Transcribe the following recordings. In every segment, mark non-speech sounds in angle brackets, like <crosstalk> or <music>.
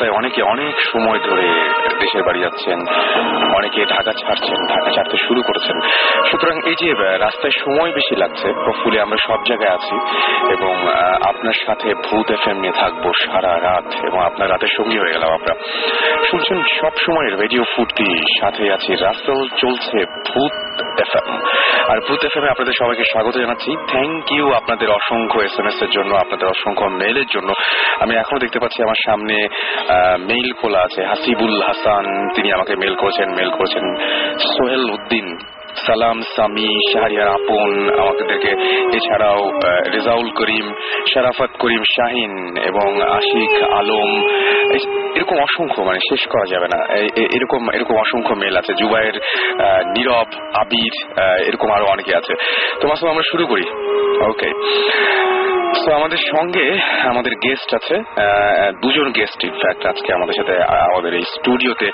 রাস্তায় অনেকে অনেক সময় ধরে দেশের বাড়ি যাচ্ছেন, অনেকে ঢাকা ছাড়ছেন, ঢাকা ছাড়তে শুরু করেছেন। সুতরাং এই যে রাস্তায় সময় বেশি লাগছে হোপফুলি আমরা সব জায়গায় আছি এবং আপনার সাথে ভূত এফ এম নিয়ে থাকব সারা রাত এবং আপনার রাতের সঙ্গী হয়ে গেলাম আমরা। শুনছেন, সব সময় রেডিও ফুর্তি, সাথে আছি, রাস্তাও চলছে ভূত এফ এম আর ভূত এফ এম এ আপনাদের সবাইকে স্বাগত জানাচ্ছি। থ্যাংক ইউ আপনাদের অসংখ্য এস এম এস এর জন্য, আপনাদের অসংখ্য মেইলের জন্য। আমি এখনও দেখতে পাচ্ছি আমার সামনে মেইল খোলা আছে। হাসিবুল হাসান তিনি আমাকে মেল করেছেন মেল করেছেন। সোহেল উদ্দিন সালাম সামি শাহরিয়ার আপন আমাদেরকে এছাড়াও রেজাউল করিম শারাফত করিম শাহিন এবং আশিক আলম। এরকম অসংখ্য মানে শেষ করা যাবে না। এরকম এরকম অসংখ্য মেল আছে। জুবাইর আহ, নীরব আবির এরকম আরও অনেকে আছে। তো মাসুম আমরা শুরু করি। ওকে তো আমাদের সঙ্গে আমাদের গেস্ট আছে দুজন গেস্ট ইনফ্যাক্ট আজকে আমাদের সাথে আমাদের এই স্টুডিওতে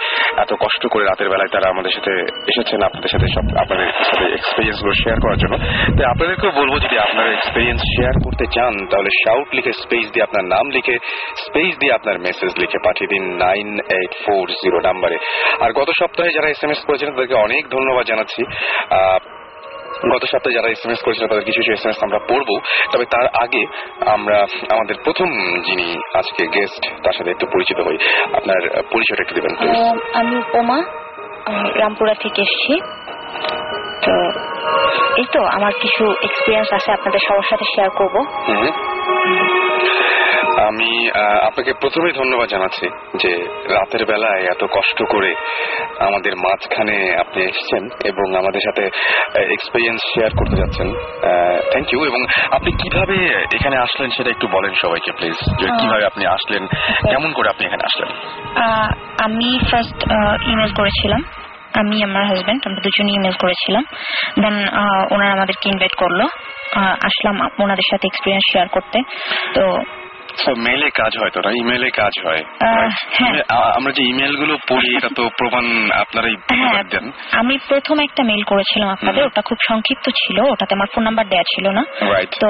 এত কষ্ট করে রাতের বেলায় তারা আমাদের সাথে এসেছেন আপনাদের সাথে সব, আপনাদের সাথে এক্সপিরিয়েন্সগুলো শেয়ার করার জন্য। তো আপনাদেরকেও বলব যদি আপনারা এক্সপিরিয়েন্স শেয়ার করতে চান, তাহলে শাউট লিখে স্পেস দিয়ে আপনার নাম লিখে স্পেস দিয়ে আপনার মেসেজ লিখে পাঠিয়ে দিন নাইন এইট ফোর জিরো নাম্বারে আর গত সপ্তাহে যারা এস এম এস করেছেন, তাদেরকে অনেক ধন্যবাদ জানাচ্ছি। গত সপ্তাহে যারা এসএমএস করেছিল তাদের কিছু কিছু এসএমএস আমরা পড়ব। তবে তার আগে আমরা আমাদের প্রথম যিনি আজকে গেস্ট তার সাথে একটু পরিচিত হই। আপনার পরিচয়টা একটু দেবেন আমি উপমা রামপুরা থেকে এসেছি। তো এই তো আমার কিছু এক্সপিরিয়েন্স আছে আপনাদের সবার সাথে শেয়ার করব। আমি আপনাকে প্রথমেই ধন্যবাদ জানাচ্ছি যে রাতের বেলায় এত কষ্ট করে আমাদের মাঝখানে আপনি এসেছেন এবং আমাদের সাথে এক্সপিরিয়েন্স শেয়ার করতে যাচ্ছেন। থ্যাংক ইউ এবং আপনি কীভাবে এখানে আসলেন সেটা একটু বলেন সবাইকে প্লিজ যে কীভাবে আপনি আসলেন কেমন করে আপনি এখানে আসলেন? আমি ফার্স্ট ইমেল করেছিলাম। আমি আমার হাজব্যান্ড আমরা দুজনই ইমেল করেছিলাম। দেন ওনারা আমাদেরকে ইনভাইট করল। আসলাম ওনাদের সাথে এক্সপিরিয়েন্স শেয়ার করতে। তো মেলে কাজ হয় তো ইমেলে কাজ হয়। হ্যাঁ। মানে, আমরা যে ইমেলগুলো পড়ি এটা তো প্রমাণ আপনারাই হ্যাঁ দেন। আমি প্রথম একটা মেল করেছিলাম আপনাদের ওটা খুব সংক্ষিপ্ত ছিল ওটাতে আমার ফোন নাম্বার দেওয়া ছিল না। তো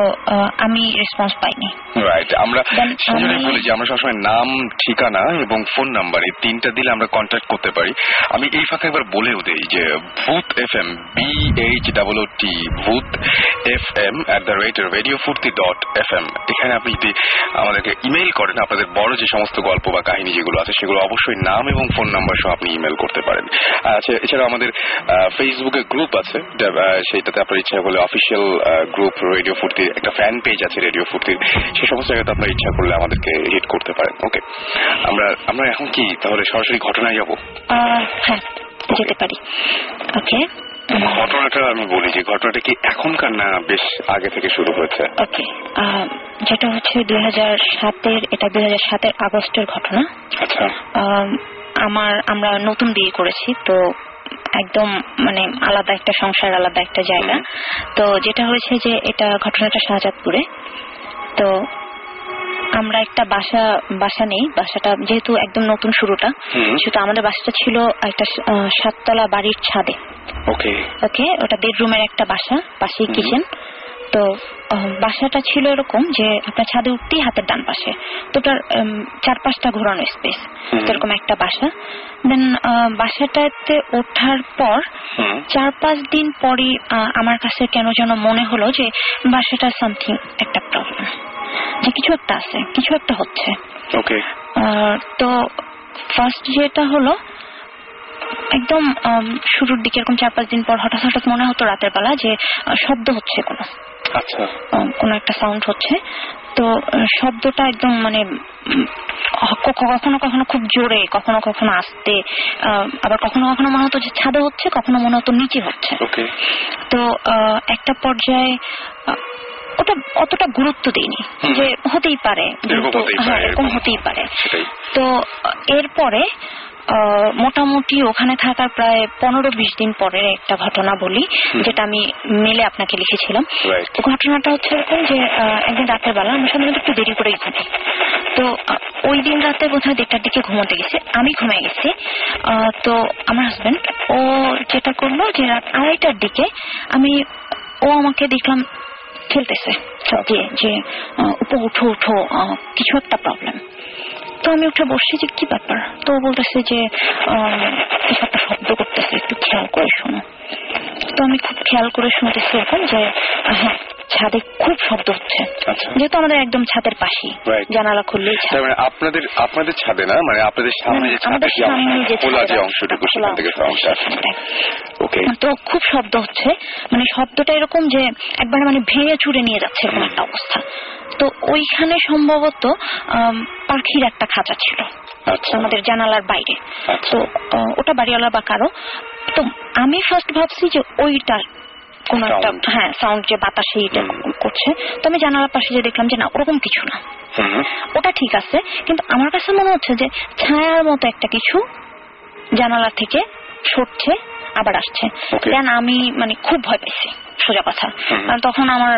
আমি রেসপন্স পাইনি। রাইট আমরা সেজন্যই বলি যে আমরা সবসময় নাম ঠিকানা এবং ফোন নাম্বার এই তিনটা দিলে আমরা কন্ট্যাক্ট করতে পারি। আমি এই ফাঁকে একবার বলেও দেই যে Bhoot F M B H double T Bhoot F M at the rate radio Foorti dot F M এখানে আপনি যদি আমাদেরকে ইমেল করেন আপনাদের বড় যে সমস্ত গল্প বা কাহিনী যেগুলো আছে, সেগুলো অবশ্যই নাম এবং ফোন নাম্বার সহ আপনি ইমেল করতে পারেন। আচ্ছা এছাড়া আমাদের ফেসবুকে গ্রুপ আছে সেইটাতে আপনার ইচ্ছা করলে অফিসিয়াল গ্রুপ রেডিও ফুর্তির একটা ফ্যান পেজ আছে রেডিও ফুর্তির সে সমস্ত জায়গাতে আপনার ইচ্ছা করলে আমাদেরকে হিট করতে পারেন ওকে আমরা আমরা এখন কি, তাহলে সরাসরি ঘটনায় যাব? হ্যাঁ যেতে পারি। ওকে ঘটনাটা আমি বলি যে ঘটনাটা কি এখনকার না বেশ আগে থেকে শুরু হয়েছে? ওকে যেটা হচ্ছে দুই হাজার সাতের এটা দুই হাজার সাতের আগস্টের ঘটনা। আচ্ছা। আমার আমরা নতুন বিয়ে করেছি তো একদম মানে আলাদা একটা সংসার আলাদা একটা জায়গা। তো যেটা হয়েছে যে এটা ঘটনাটা শাহজাদপুরে। তো আমরা একটা বাসা বাসা নেই। বাসাটা যেহেতু একদম নতুন শুরুটা। সেহেতু আমাদের বাসাটা ছিল একটা সাততলা বাড়ির ছাদে। ওকে। ওকে ওটা বেডরুমের একটা বাসা পাশেই কিচেন। তো বাসাটা ছিল এরকম যে আপনার ছাদে উঠতেই হাতের ডান পাশে। তো ওটার চার পাঁচটা ঘোরানো স্পেস হুম। এরকম একটা বাসা। দেন বাসাটাতে ওঠার পর চার পাঁচ দিন পরই আমার কাছে কেন যেন মনে হলো যে বাসাটা সামথিং একটা প্রবলেম যে কিছু একটা আছে কিছু একটা হচ্ছে। তো ফার্স্ট যেটা হলো একদম শুরুর দিকে এরকম চার পাঁচ দিন পর হঠাৎ হঠাৎ মনে হতো রাতের বেলা যে শব্দ হচ্ছে কোনো। আচ্ছা। কোনো একটা সাউন্ড হচ্ছে। তো শব্দটা একদম মানে কখনো কখনো খুব জোরে কখনো কখনো আসতে আহ, আবার কখনো কখনো মনে হতো যে ছাদে হচ্ছে কখনো মনে হতো নিচে হচ্ছে। তো একটা পর্যায়ে ওটা অতটা গুরুত্ব দিইনি। যে হতেই পারে এরকম হতেই পারে, হ্যাঁ এরকম। হতেই পারে। তো এরপরে মোটামুটি ওখানে থাকার প্রায় পনেরো বিশ দিন পরের একটা ঘটনা বলি যেটা আমি মেলে আপনাকে লিখেছিলাম। ঘটনাটা হচ্ছে এরকম যে একদিন রাতের বেলা আমি সাধারণত একটু দেরি করেই ঘুমি তো ওই দিন রাতে বোধহয় দেড়টার দিকে ঘুমোতে গেছে আমি ঘুমিয়ে গেছি। আহ, তো আমার হাজবেন্ড ও যেটা করল যে রাত আড়াইটার দিকে আমি ও আমাকে দেখলাম খেলতেছে। দিয়ে যে উপর উঠো উঠো কিছু একটা প্রবলেম তো আমি উঠে বসছি যে, কি ব্যাপার? তো বলতেছে যে কিছু একটা শব্দ করতেছে, একটু খেয়াল করে শোনো। তো আমি খুব খেয়াল করে শুনতেছি এরকম যে হ্যাঁ ছাদে খুব শব্দ হচ্ছে। আচ্ছা। যেহেতু আমাদের একদম ছাদের Right. জানালা খুললেই তার মানে আপনাদের আপনাদের ছাদে না? মানে আপনাদের সামনে যে ছাদের অংশটুকু সেখান থেকে। ওকে তো খুব শব্দ হচ্ছে। মানে শব্দটা এরকম যে একবারে মানে ভেঙে চুড়ে নিয়ে যাচ্ছে এরকম একটা অবস্থা। তো ওইখানে সম্ভবত পাখির একটা খাঁচা ছিল আচ্ছা। আমাদের জানালার বাইরে। আচ্ছা। তো ওটা বাড়িওয়ালা বা কারও। তো আমি ফার্স্ট ভাবছি যে ওইটা কোন একটা হ্যাঁ সাউন্ড যে বাতাসে এটা করছে। তো আমি জানালার পাশে যে দেখলাম যে না ওরকম কিছু না। ওটা ঠিক আছে কিন্তু আমার কাছে মনে হচ্ছে যে ছায়ার মতো একটা কিছু জানালা থেকে সরছে আবার আসছে। দেন আমি মানে খুব ভয় পেয়েছি সোজা কথা। কারণ তখন আমার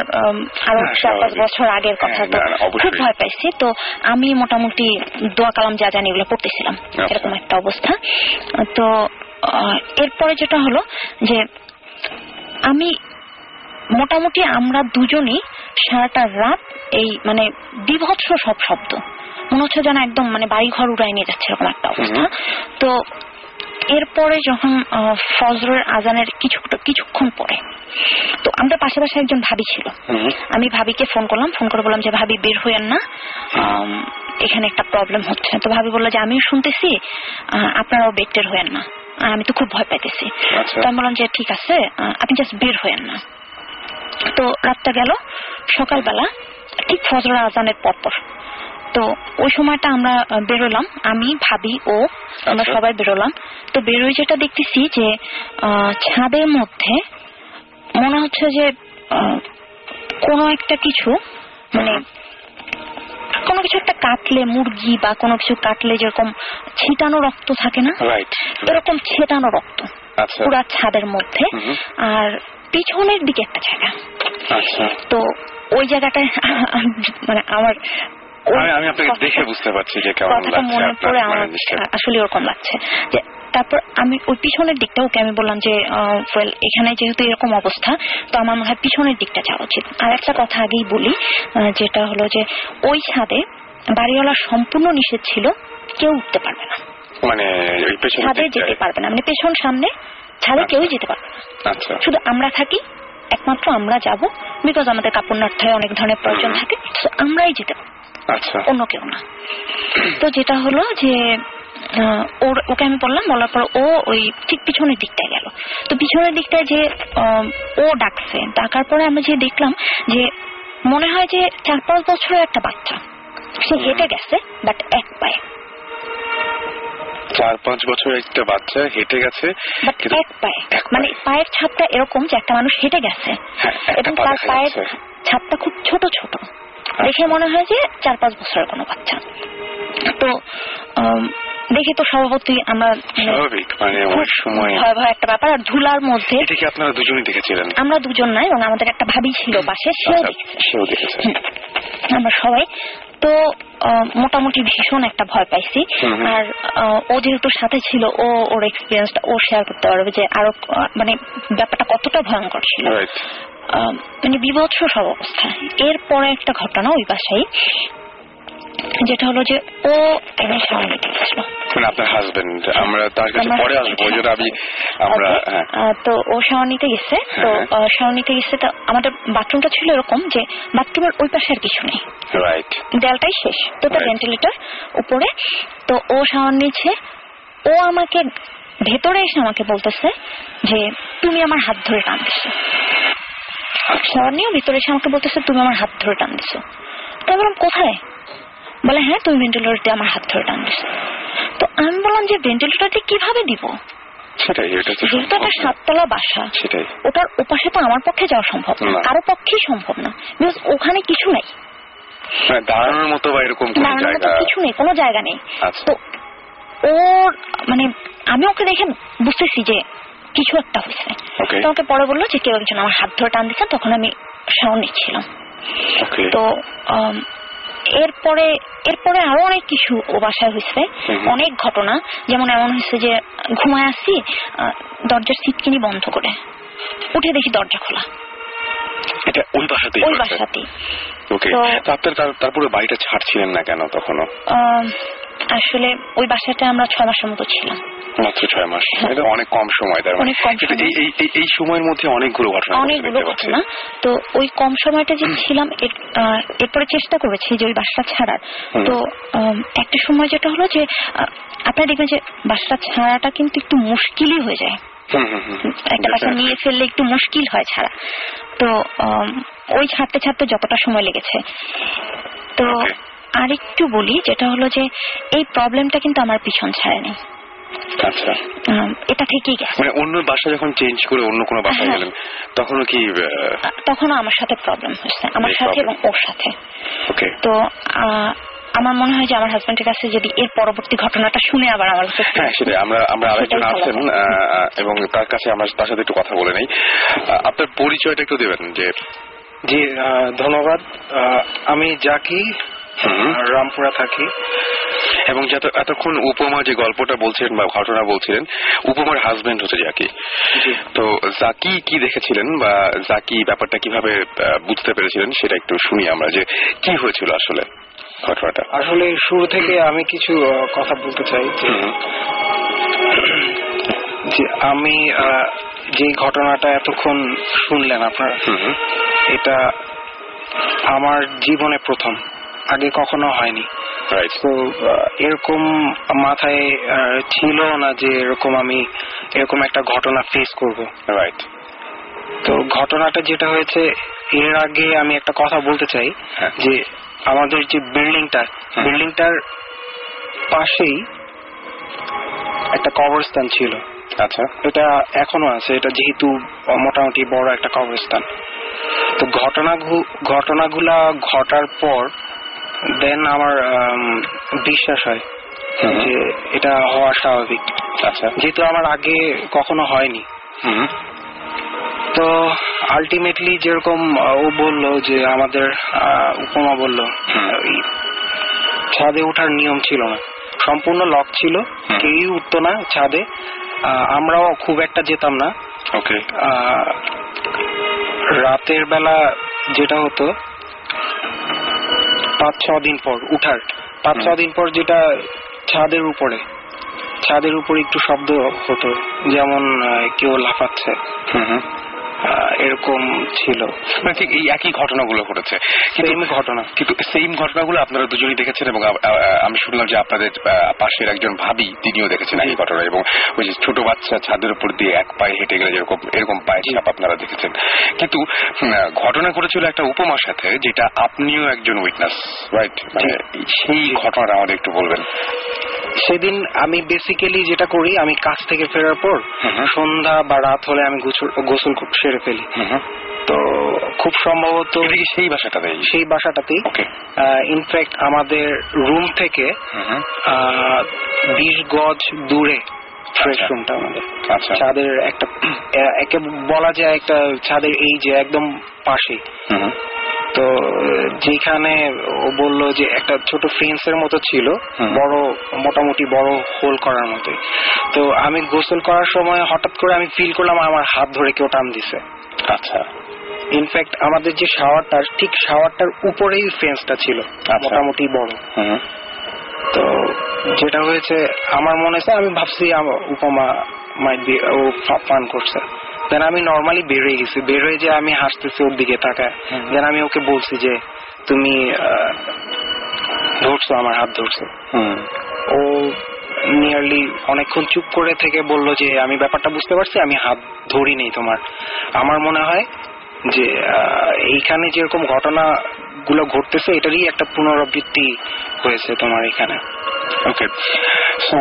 আরও হ্যাঁ, চার পাঁচ বছর আগের কথা হ্যাঁ, তো না, অবশ্যই। খুব ভয় পাইছি। তো আমি মোটামুটি দোয়া কালাম যা জানি এগুলো পড়তেছিলাম আচ্ছা। এরকম একটা অবস্থা। তো এরপরে যেটা হলো যে আমি মোটামুটি আমরা দুজনই সারাটা রাত এই মানে বিভৎস সব শব্দ। মনে হচ্ছে যেন একদম মানে বাড়ি ঘর উড়াই নিয়ে যাচ্ছে এরকম একটা অবস্থা। তো এরপরে যখন ফজরের আজানের কিছু কিছুক্ষণ পরে তো আমাদের পাশে পাশে একজন ভাবি ছিল। আমি ভাবিকে ফোন করলাম ফোন করে বললাম যে ভাবি বের হইয়েন না। এখানে একটা প্রবলেম হচ্ছে। তো ভাবি বলল যে আমিও শুনতেছি আপনারাও বেটের হইয়েন না। আমি তো খুব ভয় পাইতেছি। তো আমি বললাম যে ঠিক আছে আপনি জাস্ট বের হইয়েন না তো রাতটা গেল সকালবেলা ঠিক ফজর আজানের পরপর তো ওই সময়টা আমরা বেরোলাম আমি ভাবি ও আমরা আচ্ছা। সবাই বেরোলাম তো বেরোয় যেটা দেখতেছি যে আহ, ছাদের মধ্যে মনে হচ্ছে যে কোনো একটা কিছু মানে কোনো কিছু একটা কাটলে মুরগি বা কোনো কিছু কাটলে যেরকম ছিটানো রক্ত থাকে না? এরকম ছেটানো রক্ত আচ্ছা। পুরা ছাদের মধ্যে। আর পিছনের দিকে একটা জায়গা। আচ্ছা। তো ওই জায়গাটায় <laughs> মানে আমার আমি আপনাকে দেখে বুঝতে পারছি যে কেমন লাগছে মনে আসলে ওরকম লাগছে। যে তারপর আমি ওই পিছনের দিকটা ওকে আমি বললাম যে ওয়েল এখানে যেহেতু এরকম অবস্থা তো আমার মনে হয় পিছনের দিকটা যাওয়া উচিত। আর একটা কথা আগেই বলি যেটা হলো যে ওই ছাদে বাড়িওয়ালা সম্পূর্ণ নিষেধ ছিল কেউ উঠতে পারবে না। মানে ছাদে যেতে পারবে না। মানে পেছন সামনে ছাদে আচ্ছা। কেউই যেতে পারবে না। আচ্ছা। শুধু আমরা থাকি একমাত্র আমরা যাব বিকজ আমাদের কাপড় নাট্যায় অনেক ধরনের প্রয়োজন থাকে আমরাই যেতে পারব। আচ্ছা। অন্য কেউ না। তো যেটা হলো যে ওর ওকে আমি বললাম বলার পর ও ওই ঠিক পিছনের দিকটায় গেল। তো পিছনের দিকটায় যে ও ডাকছে ডাকার পরে আমি যে দেখলাম যে মনে হয় যে চার পাঁচ বছরের একটা বাচ্চা। সে হেঁটে গেছে বাট এক পায়ে। চার পাঁচ বছর একটা বাচ্চা হেঁটে গেছে এক পায়ে। মানে পায়ের ছাপটা এরকম যে একটা মানুষ হেঁটে গেছে। হ্যাঁ, এবং তার পায়ের। ছাপটা খুব ছোট ছোট। দেখে মনে হয় যে চার পাঁচ বছরের কোনো বাচ্চা। তো দেখে তো স্বভাবতই আমরা মানে স্বাভাবিক মানে ওই সময় ভয়াবহ একটা ব্যাপার। আর ধুলার মধ্যে এটা কি আপনারা দুজনেই দেখেছিলেন? আমরা দুজন নাই এবং আমাদের একটা ভাবি ছিল পাশে সেও আচ্ছা, সেও দেখেছে। আমরা সবাই। তো মোটামুটি ভীষণ একটা ভয় পাইছি। আর ও যেহেতু সাথে ছিল ও ওর এক্সপিরিয়েন্সটা ও শেয়ার করতে পারবে যে আরও মানে ব্যাপারটা কতটা ভয়ঙ্কর ছিল। মানে বিভৎস সব অবস্থা। এরপরে একটা ঘটনা ওই বাসায়। যেটা হলো যে ও এনে সামনে গেছিল মানে আপনার হাজবেন্ড আমরা তার কাছে পরে আসব ওই জন্য আমি আমরা Okay, হ্যাঁ। তো ও শাওয়ার নিতে গেছে তো হ্যাঁ। আহ, শাওয়ার নিতে গেছে তো আমাদের বাথরুমটা ছিল এরকম যে বাথরুমের ওই পাশে আর কিছু নেই। রাইট দেয়ালটাই শেষ তো তার ভেন্টিলেটর উপরে তো ও নিচ্ছে ও আমাকে ভেতরে এসে আমাকে বলতেছে যে তুমি আমার হাত ধরে টান দিছো শাওয়ার নিয়েও ভিতরে এসে আমাকে বলতেছে তুমি আমার হাত ধরে টান দিছো তো আমি বললাম কোথায়? বলে হ্যাঁ তুমি ভেন্টিলেটর দিয়ে আমার হাত ধরে টান দিছো। তো আমি বললাম যে ভেন্টিলেটর দিয়ে কীভাবে দিব? সেটাই এটা তো একটা সাততলা বাসা সেটাই। ওটার ওপাশে তো আমার পক্ষে যাওয়া সম্ভব না। কারও পক্ষেই সম্ভব না। বিকজ ওখানে কিছু নাই। দাঁড়ানোর মতো বা এরকম কিছু নেই কোনো জায়গা নেই। আচ্ছা। তো ওর মানে আমি ওকে দেখে বুঝতেছি যে কিছু একটা হয়েছে। ওকে তো আমাকে পরে বলল যে কেউ একজন আমার হাত ধরে টান দিচ্ছে তখন আমি সাউন্ড নিচ্ছিলাম। তো এরপরে এরপরে আরও অনেক কিছু ও বাসায় হয়েছে। অনেক ঘটনা। যেমন এমন হয়েছে যে ঘুমায় আসছি দরজার সিটকিনি বন্ধ করে। উঠে দেখি দরজা খোলা। এটা ওই বাসাতেই ওই? বাসাতেই। ওকে আপনার তারপরে বাড়িটা ছাড়ছিলেন না কেন তখনও? আসলে ওই বাসাটা আমরা ছয় মাসের মতো ছিলাম। মাত্র ছয় মাস। এটা অনেক কম সময় তার মানে এই সময়ের মধ্যে অনেকগুলো ঘটনা অনেকগুলো ঘটনা। তো ওই কম সময়টা যে ছিলাম এরপরে চেষ্টা করেছি যে ওই বাসা ছাড়ার। তো একটা সময় যেটা হলো যে আপনারা দেখবেন যে বাসা ছাড়াটা কিন্তু একটু মুশকিলই হয়ে যায়। একটা বাসা নিয়ে ফেললে একটু মুশকিল হয় ছাড়া। তো ওই ছাড়তে ছাড়তে যতটা সময় লেগেছে। তো. আরেকটু বলি যেটা হলো যে এই প্রবলেমটা কিন্তু আমার পিছন ছাড়েনি। আচ্ছা। এটা থেকেই গেছে। মানে অন্য বাসা যখন চেঞ্জ করে অন্য কোনো বাসায় হ্যাঁ। গেলেন তখনও কি তখনও আমার সাথে প্রবলেম হয়েছে আমার সাথে এবং ওর সাথে। ওকে তো আমার মনে হয় যে আমার হাজবেন্ডের কাছে যদি এর পরবর্তী ঘটনাটা শুনে আবার আমার কাছে হ্যাঁ আমরা আমরা আরেকজন আছেন এবং তার কাছে আমরা তার সাথে একটু কথা বলে নেই। আপনার পরিচয়টা একটু দেবেন যে জি ধন্যবাদ। আহ, আমি জাকি রামপুরা থাকি। এবং যত এতক্ষণ উপমা যে গল্পটা বলছিলেন বা ঘটনা বলছিলেন উপমার হাজবেন্ড হচ্ছে জাকি। তো জাকি কি দেখেছিলেন বা জাকি ব্যাপারটা কীভাবে বুঝতে পেরেছিলেন সেটা একটু শুনি আমরা যে কি হয়েছিল আসলে ঘটনাটা। আসলে শুরু থেকে আমি কিছু কথা বলতে চাই যে আমি যে ঘটনাটা এতক্ষণ শুনলেন আপনারা এটা আমার জীবনে প্রথম। আগে কখনো হয়নি. তো এরকম মাথায় ছিল না যে এরকম আমি এরকম একটা ঘটনা ফেস করব Right. তো ঘটনাটা যেটা হয়েছে এর আগে আমি একটা কথা বলতে চাই হ্যাঁ। যে আমাদের যে বিল্ডিংটা। বিল্ডিংটার পাশেই একটা কবরস্থান ছিল আচ্ছা এটা এখনও আছে এটা যেহেতু মোটামুটি বড় একটা কবরস্থান তো ঘটনা ঘটনাগুলা ঘটার পর দেন আমার বিশ্বাস হয়। যে এটা হওয়া স্বাভাবিক। আচ্ছা যেহেতু আমার আগে কখনো হয়নি। তো আলটিমেটলি যেরকম ও বলল যে আমাদের উপমা বলল ছাদে ওঠার নিয়ম ছিল না। সম্পূর্ণ লক ছিল। কেউই উঠতো না ছাদে। আমরাও খুব একটা যেতাম না। ওকে রাতের বেলা যেটা হতো পাঁচ ছ দিন পর উঠার। পাঁচ ছ দিন পর যেটা ছাদের উপরে ছাদের উপরে একটু শব্দ হতো যেমন কেউ লাফাচ্ছে। হুম হুম। আহ, এরকম ছিল। মানে ঠিক এই একই ঘটনাগুলো ঘটেছে। কিন্তু ঘটনা। কিন্তু সেম ঘটনাগুলো আপনারা দুজনেই দেখেছেন এবং আমি শুনলাম যে আপনাদের পাশের একজন ভাবি তিনিও দেখেছেন এই ঘটনা এবং ওই যে ছোট বাচ্চা ছাদের উপর দিয়ে এক পায়ে হেঁটে গেলে যেরকম এরকম পায়ের ছাপ আপনারা দেখেছেন। কিন্তু ঘটনা ঘটেছিল একটা উপমার সাথে যেটা আপনিও একজন উইটনেস রাইট মানে সেই ঘটনাটা আমাদের একটু বলবেন। সেদিন আমি বেসিক্যালি যেটা করি আমি কাজ থেকে ফেরার পর। সন্ধ্যা বা রাত হলে আমি গোসল সেরে ফেলি। তো খুব সম্ভবত সেই বাসাটাতে সেই বাসাটাতেই ইনফ্যাক্ট আমাদের রুম থেকে। বিশ গজ দূরে ফ্রেশ আচ্ছা। রুমটা আমাদের আচ্ছা ছাদের একটা একে বলা যায় একটা ছাদের এই যে একদম পাশে। তো যেখানে ও বলল যে একটা ছোট ফ্রেন্স এর মতো ছিল বড় মোটামুটি বড় হোল করার মতো তো আমি গোসল করার সময় হঠাৎ করে আমি ফিল করলাম আমার হাত ধরে কেউ টান দিছে। আচ্ছা। ইনফ্যাক্ট আমাদের যে শাওয়ারটা ঠিক শাওয়ারটার উপরেই ফেন্সটা ছিল আচ্ছা। মোটামুটি বড়। তো যেটা হয়েছে আমার মনে হচ্ছে আমি ভাবছি উপমা মাইট বি ও ফান করছে। দেন আমি নর্মালি বের হয়ে গেছি। বের হয়ে যে আমি হাসতেছি ওর দিকে তাকায়। দেন আমি ওকে বলছি যে তুমি ধরছো আমার হাত ধরছো। ও নিয়ারলি অনেকক্ষণ চুপ করে থেকে বলল যে আমি ব্যাপারটা বুঝতে পারছি আমি হাত ধরি নেই তোমার। আমার মনে হয় যে এইখানে যেরকম ঘটনা গুলো ঘটতেছে এটারই একটা পুনরাবৃত্তি হয়েছে তোমার এখানে। ওকে সো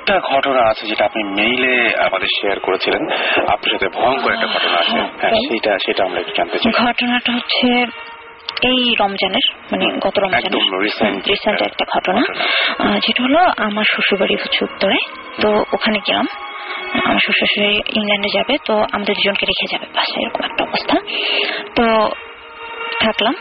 আরেকটা ঘটনা আছে যেটা আপনি মেইলে আমাদের শেয়ার করেছিলেন। আপনার সাথে ভয়ঙ্কর একটা ঘটনা আছে। হ্যাঁ হ্যাঁ। সেটা সেটা আমরা একটু জানতে চাই। ঘটনাটা হচ্ছে এই রমজানের মানে গত রমজানের রিসেন্ট একটা ঘটনা। যেটা হলো আমার শ্বশুরবাড়ি হচ্ছে উত্তরে। তো ওখানে গেলাম। আমার শ্বশুর শাশুড়ি ইংল্যান্ডে যাবে তো আমাদের দুজনকে রেখে যাবে। বাসায় এরকম একটা অবস্থা। তো থাকলাম।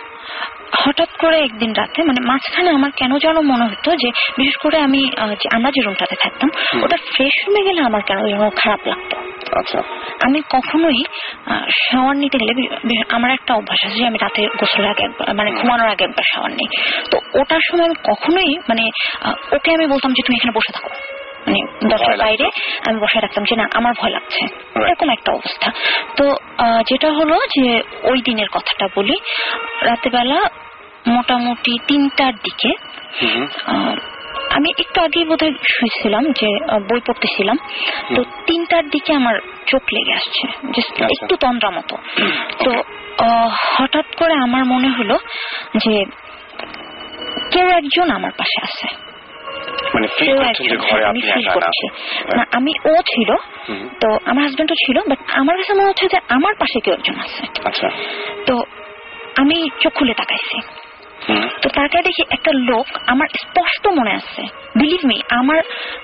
হঠাৎ করে একদিন রাতে মানে মাঝখানে আমার কেন যেন মনে হতো যে বিশেষ করে আমি আমরা যে রুমটাতে থাকতাম ওটা ফ্রেশ রুমে গেলে আমার কেন যেন খারাপ লাগতো। আচ্ছা। আমি কখনোই শাওয়ার নিতে গেলে আমার একটা অভ্যাস আছে যে আমি রাতে গোসলের আগে মানে ঘুমানোর আগে একবার শাওয়ার নেই। তো ওটার সময় আমি কখনোই মানে ওকে আমি বলতাম যে তুমি এখানে বসে থাকো। মানে দরজার বাইরে আমি বসে রাখতাম যে না আমার ভয় লাগছে। এরকম একটা অবস্থা। তো যেটা হলো যে ওই দিনের কথাটা বলি রাতেবেলা মোটামুটি তিনটার দিকে আমি একটু আগেই বোধহয় শুয়েছিলাম যে বই পড়তেছিলাম। তো তিনটার দিকে আমার চোখ লেগে আসছে আচ্ছা। একটু তন্দ্রা মতো। তো আহ, হঠাৎ করে আমার মনে হলো যে কেউ একজন আমার পাশে আছে। মানে ফিল করছেন যে ঘরে হ্যাঁ, আমি আপনি একা না। না আমি ও ছিল তো আমার হাজবেন্ডও ছিল বাট আমার কাছে মনে হচ্ছে যে আমার পাশে কেউ একজন আছে। আচ্ছা। তো আমি চোখ খুলে তাকাইছি। তো তারপরে দেখি একটা লোক আমার স্পষ্ট মনে আছে। বিলিভ মি আমার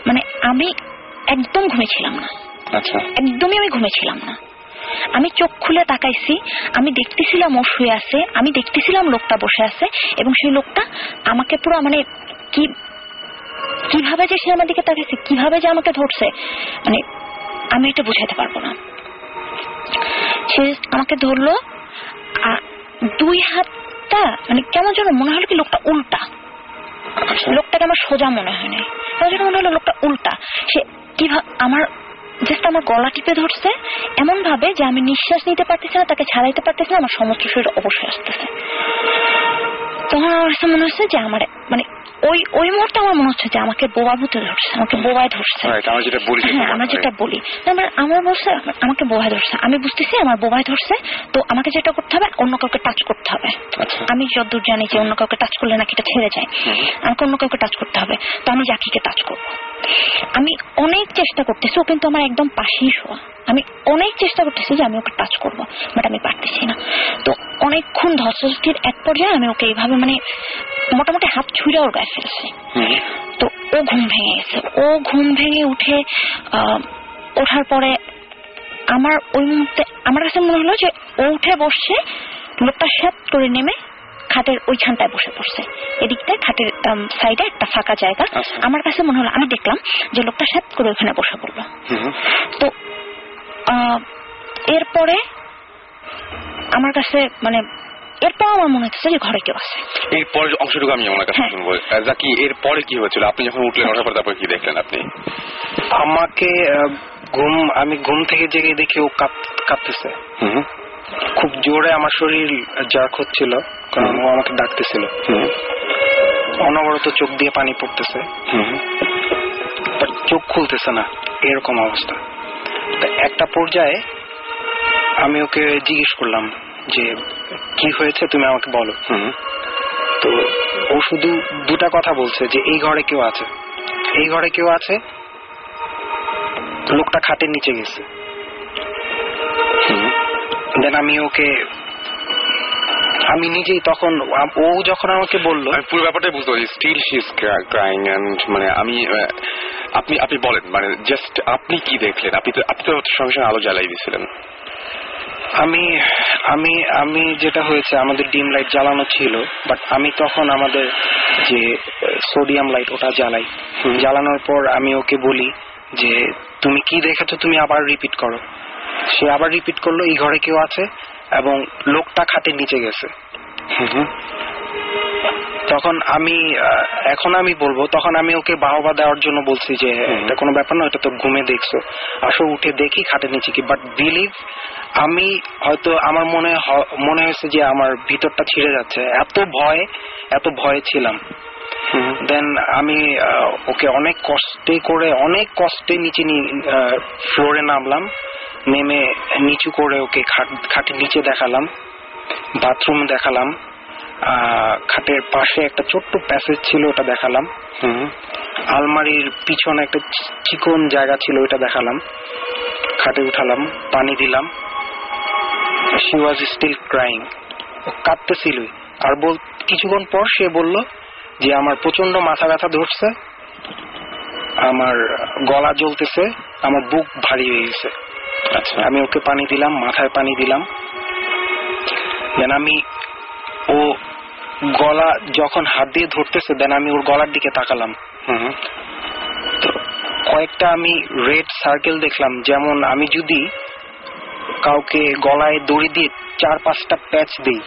মানে আমি একদম ঘুমেছিলাম না। আচ্ছা। একদমই আমি ঘুমেছিলাম না। আমি চোখ খুলে তাকাইছি আমি দেখতেছিলাম ও শুয়ে আছে আমি দেখতেছিলাম লোকটা বসে আছে এবং সেই লোকটা আমাকে পুরো মানে কি কীভাবে যে সে আমার দিকে তাকাইছে, কীভাবে যে আমাকে ধরছে মানে আমি এটা বুঝাতে পারব না। সে আমাকে ধরলো দুই হাতটা মানে কেমন যেন মনে হলো কি লোকটা উল্টা। লোকটাকে আমার সোজা মনে হয় না কেমন যেন মনে হলো লোকটা উল্টা। সে কীভাবে আমার জাস্ট আমার গলা টিপে ধরছে এমন ভাবে যে আমি নিঃশ্বাস নিতে পারতেছি না, তাকে ছাড়াইতে পারতেছি না, আমার সমস্ত শরীর অবশ্যই আসতেছে। তখন আমার মনে হচ্ছে যে আমার মানে ওই ওই মুহূর্তে আমার মনে হচ্ছে যে আমাকে বোবা ভূতে ধরছে আমাকে বোবায় ধরছে। রাইট আমরা যেটা বলি হ্যাঁ আমরা যেটা বলি। আমার আমার বলছে আমাকে বোবায় ধরছে। আমি বুঝতেছি আমার বোবায় ধরছে তো আমাকে যেটা করতে হবে অন্য কাউকে টাচ করতে হবে। আচ্ছা। আমি যতদূর জানি যে অন্য কাউকে টাচ করলে নাকি এটা ছেড়ে যায়। আমাকে অন্য কাউকে টাচ করতে হবে তো আমি জাকিকে টাচ করব। আমি অনেক চেষ্টা করতেছি ও কিন্তু আমার একদম পাশেই শোয়া। আমি অনেক চেষ্টা করতেছি যে আমি ওকে টাচ করব বাট আমি পারতেছি না। তো অনেকক্ষণ ধস্তির এক পর্যায়ে আমি ওকে এইভাবে মানে মোটামুটি হাত ছুঁড়ে ওর গায়ে ফেলছি। তো ও ঘুম ভেঙে গেছে। ও ঘুম ভেঙে উঠে আহ, ওঠার পরে আমার ওই মুহূর্তে আমার কাছে মনে হলো যে ও উঠে বসছে লোকটা শ্যাত করে নেমে খাটের ওইখানটায় বসে পড়ছে। এদিকটায় খাটের সাইডে একটা ফাঁকা জায়গা। আচ্ছা। আমার কাছে মনে হলো আমি দেখলাম যে লোকটা শ্যাত করে ওখানে বসে পড়ল। তো এরপরে আমার কাছে মানে এরপর আমার মনে হচ্ছে যে ঘরে কেউ আছে। এর পরের অংশটুকু আমি আমার কাছে হ্যাঁ। শুনব। আহ, জাকি এর পরে কি হয়েছিল? আপনি যখন উঠলেন ওঠার পর তারপর কি দেখলেন আপনি? আমাকে আহ, ঘুম আমি ঘুম থেকে জেগে দেখি ও কাঁপতেছে। হুম। খুব জোরে আমার শরীর জার্ক হচ্ছিল কারণ ও আমাকে ডাকতেছিল। অনবরত চোখ দিয়ে পানি পড়তেছে। চোখ খুলতেছে না এরকম অবস্থা। তা একটা পর্যায়ে আমি ওকে জিজ্ঞেস করলাম যে কি হয়েছে? তুমি আমাকে বলো। হুম। তো ও শুধু দুটা কথা বলছে যে এই ঘরে কেউ আছে। এই ঘরে কেউ আছে? লোকটা খাটের নিচে গেছে। দেন আমি ওকে আমি নিজেই তখন ও যখন আমাকে বলল আমি পুরো ব্যাপারটাই বুঝতে পারছি still she is crying and মানে আমি আপনি আপনি বলেন মানে জাস্ট আপনি কি দেখলেন? আপনি তো আপনি তো সঙ্গে সঙ্গে আলো জ্বালাই দিয়েছিলেন। আমি আমি আমি যেটা হয়েছে আমাদের ডিম লাইট জ্বালানো ছিল বাট আমি তখন আমাদের যে সোডিয়াম লাইট ওটা জ্বালাই। জ্বালানোর পর আমি ওকে বলি যে তুমি কি দেখেছ? তুমি আবার রিপিট করো। সে আবার রিপিট করল এই ঘরে কেউ আছে? এবং লোকটা খাটের নিচে গেছে। তখন আমি এখন আমি বলব তখন আমি ওকে বাহবা দেওয়ার জন্য বলছি যে এটা কোনো ব্যাপার না এটা তো ঘুমে দেখছ। আসো উঠে দেখি খাটের নিচে কি। বাট বিলিভ আমি হয়তো আমার মনে মনে হয়েছে যে আমার ভিতরটা ছিঁড়ে যাচ্ছে। এত ভয় এত ভয়ে ছিলাম। হুম দেন আমি ওকে অনেক কষ্টে করে অনেক কষ্টে নিচে ফ্লোরে নামলাম। নেমে নিচু করে ওকে খাট- খাটের নিচে দেখালাম বাথরুম দেখালাম খাটের পাশে একটা ছোট্ট প্যাসেজ ছিল ওটা দেখালাম। আলমারির পিছনে একটা চিকন জায়গা ছিল ওটা দেখালাম। খাটে উঠালাম পানি দিলাম। শি ওয়াজ স্টিল ক্রাইং কাঁদতেছিলই আর বল কিছুক্ষণ পর সে বলল যে আমার প্রচণ্ড মাথা ব্যথা ধরছে। আমার গলা জ্বলতেছে। আমার বুক ভারী হয়ে গেছে। আমি ওকে পানি দিলাম মাথায় পানি দিলাম দেন আমি ও গলা যখন হাত দিয়ে ধরতেছে দেন আমি ওর গলার দিকে তাকালাম। তো কয়েকটা আমি রেড সার্কেল দেখলাম যেমন আমি যদি কাউকে গলায় দড়ি দিয়ে চার পাঁচটা প্যাচ দিই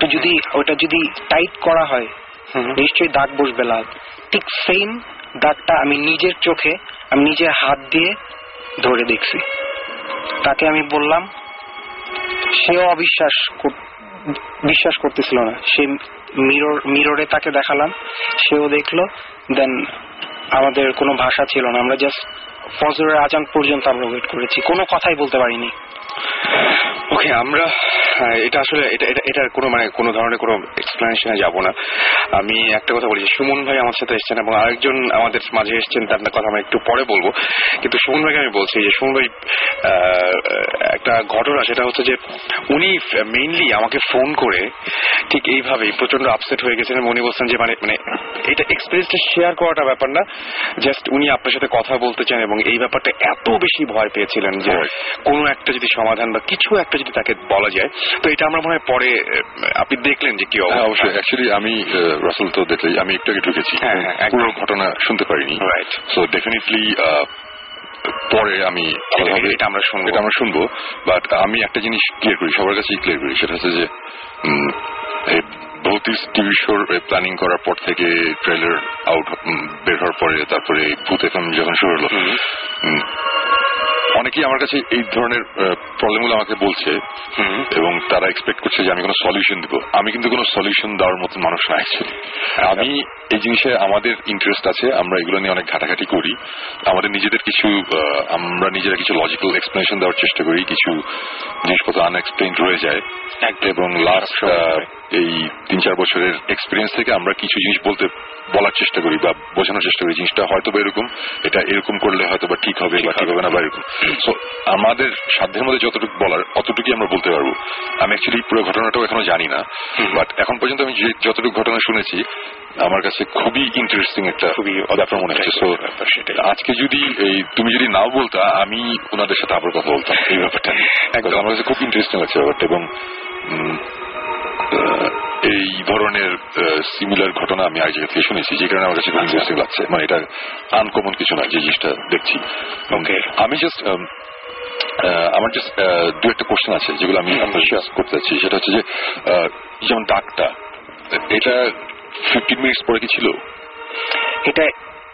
তো যদি ওটা যদি টাইট করা হয়। নিশ্চয়ই দাগ বসবে লাল ঠিক সেম দাগটা আমি নিজের চোখে আমি নিজের হাত দিয়ে ধরে দেখছি। তাকে আমি বললাম, সেও অবিশ্বাস বিশ্বাস করতেছিল না। সে মিরর মিররে তাকে দেখালাম, সেও দেখল, দেন আমাদের কোনো ভাষা ছিল না। আমরা জাস্ট ফজরের আজান পর্যন্ত আমরা ওয়েট করেছি। কোনো কথাই বলতে পারিনি। ওকে আমরা এটা আসলে এটা এটা এটার কোনো মানে কোনো ধরনের কোনো এক্সপ্লেনেশনে যাব না। আমি একটা কথা বলি যে সুমন ভাই আমার সাথে এসেছেন এবং আরেকজন আমাদের মাঝে এসেছেন তার কথা আমি একটু পরে বলব। কিন্তু সুমন ভাইকে আমি বলছি যে সুমন ভাই একটা ঘটনা সেটা হচ্ছে যে উনি মেইনলি আমাকে ফোন করে ঠিক এইভাবেই প্রচণ্ড আপসেট হয়ে গেছেন উনি বলছেন যে মানে মানে এটা এক্সপিরিয়েন্সটা শেয়ার করাটা ব্যাপার না। জাস্ট উনি আপনার সাথে কথা বলতে চান এবং এই ব্যাপারটা এত বেশি ভয় পেয়েছিলেন যে কোনো একটা যদি সমাধান বা কিছু একটা যদি তাকে বলা যায় তো এটা আমরা মনে হয় পরে আপনি দেখলেন যে কি হ্যাঁ অবস্থা অবশ্যই। অ্যাকচুয়ালি আমি রাসেল তো দেখলেই আমি একটু আগে ঢুকেছি। হ্যাঁ, হ্যাঁ। পুরো ঘটনা শুনতে পারিনি Right. সো ডেফিনেটলি পরে আমি এটা- আমরা শুনব। এটা আমরা শুনব। বাট আমি একটা জিনিস ক্লিয়ার করি সবার কাছেই ক্লিয়ার করি। সেটা হচ্ছে যে ভৌতিক টিভি শোর প্ল্যানিং করার পর থেকে ট্রেলার আউট বের হওয়ার পরে তারপরে ভূত এফএম যখন শুরু হলো অনেকেই আমার কাছে এই ধরনের প্রবলেমগুলো আমাকে বলছে। এবং তারা এক্সপেক্ট করছে যে আমি কোনো সলিউশন দিব। আমি কিন্তু কোনো সলিউশন দেওয়ার মতো মানুষ না অ্যাকচুয়ালি আমি এই জিনিসে আমাদের ইন্টারেস্ট আছে আমরা এগুলো নিয়ে অনেক ঘাটাঘাটি করি। আমাদের নিজেদের কিছু আমরা নিজেরা কিছু লজিক্যাল এক্সপ্লেনেশন দেওয়ার চেষ্টা করি কিছু জিনিসপত্র আনএক্সপ্লেইন রয়ে যায়। এবং লাস্ট এই তিন চার বছরের এক্সপিরিয়েন্স থেকে আমরা কিছু জিনিস বলতে বলার চেষ্টা করি বা বোঝানোর চেষ্টা করি জিনিসটা হয়তো বা এরকম এটা এরকম করলে হয়তো বা ঠিক হবে বা ঠিক হবে না বা এরকম। সো আমাদের সাধ্যের মধ্যে যতটুকু বলার অতটুকুই আমরা বলতে পারব। আমি অ্যাকচুয়ালি পুরো ঘটনাটাও এখনও জানি না বাট এখন পর্যন্ত আমি যে- যতটুকু ঘটনা শুনেছি আমার কাছে খুবই ইন্টারেস্টিং একটা খুবই ব্যাপার মনে হচ্ছে। সো। আজকে যদি এই তুমি যদি নাও বলতা আমি ওনাদের সাথে আবার কথা বলতাম এই ব্যাপারটা আমার কাছে খুব ইন্টারেস্টিং লাগছে ব্যাপারটা এবং এই ধরনের সিমিলার ঘটনা আমি আগে থেকে শুনেছি যে কারণে আমার কাছে খুব ইন্টারেস্টিং লাগছে। মানে এটা আনকমন কিছু না যে জিনিসটা দেখছি। আমি জাস্ট আমার জাস্ট দু একটা কোশ্চেন আছে যেগুলো আমি আপনার শেয়ার করতে চাচ্ছি। সেটা হচ্ছে যে যেমন ডাকটা এটা ফিফটিন মিনিটস পরে কি ছিল? এটা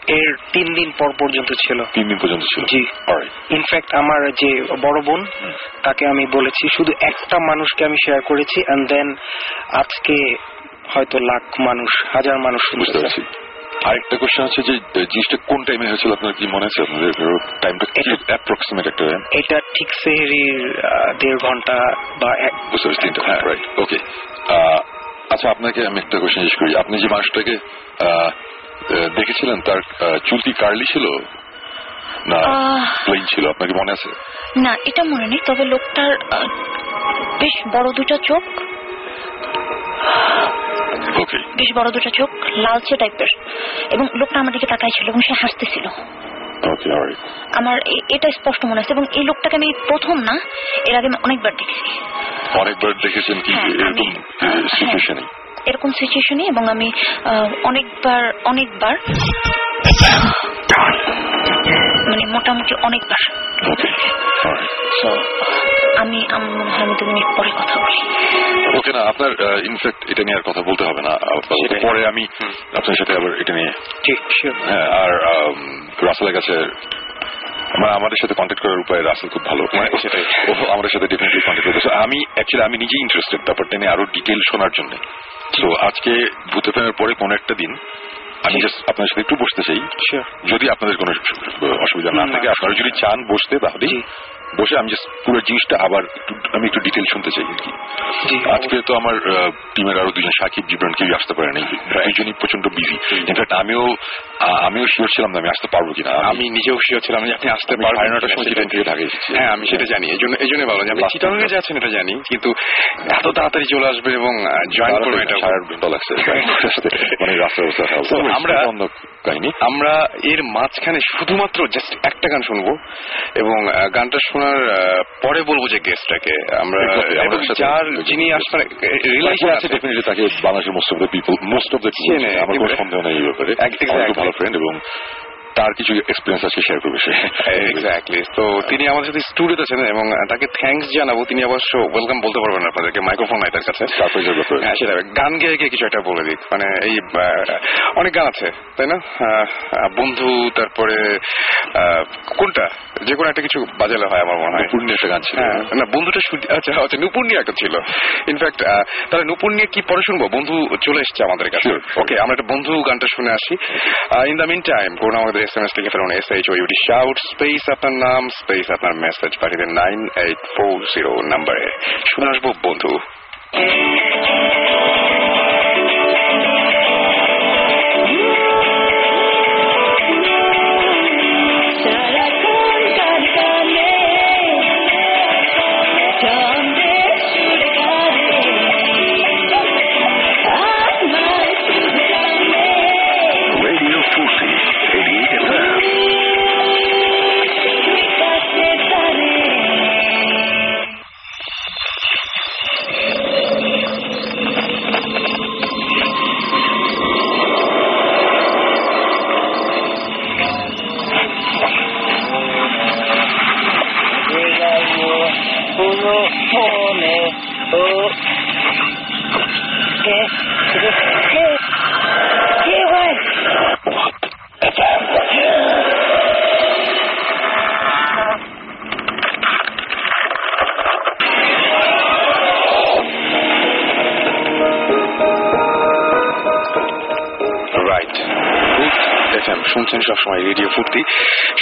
এর তিন দিন পর পর্যন্ত ছিল। তিন দিন পর্যন্ত ছিল। জি। ইনফ্যাক্ট আমার যে বড় বোন তাকে আমি বলেছি শুধু একটা মানুষকে আমি শেয়ার করেছি এন্ড দেন আজকে হয়তো লাখ মানুষ হাজার মানুষ বুঝতে পারছি। আরেকটা কোশ্চেন হচ্ছে যে জিনিসটা কোন টাইমে হয়েছিল আপনার কি মনে আছে? আপনাদের টাইমটা এটা- অ্যাপ্রক্সিমেট একটা? এটা ঠিক সেহরির দেড় ঘণ্টা বা এক- বুঝতে পারছি তিনটা হ্যাঁ। রাইট ওকে আচ্ছা আপনাকে আমি একটা কোশ্চেন জিজ্ঞেস করি। আপনি যে মানুষটাকে দেখেছিলেন তার চুল কি কার্লি ছিল? না প্লেন ছিল আপনাকে মনে আছে? না এটা মনে নেই তবে লোকটার বেশ বড় দুটো চোখ। ওকে বেশ বড় দুটো চোখ লালচে টাইপের। এবং লোকটা আমার দিকে তাকাইছিল এবং সে হাসতেছিল। আমার এটা স্পষ্ট মনে আছে এবং এই লোকটাকে আমি প্রথম না এর আগে আমি অনেকবার দেখেছি। অনেকবার দেখেছেন কি হ্যাঁ, এরকম। সিচুয়েশনে এরকম সিচুয়েশনে এবং আমি অনেকবার অনেকবার মানে মোটামুটি অনেকবার। আমি মনে হয় আমি দু মিনিট পরে কথা বলি। ওকে না আপনার ইনফ্যাক্ট এটা নিয়ে আর কথা বলতে হবে না। পরে আমি আপনার সাথে আবার এটা নিয়ে শিওর হ্যাঁ আর রাসেলের কাছে মানে আমাদের সাথে কন্ট্যাক্ট করার উপায় রাসেল খুব ভালো। মানে আমাদের সাথে ডেফিনেটলি কন্ট্যাক্ট করতে আমি অ্যাকচুয়ালি আমি নিজে ইন্টারেস্টেড ব্যাপারটা নিয়ে আরও ডিটেল শোনার জন্য। সো আজকে ভূতে প্রেমের পরে কোন একটা দিন আমি জাস্ট আপনার সাথে একটু বসতে চাই যদি আপনাদের কোনো অসুবিধা না। থাকে আপনারা যদি চান বসতে তাহলে। বসে আমি জাস্ট পুরো জিনিসটা আবার আমি একটু ডিটেল শুনতে চাই আর কি। আজকে তো আমার টিমের আরও দুজন সাকিব জীবন কেউ আসতে পারে নাই। দুজনই প্রচণ্ড বিজি ইনফ্যাক্ট আমিও আমিও শিওর ছিলাম না আমি আসতে পারব কিনা। আমি নিজেও শিওর ছিলাম যে আপনি আসতে পারবেন সাড়ে নটার সময়। ট্রেন থেকে ঢাকা এসেছি হ্যাঁ আমি সেটা জানি। এই জন্য এই জন্য যে আপনি time. যাচ্ছেন এটা জানি। কিন্তু এত তাড়াতাড়ি চলে আসবেন এবং জয়েন করবেন এটা সাড়ে লাগছে <laughs> মানে রাস্তা So, আমরা- কাহিনী। আমরা এর মাঝখানে শুধুমাত্র জাস্ট একটা গান শুনব এবং গানটা শোনার পরে বলব যে গেস্টটাকে আমরা যার যিনি আসবেন রিলেশন আছে। ডেফিনেটলি তাকে বাংলাদেশের most of the people most of the আমার কোনো। সন্দেহ নেই এই ব্যাপারে. ভালো ফ্রেন্ড এবং তার কিছু এক্সপিরিয়েন্স আছে শেয়ার করবে সে। এক্স্যাক্টলি তো তিনি আমাদের সাথে স্টুডিওতে আছেন এবং তাকে থ্যাঙ্কস জানাব। তিনি অবশ্য ওয়েলকাম বলতে পারবেন আপনাদেরকে মাইক্রোফোন নাই তার কাছে। হ্যাঁ সেটা গান গেয়ে গিয়ে কিছু একটা বলে দিক। মানে এই অনেক গান আছে তাই না? বন্ধু তারপরে কোনটা? যে কোনো একটা কিছু বাজালে হয় আমার মনে হয়। পূর্ণ একটা গান ছিল। হ্যাঁ, না বন্ধুটা আচ্ছা আচ্ছা নুপুর নিয়ে একটা ছিল। ইনফ্যাক্ট তাহলে নুপুর নিয়ে কি পরে শুনব? বন্ধু চলে এসছে আমাদের কাছে. ওকে আমরা একটা বন্ধু গানটা শুনে আসি। ইন দ্য মিন টাইম কোন আমাদের এস এম এস লিখে ফেলুন S H O U D shout space আপনার নাম স্পেস আপনার মেসেজ পাঠিয়ে দেন নাইন এইট ফোর জিরো নাম্বারে শুনে আসব বন্ধু সবসময় রেডিও ফুর্তি।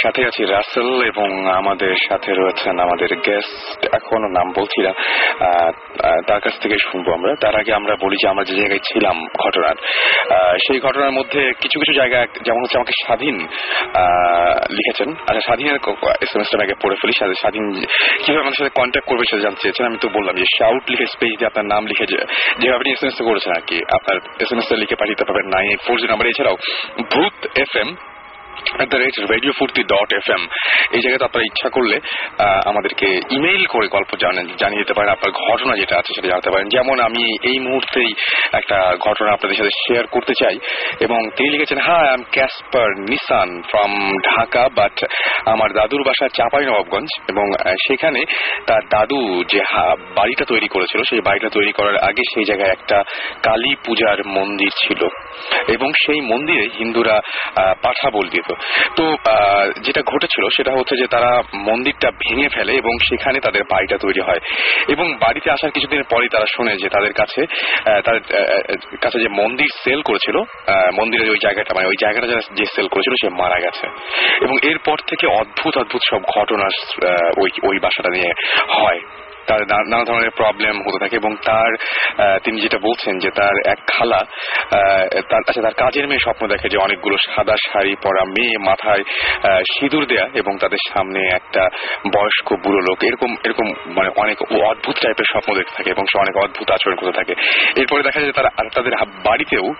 সাথে আছি রাসেল এবং আমাদের সাথে রয়েছেন আমাদের গেস্ট এখনও নাম বলছি না। তার কাছ থেকে শুনব আমরা। তার আগে আমরা বলি যে আমরা যে জায়গায় ছিলাম ঘটনার সেই ঘটনার মধ্যে কিছু কিছু জায়গা, যেমন হচ্ছে আমাকে স্বাধীন লিখেছেন। আচ্ছা স্বাধীনের এস এম এসটা আগে পড়ে ফেলি। স্বাধীন- কীভাবে আমাদের সাথে কন্ট্যাক্ট করবে সেটা জানতে চেয়েছেন আমি তো বললাম যে শাউট লিখে স্পেস দিয়ে আপনার নাম লিখে যেভাবে আপনি এস এম এস করেছেন আর কি। আপনার এস এম এস লিখে পাঠিয়ে দিতে পারবেন nine eight four zero number এছাড়াও Bhoot F M at the rate radio Foorti dot F M এই জায়গাতে আপনারা ইচ্ছা করলে আমাদেরকে ইমেইল করে গল্প জানেন, জানিয়ে দিতে পারেন আপনার ঘটনা যেটা আছে সেটা জানাতে পারেন। যেমন আমি এই মুহূর্তেই একটা ঘটনা আপনাদের সাথে শেয়ার করতে চাই, এবং তিনি লিখেছেন হ্যাঁ I am Casper Nissan from Dhaka but আমার দাদুর বাসা চাপাই নবাবগঞ্জ এবং সেখানে তার দাদু যে বাড়িটা তৈরি করেছিল, সেই বাড়িটা তৈরি করার আগে সেই জায়গায় একটা কালী পূজার মন্দির ছিল। এবং সেই মন্দিরে হিন্দুরা পাঠা বল দিত। তো যেটা ঘটেছিল সেটা হচ্ছে যে তারা মন্দিরটা ভেঙে ফেলে এবং সেখানে তাদের বাড়িটা তৈরি হয়। এবং বাড়িতে আসার কিছুদিন পরে তারা শোনে যে তাদের কাছে তাদের কাছে যে মন্দির সেল করেছিল মন্দিরের ওই জায়গাটা মানে ওই জায়গাটা যে সেল করেছিল সে মারা গেছে। এবং এরপর থেকে অদ্ভুত অদ্ভুত সব ঘটনা ওই ওই বাসাটা নিয়ে হয়। তার নানা ধরনের প্রবলেম হতে থাকে এবং তার তিনি যেটা বলছেন যে তার এক খালা তার আচ্ছা তার কাজের মেয়ে স্বপ্ন দেখে যে অনেকগুলো সাদা শাড়ি পরা মেয়ে মাথায় সিঁদুর দেয়া এবং তাদের সামনে একটা বয়স্ক বুড়ো লোক এরকম এরকম মানে অনেক অদ্ভুত টাইপের স্বপ্ন দেখতে থাকে এবং সে অনেক অদ্ভুত আচরণ করতে থাকে। এরপরে দেখা যায় তারা তাদের বাড়িতেও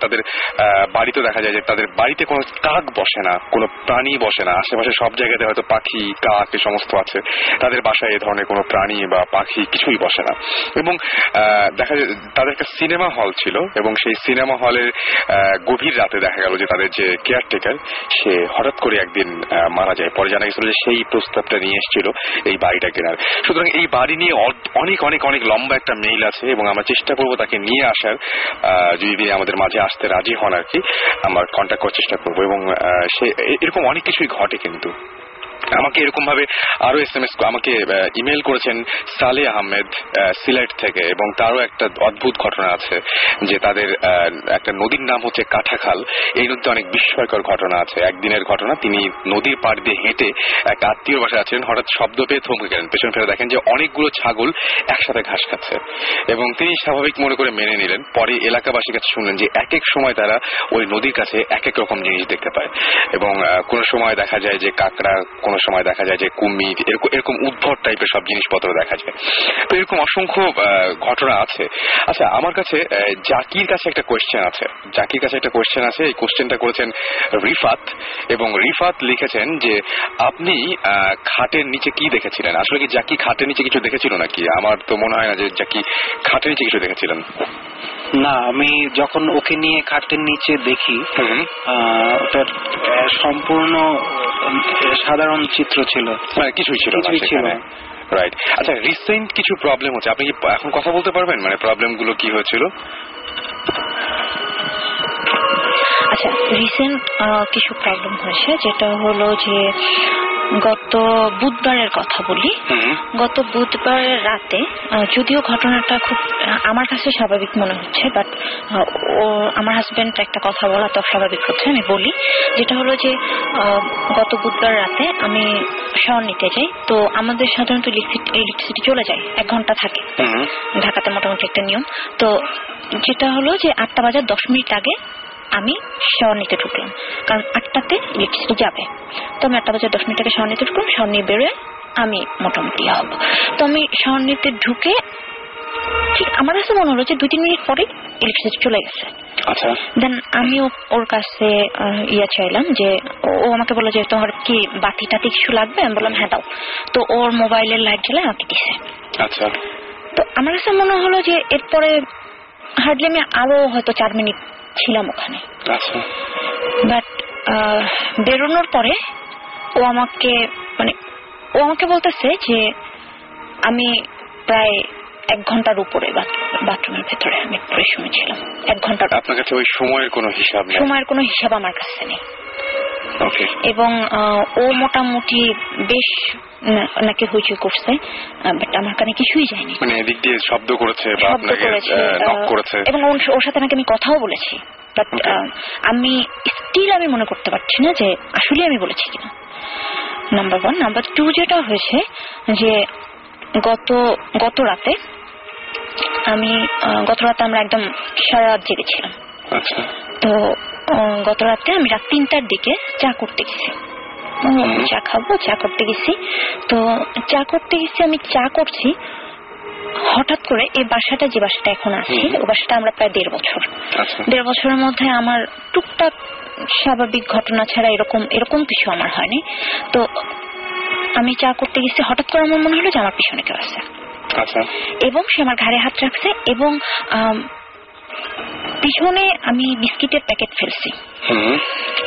তাদের আহ, বাড়িতেও দেখা যায় যে তাদের বাড়িতে কোনো কাক বসে না কোনো প্রাণী বসে না। আশেপাশে সব জায়গাতে হয়তো পাখি কাক এ সমস্ত আছে। তাদের বাসায় এ ধরনের কোনো প্রাণী বা পাখি কিছুই বসে না। এবং দেখা যায় তাদের একটা সিনেমা হল ছিল এবং সেই সিনেমা হলের গভীর রাতে দেখা গেল যে তাদের যে কেয়ারটেকার সে হঠাৎ করে একদিন মারা যায়। পরে জানা গেছিল যে সেই প্রস্তাবটা নিয়ে এসেছিল এই বাড়িটা কেনার। সুতরাং এই বাড়ি নিয়ে অনেক অনেক অনেক লম্বা একটা মেইল আছে এবং আমরা চেষ্টা করব তাকে নিয়ে আসার। যদি তিনি আমাদের মাঝে আসতে রাজি হন আর কি আমরা কন্ট্যাক্ট করার চেষ্টা করব এবং সে এরকম অনেক কিছুই ঘটে কিন্তু। আমাকে এরকম ভাবে আরও এস এম এস আমাকে ইমেল করেছেন সালে আহমেদ সিলেট থেকে এবং তারও একটা অদ্ভুত ঘটনা আছে যে তাদের একটা নদীর নাম হচ্ছে কাঠাখাল। এই নদীতে অনেক বিস্ময়কর ঘটনা আছে। একদিনের ঘটনা, তিনি নদীর পাড় দিয়ে হেঁটে এক আত্মীয় বাসায় আছেন, হঠাৎ শব্দ পেয়ে থমকে গেলেন। পেছন ফিরে দেখেন যে অনেকগুলো ছাগল একসাথে ঘাস খাচ্ছে এবং তিনি স্বাভাবিক মনে করে মেনে নিলেন। পরে এলাকাবাসীর কাছে শুনলেন যে এক এক সময় তারা ওই নদীর কাছে এক এক রকম জিনিস দেখতে পায় এবং কোনো সময় দেখা যায় যে কাকড়া কোনো সময় দেখা যায় যে কুমির এরকম এরকম উদ্ভট টাইপের সব জিনিসপত্র দেখা যায়। তো এরকম অসংখ্য ঘটনা আছে। আচ্ছা আমার কাছে জাকির কাছে একটা কোয়েশ্চেন আছে। জাকির কাছে একটা কোয়েশ্চেন আছে। এই কোয়েশ্চেনটা করেছেন রিফাত এবং রিফাত লিখেছেন যে, আপনি খাটের নিচে কি দেখেছিলেন? আসলে কি জাকি খাটের নিচে কিছু দেখেছিল নাকি? আমার তো মনে হয় না যে জাকি খাটের নিচে কিছু দেখেছিলেন। না আমি যখন ওকে নিয়ে খাটের নিচে দেখি। ওটার সম্পূর্ণ সাধারণ চিত্র ছিল। কিছুই ছিল কিছুই ছিল রাইট আচ্ছা রিসেন্ট কিছু প্রবলেম হচ্ছে। আপনি কি এখন কথা বলতে পারবেন? মানে প্রবলেমগুলো কি হয়েছিল? আচ্ছা রিসেন্ট কিছু প্রবলেম হয়েছে যেটা হলো যে গত বুধবারের কথা বলি। গত বুধবারের রাতে যদিও ঘটনাটা খুব আমার কাছে স্বাভাবিক মনে হচ্ছে বাট ও আমার হাজবেন্ড একটা কথা বলা তো স্বাভাবিক হচ্ছে আমি বলি। যেটা হলো যে গত বুধবার রাতে আমি শাওয়ার নিতে যাই তো আমাদের সাধারণত ইলেকট্রিসিটি চলে যায় এক ঘণ্টা থাকে। ঢাকাতে মোটামুটি একটা নিয়ম। তো যেটা হলো যে আটটা বাজার দশ মিনিট আগে আমি নিতে ঢুকলাম। কারণ আটটাতে ইলেকট্রিসিটি যাবে। তো আমি আটটা বাজার দশ মিনিট আগে নিতে ঢুকলাম। নিয়ে বেরোয় আমি মোটামুটি হব। তো আমি নিতে ঢুকে ঠিক আমার কাছে মনে হলো যে দুই তিন মিনিট পরে ইলেকট্রিসিটি চলে গেছে। আচ্ছা। দেন আমি ওর কাছে ইয়ে চাইলাম যে ও- আমাকে বলল যে তোমার কি বাতি টাতি কিছু লাগবে? আমি বললাম হ্যাঁ দাও। তো ওর মোবাইলের লাইট আমাকে দিছে। আচ্ছা। তো আমার কাছে মনে হলো যে এরপরে হার্ডলি আমি আরও হয়তো চার মিনিট ছিলাম ওখানে। আচ্ছা। বাট বেরোনোর পরে ও আমাকে মানে ও আমাকে বলতেছে যে আমি প্রায় এক ঘণ্টার উপরে বাথরুমের ভেতরে আমি ওই শুনেছিলাম এক ঘণ্টার আপনার কাছে ওই সময়ের কোনো হিসাব নেই? সময়ের কোনো হিসাব আমার কাছে নেই। এবং ও মোটামুটি বেশ না- নাকি হইচই করছে বাট আমার কানে কিছুই যায়নি। মানে এদিক দিয়ে শব্দ করেছে বা আপনাকে নক করেছে। এবং ওর সাথে নাকি আমি কথাও বলেছি বাট আমি স্টিল আমি মনে করতে পারছি না যে আসলে আমি বলেছি কিনা। নাম্বার ওয়ান নাম্বার টু যেটা হয়েছে যে গত গত রাতে আমি গত রাতে আমরা একদম সারা রাত জেগেছিলাম। আচ্ছা। তো গত রাতে আমি রাত তিনটার দিকে চা করতে গেছি। চা খাব চা করতে গেছি। তো চা করতে গেছি আমি চা করছি। হঠাৎ করে এই বাসাটা যে বাসাটা এখন আছি ও বাসাটা আমরা প্রায় দেড় বছর। আচ্ছা। দেড় বছরের মধ্যে আমার টুকটাক স্বাভাবিক ঘটনা ছাড়া এরকম এরকম কিছু আমার হয়নি। তো আমি চা করতে গেছি হঠাৎ করে আমার মনে হলো যে আমার পিছনে কেউ আছে। আচ্ছা। এবং সে আমার ঘাড়ে হাত রাখছে এবং পিছনে আমি বিস্কিটের প্যাকেট ফেলছি।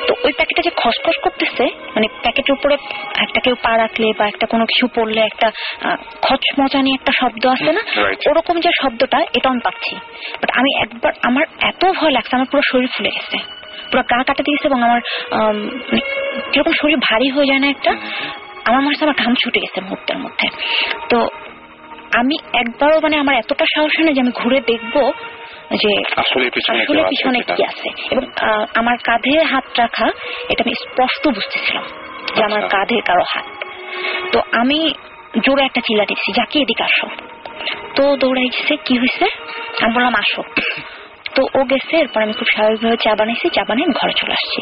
তো ওই প্যাকেটে যে খসখস করতেছে মানে প্যাকেটের উপরে একটা কেউ পা রাখলে বা একটা কোনো কিছু পড়লে একটা খচমচানি একটা শব্দ আছে না? ওরকম যে শব্দটা এটা আমি পাচ্ছি। বাট আমি একবার আমার এত ভয় লাগছে আমার পুরো শরীর ফুলে গেছে। পুরো গা কাটা দিয়েছে এবং আমার আম, মানে কীরকম শরীর ভারী হয়ে যায় না একটা আমার মনে হচ্ছে আমার ঘাম ছুটে গেছে মুহূর্তের মধ্যে। তো আমি একবারও মানে আমার এতটা সাহস হয় না যে আমি ঘুরে দেখব যে আসলে পিছনে। কি আছে? এবং আমার কাঁধে হাত রাখা এটা আমি স্পষ্ট বুঝতেছিলাম যে আমার আচ্ছা। কাঁধে কারও হাত। তো আমি জোরে একটা চিল্লা দিচ্ছি যাকে এদিকে আসো। তো দৌড়াই গেছে কি হয়েছে? আমি বললাম আসো। তো ও গেছে এরপর আমি খুব স্বাভাবিকভাবে চা বানাইছি চা বানিয়ে ঘরে চলে আসছি।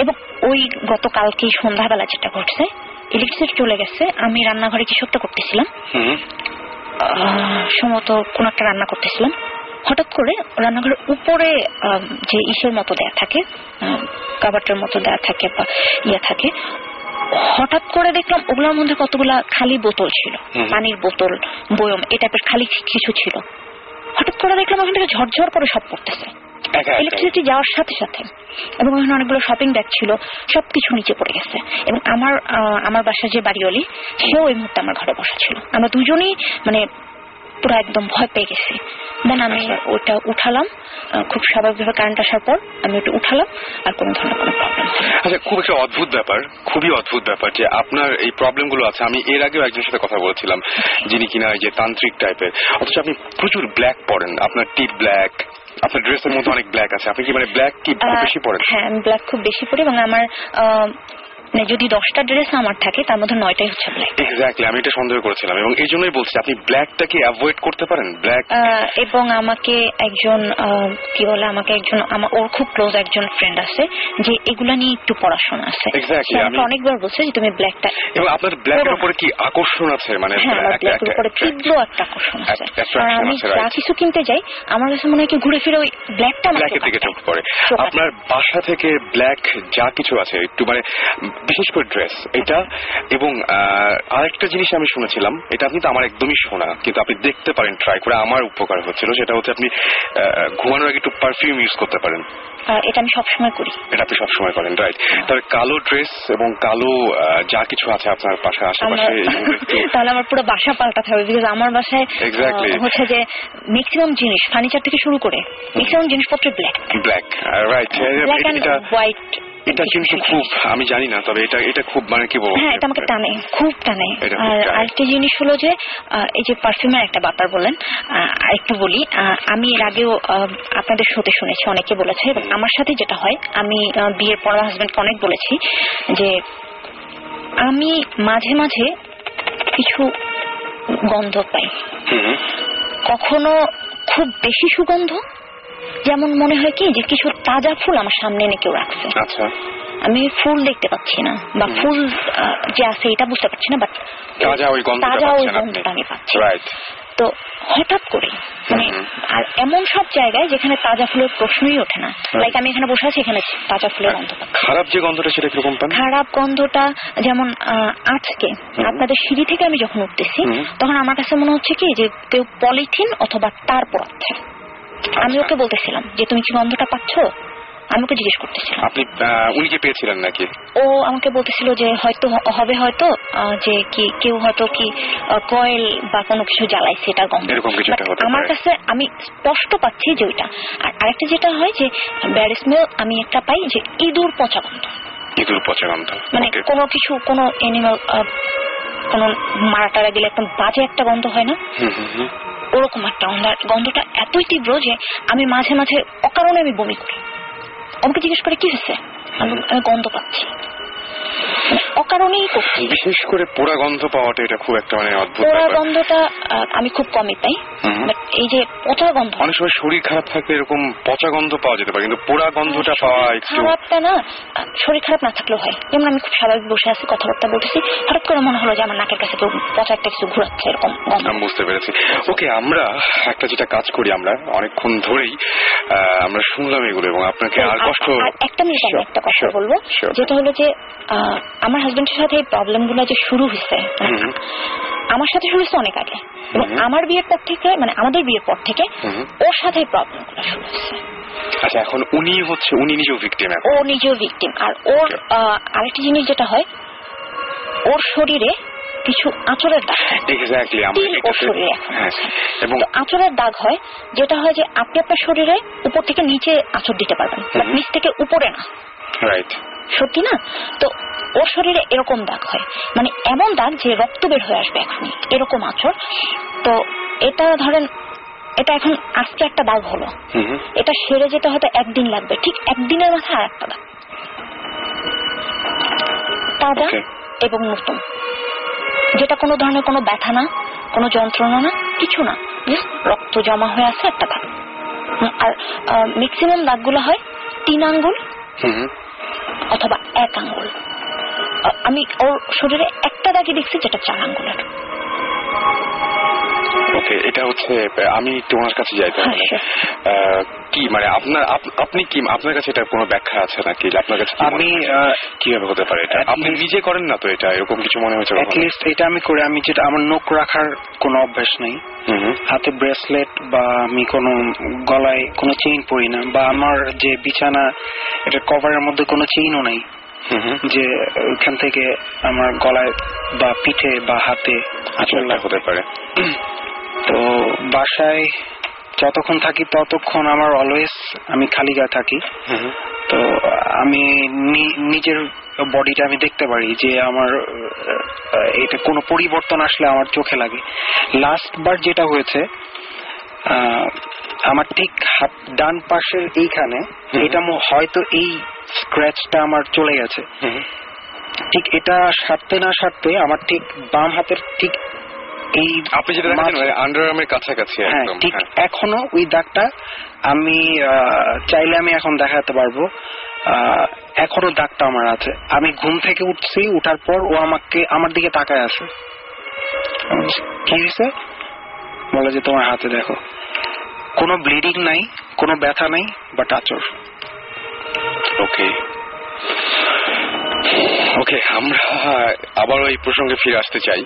এবং ওই গতকালকে সন্ধ্যাবেলা যেটা ঘটছে ইলেকট্রিসিটি চলে গেছে আমি রান্নাঘরে কিছু একটা করতেছিলাম? সম্ভবত কোন একটা রান্না করতেছিলাম। হঠাৎ করে রান্নাঘরের উপরে যে ইসের মতো দেয়া থাকে কাবারটার মতো দেয়া থাকে বা ইয়ে থাকে হঠাৎ করে দেখলাম ওগুলোর মধ্যে কতগুলা খালি বোতল ছিল পানির বোতল বয়ম এই টাইপের খালি কিছু ছিল। হঠাৎ করে দেখলাম ওখান থেকে ঝরঝর করে সব পড়তেছে। ইলেকট্রিসিটি যাওয়ার সাথে সাথে। এবং ওখানে অনেকগুলো শপিং ব্যাগ ছিল সবকিছু নিচে পড়ে গেছে। এবং আমার আমার বাসায় যে বাড়িওয়ালি সেও এই মুহূর্তে আমার ঘরে বসা ছিল। আমরা দুজনেই মানে পুরো একদম ভয় পেয়ে গেছি। দেন আমি। ওটা উঠালাম। খুব স্বাভাবিকভাবে কারেন্ট আসার পর আমি ওটা উঠালাম আর কোনো ধরনের কোনো প্রবলেম আচ্ছা খুব একটা অদ্ভুত ব্যাপার খুবই অদ্ভুত ব্যাপার যে আপনার এই প্রবলেমগুলো আছে। আমি এর আগেও একজনের সাথে কথা বলেছিলাম যিনি কিনা এই যে তান্ত্রিক টাইপের অথচ আপনি প্রচুর ব্ল্যাক পরেন। আপনার টিপ ব্ল্যাক আপনার ড্রেসের মধ্যে অনেক ব্ল্যাক আছে। আপনি কি মানে ব্ল্যাক কি বেশি পরেন? হ্যাঁ ব্ল্যাক খুব বেশি পরি এবং আমার মানে যদি দশটা ড্রেস আমার থাকে তার মধ্যে নয়টাই হচ্ছে ব্ল্যাক এক্স্যাক্টলি আমি এটা সন্দেহ করেছিলাম এবং এই জন্যই বলছি আপনি ব্ল্যাকটাকে অ্যাভয়েড করতে পারেন? ব্ল্যাক এবং আমাকে একজন কি বলে আমাকে একজন আমার ওর খুব ক্লোজ একজন ফ্রেন্ড আছে যে এগুলা নিয়ে একটু পড়াশোনা আছে। আমাকে আমি- অনেকবার বলছে যে তুমি ব্ল্যাকটা এবং আপনার ব্ল্যাকের পুরো- উপরে কি আকর্ষণ আছে? মানে ব্ল্যাকের উপরে তীব্র একটা আকর্ষণ আছে। আমি যা কিছু কিনতে যাই আমার কাছে মনে হয় কি ঘুরে ফিরে ওই ব্ল্যাকটা ব্ল্যাকের দিকে চোখ। পড়ে। আপনার বাসা থেকে ব্ল্যাক যা কিছু আছে একটু মানে বিশেষ করে ড্রেস এটা এবং আরেকটা জিনিস আমি শুনেছিলাম এটা কিন্তু আমার একদমই শোনা কিন্তু আপনি দেখতে পারেন ট্রাই করে আমার উপকার হচ্ছিল সেটা হচ্ছে আপনি ঘুমানোর আগে একটু পারফিউম ইউজ করতে পারেন। এটা আমি সবসময় করি। এটা আপনি সবসময় করেন রাইট কালো ড্রেস এবং কালো যা কিছু আছে আপনার পাশে আশেপাশে <laughs> তাহলে আমার পুরো বাসা পাল্টাতে হবে বিকজ আমার বাসায়. হচ্ছে যে ম্যাক্সিমাম জিনিস ফার্নিচার থেকে শুরু করে ম্যাক্সিমাম জিনিসপত্র black black right black white এটা কিন্তু খুব আমি জানি না তবে এটা এটা খুব মানে কি বলব? হ্যাঁ এটা আমাকে টানে খুব টানে। আর আরেকটা জিনিস হলো যে এই যে পারফিউমের একটা ব্যাপার বললেন আহ, আরেকটু বলি আমি এর আগেও আপনাদের শোতে শুনেছি অনেকে বলেছে এবং আমার সাথে যেটা হয় আমি বিয়ের পর আমার হাজবেন্ডকে অনেক বলেছি যে আমি মাঝে মাঝে কিছু গন্ধ পাই। কখনো খুব বেশি সুগন্ধ যেমন মনে হয় কি যে কিছু তাজা ফুল আমার সামনে এনে কেউ রাখছে। আচ্ছা। আমি ফুল দেখতে পাচ্ছি না বা ফুল যে আছে এটা বুঝতে পারছি না বাট তাজা ওই গন্ধটা আমি পাচ্ছি। তো হঠাৎ করে মানে আর এমন সব জায়গায় যেখানে তাজা ফুলের প্রশ্নই ওঠে না। লাইক আমি এখানে বসে আছি এখানে তাজা ফুলের গন্ধ খারাপ যে গন্ধটা সেটা কীরকম পান? খারাপ গন্ধটা যেমন আজকে আপনাদের সিঁড়ি থেকে আমি যখন উঠতেছি তখন আমার কাছে মনে হচ্ছে কি যে কেউ পলিথিন অথবা তার পড়াচ্ছে আমি। ওকে বলতেছিলাম যে তুমি কি গন্ধটা পাচ্ছ? আমি ওকে জিজ্ঞেস করতেছিলাম। আপনি আহ, উনিকে পেয়েছিলেন নাকি? ও আমাকে বলতেছিল যে হয়তো হবে হয়তো যে কি কেউ হয়তো কি কয়েল বা কোনো কিছু জ্বালাইছে এটা গন্ধ। আমার কাছে আমি স্পষ্ট পাচ্ছি যে ওইটা। আর আরেকটা যেটা হয় যে ব্যাড স্মেল আমি একটা পাই যে ইঁদুর পচা গন্ধ। ইঁদুর পচা গন্ধ। মানে কোনো কিছু কোনো এনিমাল কোনো মারা টারা গেলে একদম বাজে একটা গন্ধ হয় না? হুম, হুম, হুম। ওরকম একটা গন্ধ, গন্ধটা এতই তীব্র যে আমি মাঝে মাঝে অকারণে আমি বমি করি। আমাকে জিজ্ঞেস করে, কি হয়েছে? আমি গন্ধ পাচ্ছি। অকারণেই করছি বিশেষ করে পোড়া গন্ধ পাওয়াটা এটা খুব একটা মানে অদ্ভুত পোড়া গন্ধটা আমি খুব কমই পাই। বাট এই যে পচা গন্ধ। অনেক সময় শরীর খারাপ থাকলে এরকম পচা গন্ধ পাওয়া যেতে পারে কিন্তু পোড়া গন্ধটা পাওয়া একটু খারাপটা না শরীর খারাপ না থাকলেও হয়। যেমন আমি খুব স্বাভাবিক বসে আছি কথাবার্তা বলতেছি হঠাৎ করে মনে হলো যে আমার নাকের কাছে কেউ পচা একটা কিছু ঘুরাচ্ছে এরকম আমি বুঝতে পেরেছি। ওকে আমরা একটা যেটা কাজ করি আমরা অনেকক্ষণ ধরেই আমরা শুনলাম এগুলো এবং আপনাকে আর কষ্ট একটা মিনিট একটা কথা sure, বলব। যেটা হলো যে আমার হাজবেন্ডের সাথে এই প্রবলেমগুলো যে শুরু হয়েছে মানে আমার সাথে শুরু হয়েছে অনেক আগে। এবং আমার বিয়ের পর থেকে মানে আমাদের বিয়ের পর থেকে ওর সাথে প্রবলেমগুলো শুরু হয়েছে আচ্ছা এখন উনি হচ্ছে উনি নিজেও ভিকটিম ও নিজেও ভিকটিম আর ওর আরেকটি জিনিস যেটা হয় ওর শরীরে কিছু আঁচড়ের দাগ হয়। হ্যাঁ এবং আঁচড়ের দাগ হয় যেটা হয় যে আপনি আপনার শরীরে উপর থেকে নিচে আঁচড় দিতে পারবেন নিচ থেকে উপরে না। রাইট সত্যি না? তো ওর শরীরে এরকম দাগ হয়। মানে এমন দাগ যে রক্ত বের হয়ে আসবে এখনই। এরকম আচর। তো এটা ধরেন এটা এখন আজকে একটা দাগ হলো। এটা সেরে যেতে হয়তো একদিন লাগবে। ঠিক একদিনের মাথায় আর একটা দাগ। তাজা এবং নতুন। যেটা কোনো ধরনের কোনো ব্যথা না কোনো যন্ত্রণা না কিছু না। রক্ত জমা হয়ে আছে একটা দাগ হুম, আর ম্যাক্সিমাম দাগগুলো হয় তিন আঙ্গুল। অথবা এক আঙ্গুল। আমি ওর শরীরে একটা দাগি দেখছি যেটা চার আঙ্গুলের। ওকে এটা হচ্ছে আমি একটু ওনার কাছে যাই তাহলে। হ্যাঁ, আহ, কি মানে আপনার আপনি কি আপনার কাছে এটা কোনো ব্যাখ্যা আছে নাকি? আপনার কাছে আমি কীভাবে হতে পারে এটা? আপনি নিজে করেন না তো এটা? এরকম কিছু মনে হয়েছে? অ্যাটলিস্ট এটা আমি করে আমি যেটা আমার নখ রাখার কোনো অভ্যাস নেই। হাতে ব্রেসলেট বা আমি কোনো গলায় কোনো চেইন পরি না বা আমার যে বিছানা এটা কভারের মধ্যে কোনো চেইনও নাই। যে ওইখান থেকে আমার গলায় বা পিঠে বা হাতে আচ্ছা আঁচড় হতে পারে। তো বাসায় যতক্ষণ থাকি ততক্ষণ আমার অলওয়েজ আমি খালি গায়ে থাকি। তো আমি নিজের বডিটা আমি দেখতে পারি যে আমার এটা কোনো পরিবর্তন আসলে আমার চোখে লাগে। লাস্ট বার যেটা হয়েছে আমার ঠিক হাত ডান পাশের এইখানে এটা হয়তো এই স্ক্র্যাচটা আমার চলে গেছে। ঠিক এটা সারতে না সারতে আমার ঠিক বাম হাতের ঠিক এই আপনি যেটা আর্মের কাছাকাছি হ্যাঁ একদম ঠিক হ্যাঁ। এখনও ওই দাগটা আমি চাইলে আমি এখন দেখাতে পারব। আহ, এখনও দাগটা আমার আছে। আমি ঘুম থেকে উঠছি উঠার পর ও আমাকে আমার দিকে তাকায় আছে। বলছি, কি হয়েছে? বলে যে তোমার হাতে দেখো। কোনো ব্লিডিং নাই কোনো ব্যথা নাই বাট আচর। ওকে ওকে আমরা আবারও এই প্রসঙ্গে ফিরে আসতে চাই।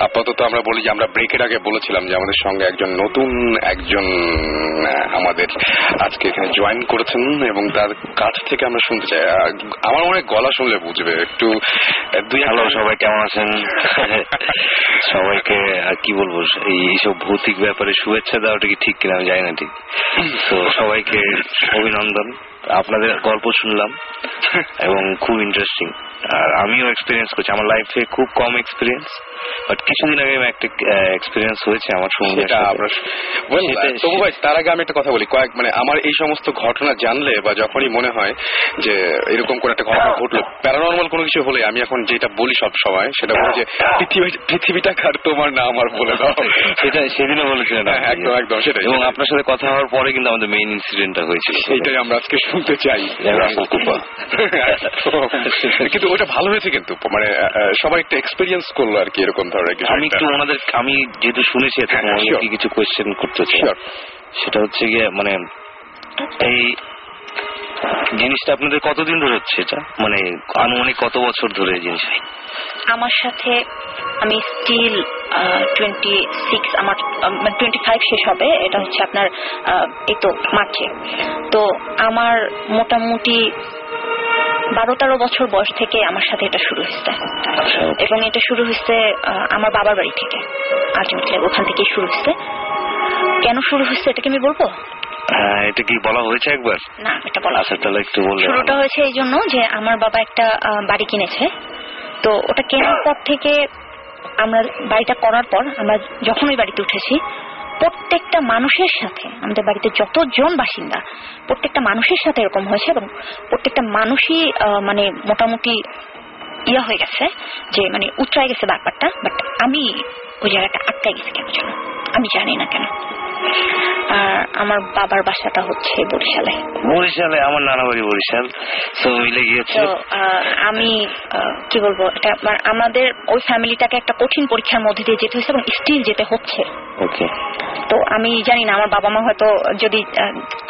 আপাতত আমরা বলি যে আমরা ব্রেকের আগে বলেছিলাম যে আমাদের সঙ্গে একজন নতুন একজন আমাদের আজকে এখানে জয়েন করেছেন এবং তার কাছ থেকে আমরা শুনতে চাই। আমার মনে গলা শুনলে বুঝবে। একটু দুই হ্যালো সবাই কেমন আছেন? <laughs> সবাইকে আর কি বলব এই এইসব ভৌতিক ব্যাপারে শুভেচ্ছা দেওয়াটা কি ঠিক কিনা আমি জানি না ঠিক। <laughs> তো সবাইকে অভিনন্দন। আপনাদের গল্প শুনলাম <laughs> এবং খুব ইন্টারেস্টিং আর আমিও এক্সপিরিয়েন্স করছি। আমার লাইফে খুব কম এক্সপিরিয়েন্স বাট কিছুদিন আগে একটা এক্সপিরিয়েন্স হয়েছে আমার তবু ভাই তার আগে আমি একটা কথা বলি কয়েক মানে আমার এই সমস্ত ঘটনা জানলে বা যখনই মনে হয় যে এরকম কোন একটা ঘটনা ঘটলো প্যারানর্মাল কোনো কিছু হলে আমি এখন যেটা বলি সব সময় সেটা বলি যে পৃথিবী পৃথিবীটা কার তোমার না আমার বলে দাও। সেটা সেদিনও বলেছিলেন হ্যাঁ, একদম একদম সেটাই। এবং আপনার সাথে কথা হওয়ার পরে কিন্তু আমাদের মেইন ইনসিডেন্টটা হয়েছিল। সেইটাই আমরা আজকে শুনতে চাই। <laughs> কিন্তু ওটা ভালো হয়েছে কিন্তু মানে সবাই একটা এক্সপিরিয়েন্স করল আর কি এরকম ধরনের কিছু আমি একটু। ওনাদের আমি যেহেতু শুনেছি হ্যাঁ, আমি কি কিছু কোয়েশ্চেন করতে চাই। সেটা হচ্ছে গিয়ে মানে এই জিনিসটা আপনাদের কতদিন ধরে হচ্ছে এটা? মানে আনুমানিক কত বছর ধরে এই জিনিসটা? আমার সাথে আমি স্টিল টোয়েন্টি সিক্স আমার টোয়েন্টি ফাইভ শেষ হবে এটা হচ্ছে আপনার আহ, এই তো মার্চে। তো আমার মোটামুটি বারো তেরো বছর বয়স থেকে আমার সাথে এটা শুরু হয়েছে। আচ্ছা এবং এটা শুরু হয়েছে আমার বাবার বাড়ি থেকে। আলটিমেটলি ওখান থেকেই শুরু হয়েছে। কেন শুরু হয়েছে এটা কি আমি বলব? হ্যাঁ এটা কি বলা হয়েছে একবার? না এটা বলা আচ্ছা তাহলে একটু বললে শুরুটা হয়েছে এই জন্য যে আমার বাবা একটা বাড়ি কিনেছে। তো ওটা কেনার পর থেকে আমরা বাড়িটা করার পর আমরা যখন ওই বাড়িতে উঠেছি প্রত্যেকটা মানুষের সাথে, আমাদের বাড়িতে যতজন বাসিন্দা, প্রত্যেকটা মানুষের সাথে এরকম হয়েছে এবং প্রত্যেকটা মানুষই মানে মোটামুটি ইয়া হয়ে গেছে যে মানে উচ্চায় গেছে ব্যাপারটা বাট আমি ওই জায়গাটা আটকাই গেছে কেন আমি জানি না কেন। আর আমার বাবার বাসাটা হচ্ছে বরিশালে। বরিশালে? আমার নানা বাড়ি বরিশাল। তো মিলে গিয়েছে আমি কি বলব এটা আমাদের ওই ফ্যামিলিটাকে একটা কঠিন পরীক্ষার মধ্যে দিয়ে যেতে হয়েছে এবং স্টিল যেতে হচ্ছে। ওকে। তো আমি জানি না আমার বাবা মা হয়তো যদি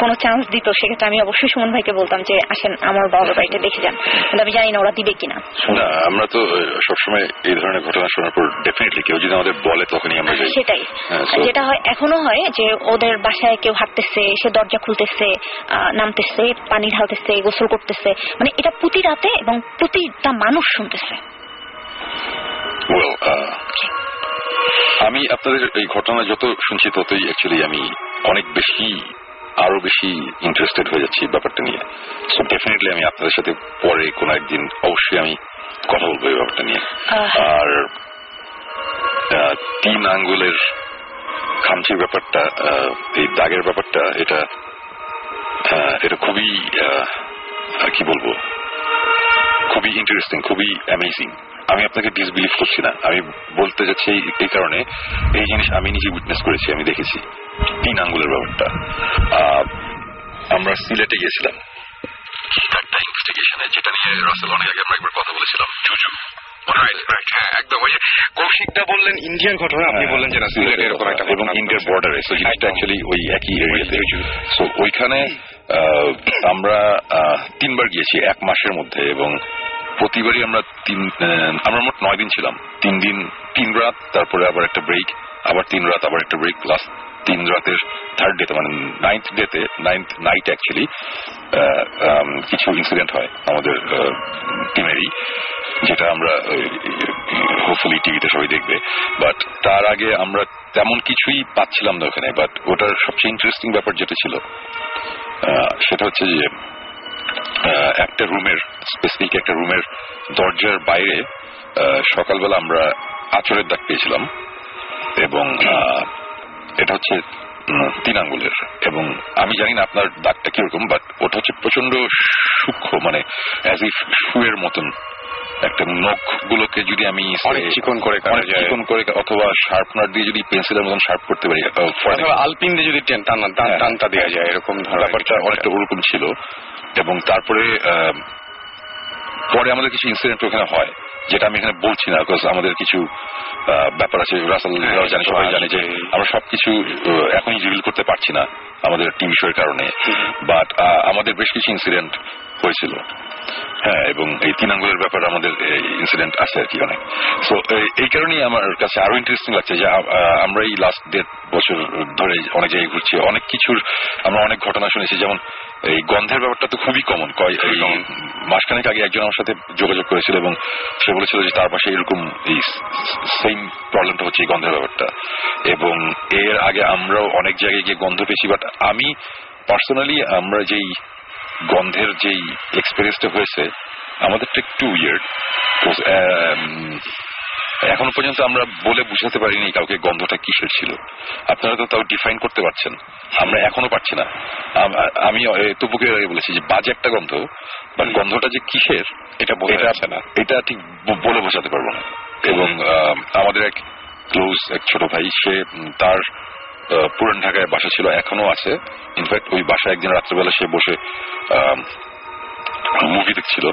কোনো চান্স দিত সেক্ষেত্রে আমি অবশ্যই সুমন ভাইকে বলতাম যে আসেন আমার বাবার বাড়িতে দেখে যান। কিন্তু আমি জানি না ওরা দিবে কিনা। আমরা তো সবসময় এই ধরনের ঘটনা শোনার পর ডেফিনেটলি কেউ যদি আমাদের বলে তখনই আমরা সেটাই। হ্যাঁ, যেটা হয় এখনও হয় যে ওদের বাসায় কেউ হাঁটতেছে সে দরজা খুলতেছে নামতেছে পানি ঢালতেছে গোসল করতেছে। মানে এটা প্রতি রাতে এবং প্রতিটা মানুষ শুনতেছে। Uh, আমি আপনাদের এই ঘটনা যত শুনছি ততই অ্যাকচুয়ালি আমি অনেক বেশি আরও বেশি ইন্টারেস্টেড হয়ে যাচ্ছি ব্যাপারটা নিয়ে। সো ডেফিনেটলি আমি আপনাদের সাথে পরে কোনো একদিন অবশ্যই আমি কথা বলব এই ব্যাপারটা নিয়ে। আর তিন আঙ্গুলের খামচির ব্যাপারটা এই দাগের ব্যাপারটা এটা এটা খুবই আর কি বলব? খুবই ইন্টারেস্টিং খুবই অ্যামেজিং আমি আপনাকে ডিসবিলিভ করছি না। আমি বলতে যাচ্ছি এই- কারণে এই জিনিস আমি নিজে উইটনেস করেছি আমি দেখেছি তিন আঙ্গুলের ব্যাপারটা। আহ, আমরা সিলেটে গিয়েছিলাম। যেটা নিয়ে রাসেল অনেক আগে আমরা একবার কথা বলেছিলাম। জুজু একদম। ওই কৌশিকদা বললেন ইন্ডিয়ান ঘটনা আপনি বললেন যে না সিলেটে এরকম একটা এবং ইন্ডিয়ার বর্ডারে সো জিনিসটা অ্যাকচুয়ালি ওই একই এরিয়াতে সো ওইখানে আমরা তিনবার গিয়েছি এক মাসের মধ্যে এবং প্রতিবারই আমরা তিন আমরা মোট নয় দিন ছিলাম। তিন দিন তিন রাত তারপরে আবার একটা ব্রেক আবার তিন রাত আবার একটা ব্রেক প্লাস তিন রাতের থার্ড ডেতে মানে নাইন্থ ডেতে নাইন্থ নাইট অ্যাকচুয়ালি কিছু ইনসিডেন্ট হয় আমাদের টিমেরই যেটা আমরা হোপফুলি টিভিতে সবাই দেখবে। বাট তার আগে আমরা তেমন কিছুই পাচ্ছিলাম না ওখানে বাট ওটার সবচেয়ে ইন্টারেস্টিং ব্যাপার যেটা ছিল সেটা হচ্ছে যে একটা রুমের স্পেসিফিক একটা রুমের দরজার বাইরে সকালবেলা আমরা আচরের দাগ পেয়েছিলাম এবং এটা হচ্ছে তিন আঙ্গুলের। এবং আমি জানি না আপনার দাগটা কীরকম বাট ওটা হচ্ছে প্রচণ্ড সূক্ষ্ম মানে অ্যাজ ইফ শুয়ের মতন। একটা নখ গুলোকে যদি আমি চিকন করে। চিকন করে অথবা শার্পনার দিয়ে যদি পেন্সিলের মতন শার্প করতে পারি আলপিন দিয়ে যদি হ্যাঁ। টানটা দেওয়া যায় এরকম ব্যাপারটা অনেকটা ওরকম ছিল। এবং তারপরে আহ, পরে আমাদের কিছু ইনসিডেন্ট ওখানে হয়। যেটা আমি এখানে বলছি না বিকজ আমাদের কিছু আহ, ব্যাপার আছে রাসাল হ্যাঁ, জানে সবাই। জানে যে আমরা সবকিছু এখনই রিভিল করতে পারছি না আমাদের টিভি শোয়ের কারণে বাট আমাদের বেশ কিছু ইনসিডেন্ট হয়েছিল। হ্যাঁ এবং এই তিন আঙ্গুলের ব্যাপারে আমাদের ইনসিডেন্ট আছে আর কি অনেক সো এই কারণেই আমার কাছে আরও ইন্টারেস্টিং লাগছে যে আমরা এই লাস্ট দেড় বছর ধরে অনেক জায়গায় ঘুরছি অনেক কিছুর আমরা অনেক ঘটনা শুনেছি। যেমন এই গন্ধের ব্যাপারটা তো খুবই কমন মাসখানেক আগে একজন আমার সাথে যোগাযোগ করেছিল এবং সে বলেছিল যে তার পাশে এরকম এই সেম প্রবলেমটা হচ্ছে এই গন্ধের ব্যাপারটা। এবং এর আগে আমরাও অনেক জায়গায় গিয়ে গন্ধ পেয়েছি বাট আমি পার্সোনালি আমরা যেই গন্ধের যেই এক্সপিরিয়েন্সটা হয়েছে আমাদেরটা একটু উইয়ার্ড এখনও পর্যন্ত আমরা বলে বুঝাতে পারিনি কাউকে গন্ধটা কিসের ছিল। আপনারা তো তাও ডিফাইন করতে পারছেন। আমরা এখনও পারছি না। আমি তবুকে বলেছি যে বাজে একটা গন্ধ বাট গন্ধটা যে কিসের এটা বলে যাচ্ছে না। এটা ঠিক বলে বোঝাতে পারব না। এবং আমাদের এক ক্লোজ এক ছোট ভাই সে তার পুরান ঢাকায় বাসা ছিল এখনও আছে। ইনফ্যাক্ট ওই বাসায় একদিন রাত্রেবেলা সে বসে মুভি দেখছিল।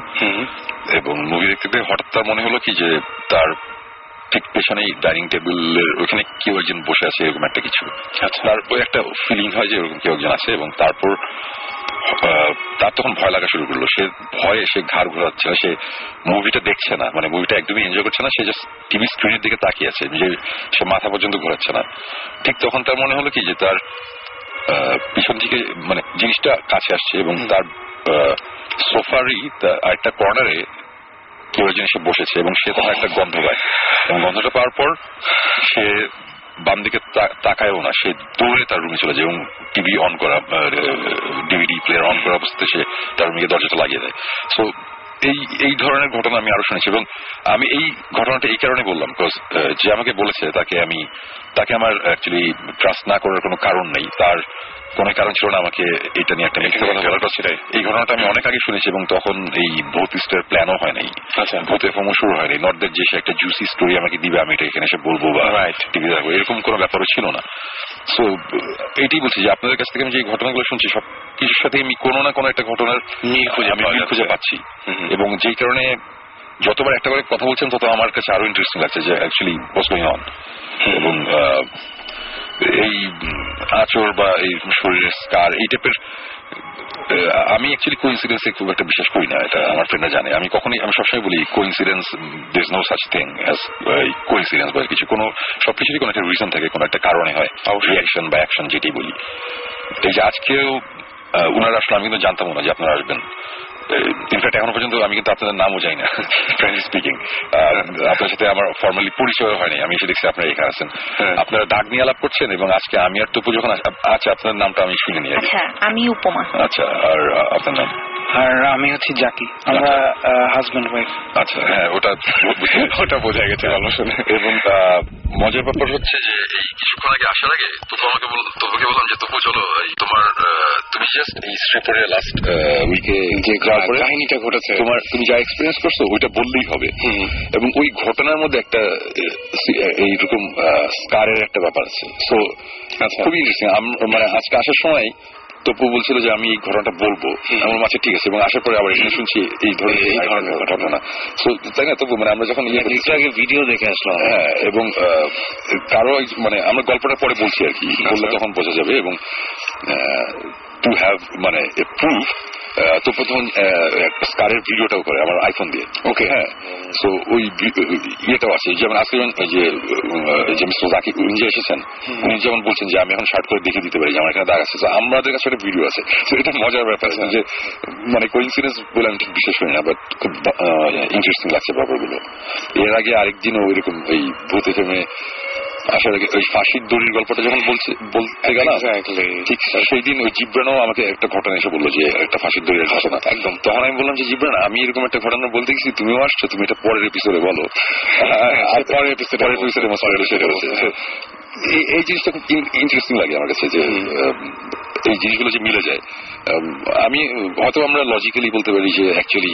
এবং মুভি দেখতে হঠাৎ তার মনে হলো কি যে তার ঠিক পেছনেই ডাইনিং টেবিলের ওখানে কেউ একজন বসে আছে এরকম একটা কিছু। তারপর একটা ফিলিং হয় যে এরকম কেউ একজন আছে এবং তারপর তার তখন ভয় লাগা শুরু করল। সে ভয়ে সে ঘাড় ঘোরাচ্ছে না সে মুভিটা দেখছে না। মানে মুভিটা একদমই এনজয় করছে না সে জাস্ট টিভি স্ক্রিনের দিকে তাকিয়ে আছে যে সে মাথা পর্যন্ত ঘোরাচ্ছে না। ঠিক তখন তার মনে হলো কি যে তার পিছন থেকে মানে জিনিসটা কাছে আসছে এবং তার সোফারই একটা কর্নারে কেউ একজন এসে বসেছে এবং সে তখন একটা গন্ধ পায়। এবং গন্ধটা পাওয়ার পর সে বাম দিকে তাকায়ও না, সে দৌড়ে তার রুমে চলে যায় এবং টিভি অন করা ডিভিডি প্লেয়ার অন করা অবস্থাতে সে তার রুমে দরজাটা লাগিয়ে দেয়। সো এই এই ধরনের ঘটনা আমি আরও শুনেছি এবং আমি এই ঘটনাটা এই কারণে বললাম বিকজ যে আমাকে বলেছে, তাকে আমি, তাকে আমার অ্যাকচুয়ালি ট্রাস্ট না করার কোনো কারণ নেই। তার কোনো কারণ ছিল না আমাকে এটা নিয়ে একটা মিথ্যে কথা বলার সেটাই এই ঘটনাটা আমি অনেক আগে শুনেছি এবং তখন এই ভূত ইস্টের প্ল্যানও হয় নাই আচ্ছা। ভূত এফএমও শুরু হয়নি। নট দ্যাট যে একটা জুসি স্টোরি আমাকে দিবে আমি এটা এখানে এসে বলব বা টিভি দেখব। এরকম কোনো ব্যাপারও ছিল না। সো এটাই বলছি যে আপনাদের কাছ থেকে আমি যে ঘটনাগুলো শুনছি সব কিছুর সাথে আমি কোনো না কোনো একটা ঘটনার মিল খুঁজে আমি মিল খুঁজে পাচ্ছি। এবং যেই কারণে যতবার একটা করে কথা বলছেন তত আমার কাছে আরও ইন্টারেস্টিং লাগছে যে অ্যাকচুয়ালি গোয়িং অন এবং এই আঁচড় বা এই শরীরের স্কার এই টাইপের আমি অ্যাকচুয়ালি কোইন্সিডেন্সে খুব একটা বিশ্বাস করি না এটা আমার ফ্রেন্ডরা জানে। আমি কখনই আমি সবসময় বলি coincidence there no such thing as coincidence বা কিছু কোনো সবকিছুরই কোনো একটা রিজন থাকে কোনো একটা কারণে হয় রিয়াকশন বা অ্যাকশন যেটি বলি। এই যে আজকেও উনারা আসলে আমি কিন্তু জানতাম না যে আপনারা আসবেন। ইনফ্যাক্ট এখনও পর্যন্ত আমি কিন্তু আপনাদের নামও জানি না ফ্রেন্ডলি স্পিকিং আপনার সাথে আমার ফর্মালি পরিচয় হয়নি আমি এসে দেখছি আপনারা এখানে আছেন। আপনারা ডাক নিয়ে আলাপ করছেন এবং আজকে আমি আর টুপু যখন আচ্ছা আপনার নামটা আমি শুনে নিয়ে আচ্ছা আমি উপমা। আচ্ছা আর আপনার নাম? আর আমি হচ্ছি জাকি আমরা হাজব্যান্ড ওয়াইফ আচ্ছা হ্যাঁ ওটা <laughs> ওটা বোঝা গেছে ভালো শুনে। এবং আহ, মজার ব্যাপার হচ্ছে যে এই কিছুক্ষণ আগে আসার আগে আমাকে বল বললাম যে তপু চলো এই তোমার তুমি জাস্ট এই শ্রীপুরে লাস্ট উইকে যে কাহিনীটা ঘটেছে। তোমার তুমি যা এক্সপিরিয়েন্স করছ ওইটা বললেই হবে। এবং ওই ঘটনার মধ্যে একটা আহ, এইরকম স্কারের একটা ব্যাপার আছে। সো খুবই ইন্টারেস্টিং মানে আজকে আসার সময় তপু বলছিল যে আমি এই ঘটনাটা বলব। আমার মাঝে ঠিক আছে। এবং আসার পরে আবার এখানে শুনছি এই ধরনের ঘটনা। তাই না? তবু মানে আমরা যখন ইয়ে আগে ভিডিও দেখে আসলাম। হ্যাঁ এবং কারও মানে আমরা গল্পটা পরে বলছি আর কি। বললে তখন বোঝা যাবে এবং টু হ্যাভ মানে প্রুফ তো প্রথম স্কারের ভিডিওটাও করে আমার আইফোন দিয়ে। ওকে হ্যাঁ সো ওই ইয়েটাও আছে যেমন আজকে যে যে মিস্টার জাকির উনি যে এসেছেন উনি যেমন বলছেন যে আমি এখন শার্ট করে দেখে দিতে পারি যে আমার এখানে দাগ আছে। আমাদের কাছে একটা ভিডিও আছে। তো এটা মজার ব্যাপার আছে যে মানে কোইন্সিডেন্স বলে আমি ঠিক বিশ্বাস করি না বাট খুব ইন্টারেস্টিং লাগছে ব্যাপারগুলো। এর আগে আরেকদিনও ওইরকম এই ভূত এফএমে আগে ওই ফাঁসির দড়ির গল্পটা যখন বলছে বলতে গেল. ঠিক সেই দিন ওই জিব্রানও আমাকে একটা ঘটনা এসে বলল যে একটা ফাঁসির দড়ির ঘটনা। একদম তখন আমি বললাম যে জিব্রান আমি এরকম একটা ঘটনা বলতে গেছি তুমিও আসছো তুমি এটা পরের এপিসোডে বলো। আর পরের এপিসোডে পরের এপিসোডে পরের এপিসোডে এই এই জিনিসটা খুব ইন্টারেস্টিং লাগে আমার কাছে যে এই জিনিসগুলো যে মিলে যায়। আমি হয়তো আমরা লজিক্যালি বলতে পারি যে অ্যাকচুয়ালি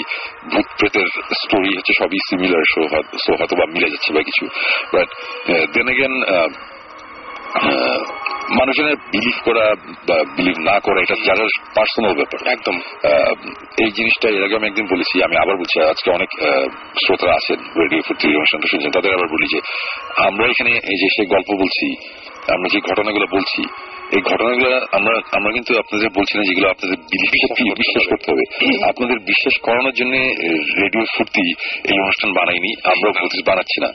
ভূত প্রেতের স্টোরি হচ্ছে সবই সিমিলার সো হয়তো বা মিলে যাচ্ছে বা কিছু। বাট দেন এগেন মানুষজনের বিলিভ করা বা বিলিভ না করা এটা যারা পার্সোনাল ব্যাপার। একদম। এই জিনিসটা এর আগে আমি একদিন বলেছি আমি আবার বলছি আজকে অনেক শ্রোতা আছেন রেডিও ফুর্তি অনুষ্ঠানটা শুনছেন তাদের আবার বলি যে আমরা এখানে এই যে সেই গল্প বলছি আমরা যে ঘটনাগুলো বলছি এই ঘটনাগুলো আমরা আমরা কিন্তু আপনাদের বলছি না যেগুলো আপনাদের বিলিভ বিশ্বাস করতে হবে। আপনাদের বিশ্বাস করানোর জন্য রেডিও ফুর্তি এই অনুষ্ঠান বানাইনি আমরাও বানাচ্ছি না।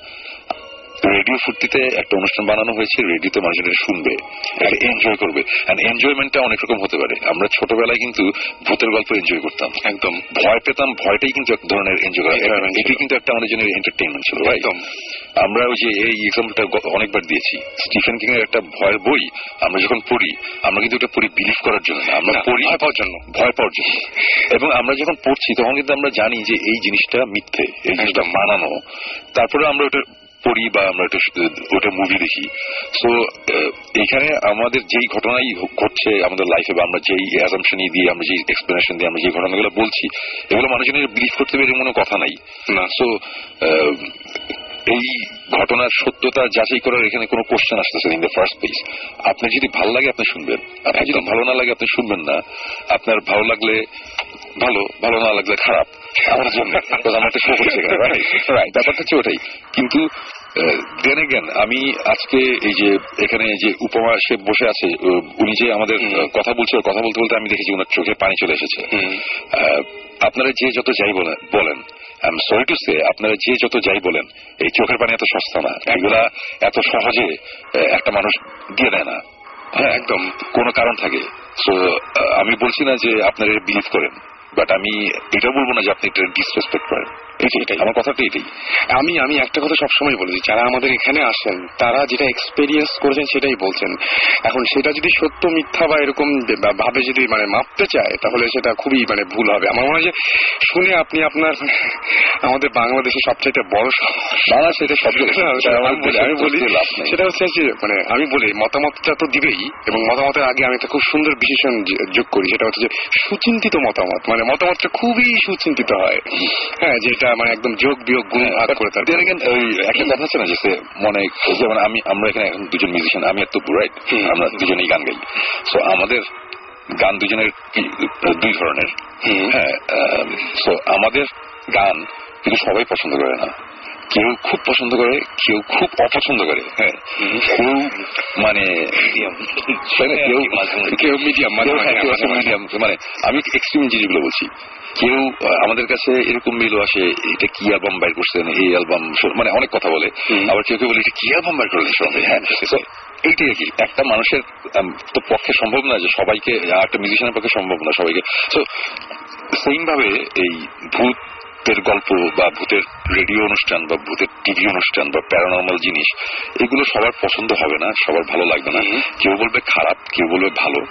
রেডিও ফুর্তিতে একটা অনুষ্ঠান বানানো হয়েছে রেডিওতে মানুষজন এটা শুনবে এনজয় করবে এনজয়মেন্টটা অনেক রকম হতে পারে। আমরা ছোটবেলায় কিন্তু ভূতের গল্প এনজয় করতাম। একদম। ভয় পেতাম ভয়টাই কিন্তু এক ধরনের এনজয় করা। এটাই কিন্তু একটা আমাদের জন্য এন্টারটেনমেন্ট ছিল একদম। আমরা ওই যে এই এক্সাম্পলটা অনেকবার দিয়েছি। স্টিফেন কিং এর একটা ভয়ের বই আমরা যখন পড়ি আমরা কিন্তু এটা পড়ি বিলিভ করার জন্য না আমরা পড়ি ভয় পাওয়ার জন্য। ভয় পাওয়ার জন্য। এবং আমরা যখন পড়ছি তখন কিন্তু আমরা জানি যে এই জিনিসটা মিথ্যে এই জিনিসটা মানানো তারপরে আমরা ওটা পড়ি বা আমরা ওটা ওটা মুভি দেখি। সো এখানে আমাদের যেই ঘটনাই ঘটছে আমাদের লাইফে বা আমরা যেই অ্যাজামশনই দিয়ে আমরা যেই এক্সপ্লেনেশন দিয়ে আমরা যে ঘটনাগুলো বলছি এগুলো মানুষজনের বিলিভ করতে পেরে কোনো কথা নাই। না। সো এই ঘটনার সত্যতা যাচাই করার এখানে কোনো কোশ্চেন আসতেছে ইন দ্য ফার্স্ট প্লেস আপনি যদি ভালো লাগে আপনি শুনবেন। আপনার যদি ভালো না লাগে আপনি শুনবেন না। আপনার ভালো লাগলে ভালো ভালো না লাগলে খারাপ। আমার জন্য। আমরা শো করছি ব্যাপারটা হচ্ছে ওটাই। কিন্তু দেন এগেন আমি আজকে এই যে এখানে যে উপমা সে বসে আছে উনি যে আমাদের কথা বলছিল কথা বলতে বলতে আমি দেখেছি ওনার চোখে পানি চলে এসেছে। আপনারা যে যত যাই বলেন বলেন I am sorry to say আপনারা যে যত যাই বলেন এই চোখের পানি এত সস্তা না। এগুলা এত সহজে একটা মানুষ দিয়ে দেয় না। হ্যাঁ একদম। কোনো কারণ থাকে। সো আমি বলছি না যে আপনারা বিলিভ করেন। বাট আমি এটা বলব না যে আপনি এটা ডিসরেসপেক্ট করেন। এটাই। আমার কথাটা এটাই আমি আমি একটা কথা সবসময় বলি যারা আমাদের এখানে আসেন তারা যেটা এক্সপেরিয়েন্স করেছেন সেটাই বলছেন। এখন সেটা যদি সত্য মিথ্যা বা এরকম ভাবে যদি মানে মাপতে চায় তাহলে সেটা খুবই মানে ভুল হবে। আমার মনে হয় যে শুনে আপনি আপনার <laughs> আমাদের বাংলাদেশের সবচাইতে বড় সমস্যা সেটা সব আমি বলি সেটা হচ্ছে যে মানে আমি বলি মতামতটা তো দিবেই এবং মতামতের আগে আমি একটা খুব সুন্দর বিশেষণ যোগ করি সেটা হচ্ছে যে সুচিন্তিত মতামত। মানে মতামতটা খুবই সুচিন্তিত হয়। হ্যাঁ যেটা মানে একদম যোগ বিয়োগ গুণ ভাগ করে তার ওই একটা কথা আছে না যে সে মনে যেমন আমি আমরা এখানে এখন দুজন মিউজিশিয়ান আমি আর রাইট আমরা দুজনেই গান গাই। সো আমাদের গান দুজনের কি- দুই ধরনের। হ্যাঁ সো আমাদের গান কিন্তু সবাই পছন্দ করে না। কেউ খুব পছন্দ করে কেউ খুব অপছন্দ করে। হ্যাঁ। কেউ মানে কেউ কেউ মিডিয়াম মানে মানে আমি এক্সট্রিম জিনিসগুলো বলছি। কেউ আমাদের কাছে এরকম মেলও আসে এটা কি অ্যালবাম বাইর করছেন এই অ্যালবাম মানে অনেক কথা বলে। আবার কেউ কেউ বলে এটা কি অ্যালবাম বাইর করলেন সবাই হ্যাঁ। এইটাই আর কি। একটা মানুষের তো পক্ষে সম্ভব না যে সবাইকে একটা মিউজিশিয়ানের পক্ষে সম্ভব না সবাইকে। তো সেইম ভাবে এই ভূতের গল্প বা ভূতের রেডিও অনুষ্ঠান বা ভূতের টিভি অনুষ্ঠান বা প্যারানর্মাল জিনিস এগুলো সবার পছন্দ হবে না সবার ভালো লাগবে না। কেউ বলবে খারাপ কেউ বলবে ভালো।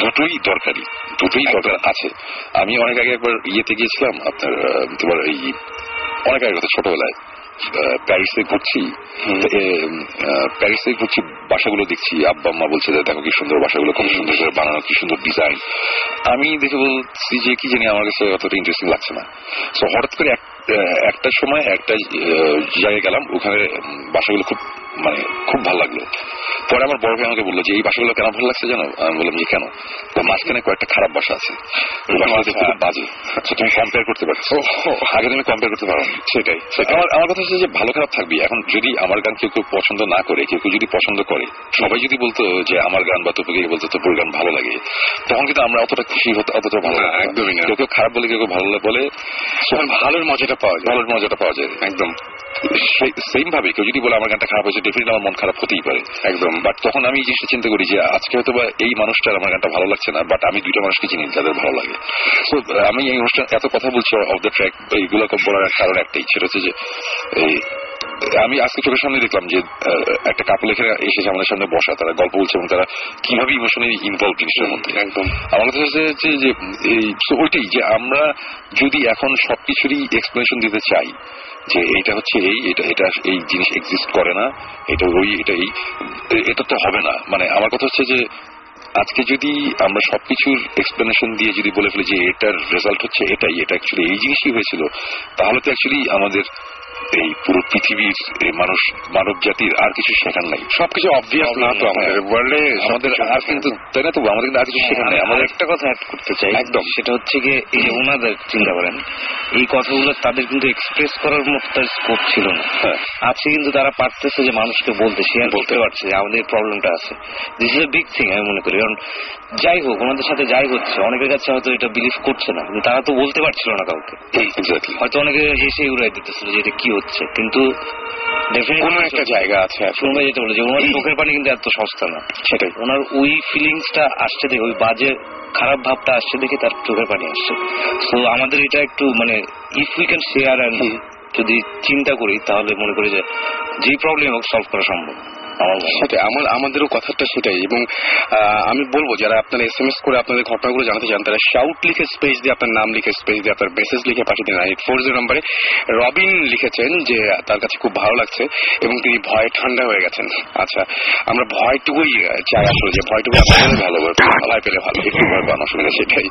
দুটোই দরকারি দুটোই দরকার আছে। আমি অনেক আগে একবার ইয়েতে গিয়েছিলাম আপনার তোমার এই অনেক আগে কথা ছোটবেলায়। প্যারিসে ঘুরছি। প্যারিসে ঘুরছি বাসাগুলো দেখছি। আব্বা আম্মা বলছে যে দেখো কি সুন্দর বাসাগুলো খুব সুন্দর করে বানানো কি সুন্দর ডিজাইন আমি দেখে বলছি যে কি জানি আমার কাছে অতটা ইন্টারেস্টিং লাগছে না। তো হঠাৎ করে এক- একটা সময় একটা জায়গায় গেলাম। ওখানে বাসাগুলো খুব মানে খুব ভালো লাগল। পরে আমার বড় ভাই আমাকে বলল যে এই বাসাগুলো কেন ভালো লাগছে জানো? আমি বললাম যে কেন? মাঝখানে কয়েকটা খারাপ বাসা আছে। খুব বাজে। তুমি কম্পেয়ার করতে পারছ আগে তুমি কম্পেয়ার করতে পারো। সেটাই আমার আমার কথা হচ্ছে যে ভালো খারাপ থাকবি। এখন যদি আমার গান কেউ কেউ পছন্দ না করে কেউ কেউ যদি পছন্দ করে সবাই যদি বলতো যে আমার গান বা তোকে বলতো তোর গান ভালো লাগে তখন কিন্তু আমরা অতটা খুশি হতো অতটা ভালো। একদমই না। কেউ খারাপ বলে কেউ ভালো বলে ভালোর মজাটা পাওয়া যায়। ভালোর মজাটা পাওয়া যায়। একদম। সেম ভাবে কেউ যদি বলে আমার গানটা খারাপ হয়েছে ডেফিনেটলি আমার মন খারাপ হতেই পারে। একদম। বাট তখন আমি এই জিনিসটা চিন্তা করি যে আজকে হয়তো বা এই মানুষটার আমার গানটা ভালো লাগছে না বাট আমি দুইটা মানুষকে চিনি যাদের ভালো লাগে। তো আমি এই অনুষ্ঠান এত কথা বলছি অফ দ্য ট্র্যাক এইগুলো বলার কারণ একটাই সেটা হচ্ছে যে এই আমি আজকে চোখের সামনে দেখলাম যে একটা কাপড় এখানে এসেছে আমাদের সামনে বসা তারা গল্প বলছে এবং তারা কীভাবে ইমোশনালি ইনভলভ জিনিসটার মধ্যে। একদম। আমার কথা হচ্ছে যে যে এই ওইটাই যে আমরা যদি এখন সবকিছুরই এক্সপ্লেনেশন দিতে চাই যে এটা হচ্ছে এই, এটা এটা এই জিনিস এক্সিস্ট করে না, এটা ওই, এটা এই এটা তো হবে না। মানে আমার কথা হচ্ছে যে, আজকে যদি আমরা সবকিছুর এক্সপ্লেনেশন দিয়ে যদি বলে ফেলি যে এটার রেজাল্ট হচ্ছে এটাই, এটা অ্যাকচুয়ালি এই জিনিসই হয়েছিল, তাহলে তো অ্যাকচুয়ালি আমাদের এই পুরো পৃথিবীর মানুষ মানব জাতির আর কিছু শেখার নাই। সবকিছু অবভিয়াস না তো আমাদের ওয়ার্ল্ডে আমাদের আর কিন্তু তাই না তো? আমাদের কিন্তু আর কিছু শেখার নেই। আমার আমাদের একটা কথা অ্যাড করতে চাই একদম। সেটা হচ্ছে গিয়ে এই যে ওনাদের চিন্তা করেন এই কথাগুলো তাদের কিন্তু এক্সপ্রেস করার মতো তার স্কোপ ছিল না। হ্যাঁ। আছে কিন্তু তারা পারতেছে যে মানুষকে বলতে শেয়ার করতে পারছে যে আমাদের প্রবলেমটা আছে। This is a big thing আমি মনে করি। কারণ যাই হোক ওনাদের সাথে যাই হচ্ছে। অনেকের কাছে হয়তো এটা বিলিভ করছে না কিন্তু তারা তো বলতে পারছিল না কাউকে। হয়তো অনেকে হেসে উড়াই দিতেছিল যে এটা কি হচ্ছে কিন্তু কোনো একটা জায়গা আছে শুনবে যেটা বলে যে ওনার চোখের পানি কিন্তু এত সস্তা না। সেটাই। ওনার ওই ফিলিংসটা আসছে দেখে ওই বাজে খারাপ ভাবটা আসছে দেখে তার চোখের পানি আসছে। তো আমাদের এটা একটু মানে if we can share and যদি চিন্তা করি তাহলে মনে করি যে যেই প্রবলেম হোক সলভ করা সম্ভব। সেটাই আমার আমাদেরও কথাটা সেটাই। এবং আহ, আমি বলব যারা আপনারা এস এম এস করে আপনাদের ঘটনাগুলো জানাতে চান তারা শাউট লিখে স্পেস দিয়ে আপনার নাম লিখে স্পেস দিয়ে আপনার মেসেজ লিখে পাঠিয়ে দিন। এইট ফোর জিরো নম্বরে রবিন লিখেছেন যে তার কাছে খুব ভালো লাগছে এবং তিনি ভয়ে ঠান্ডা হয়ে গেছেন। আচ্ছা আমরা ভয়টুকুই চাই আসলে যে ভয়টুকু আপনাদের ভালো ভয় পেলে ভালো একটু ভয় পান অসুবিধা সেটাই।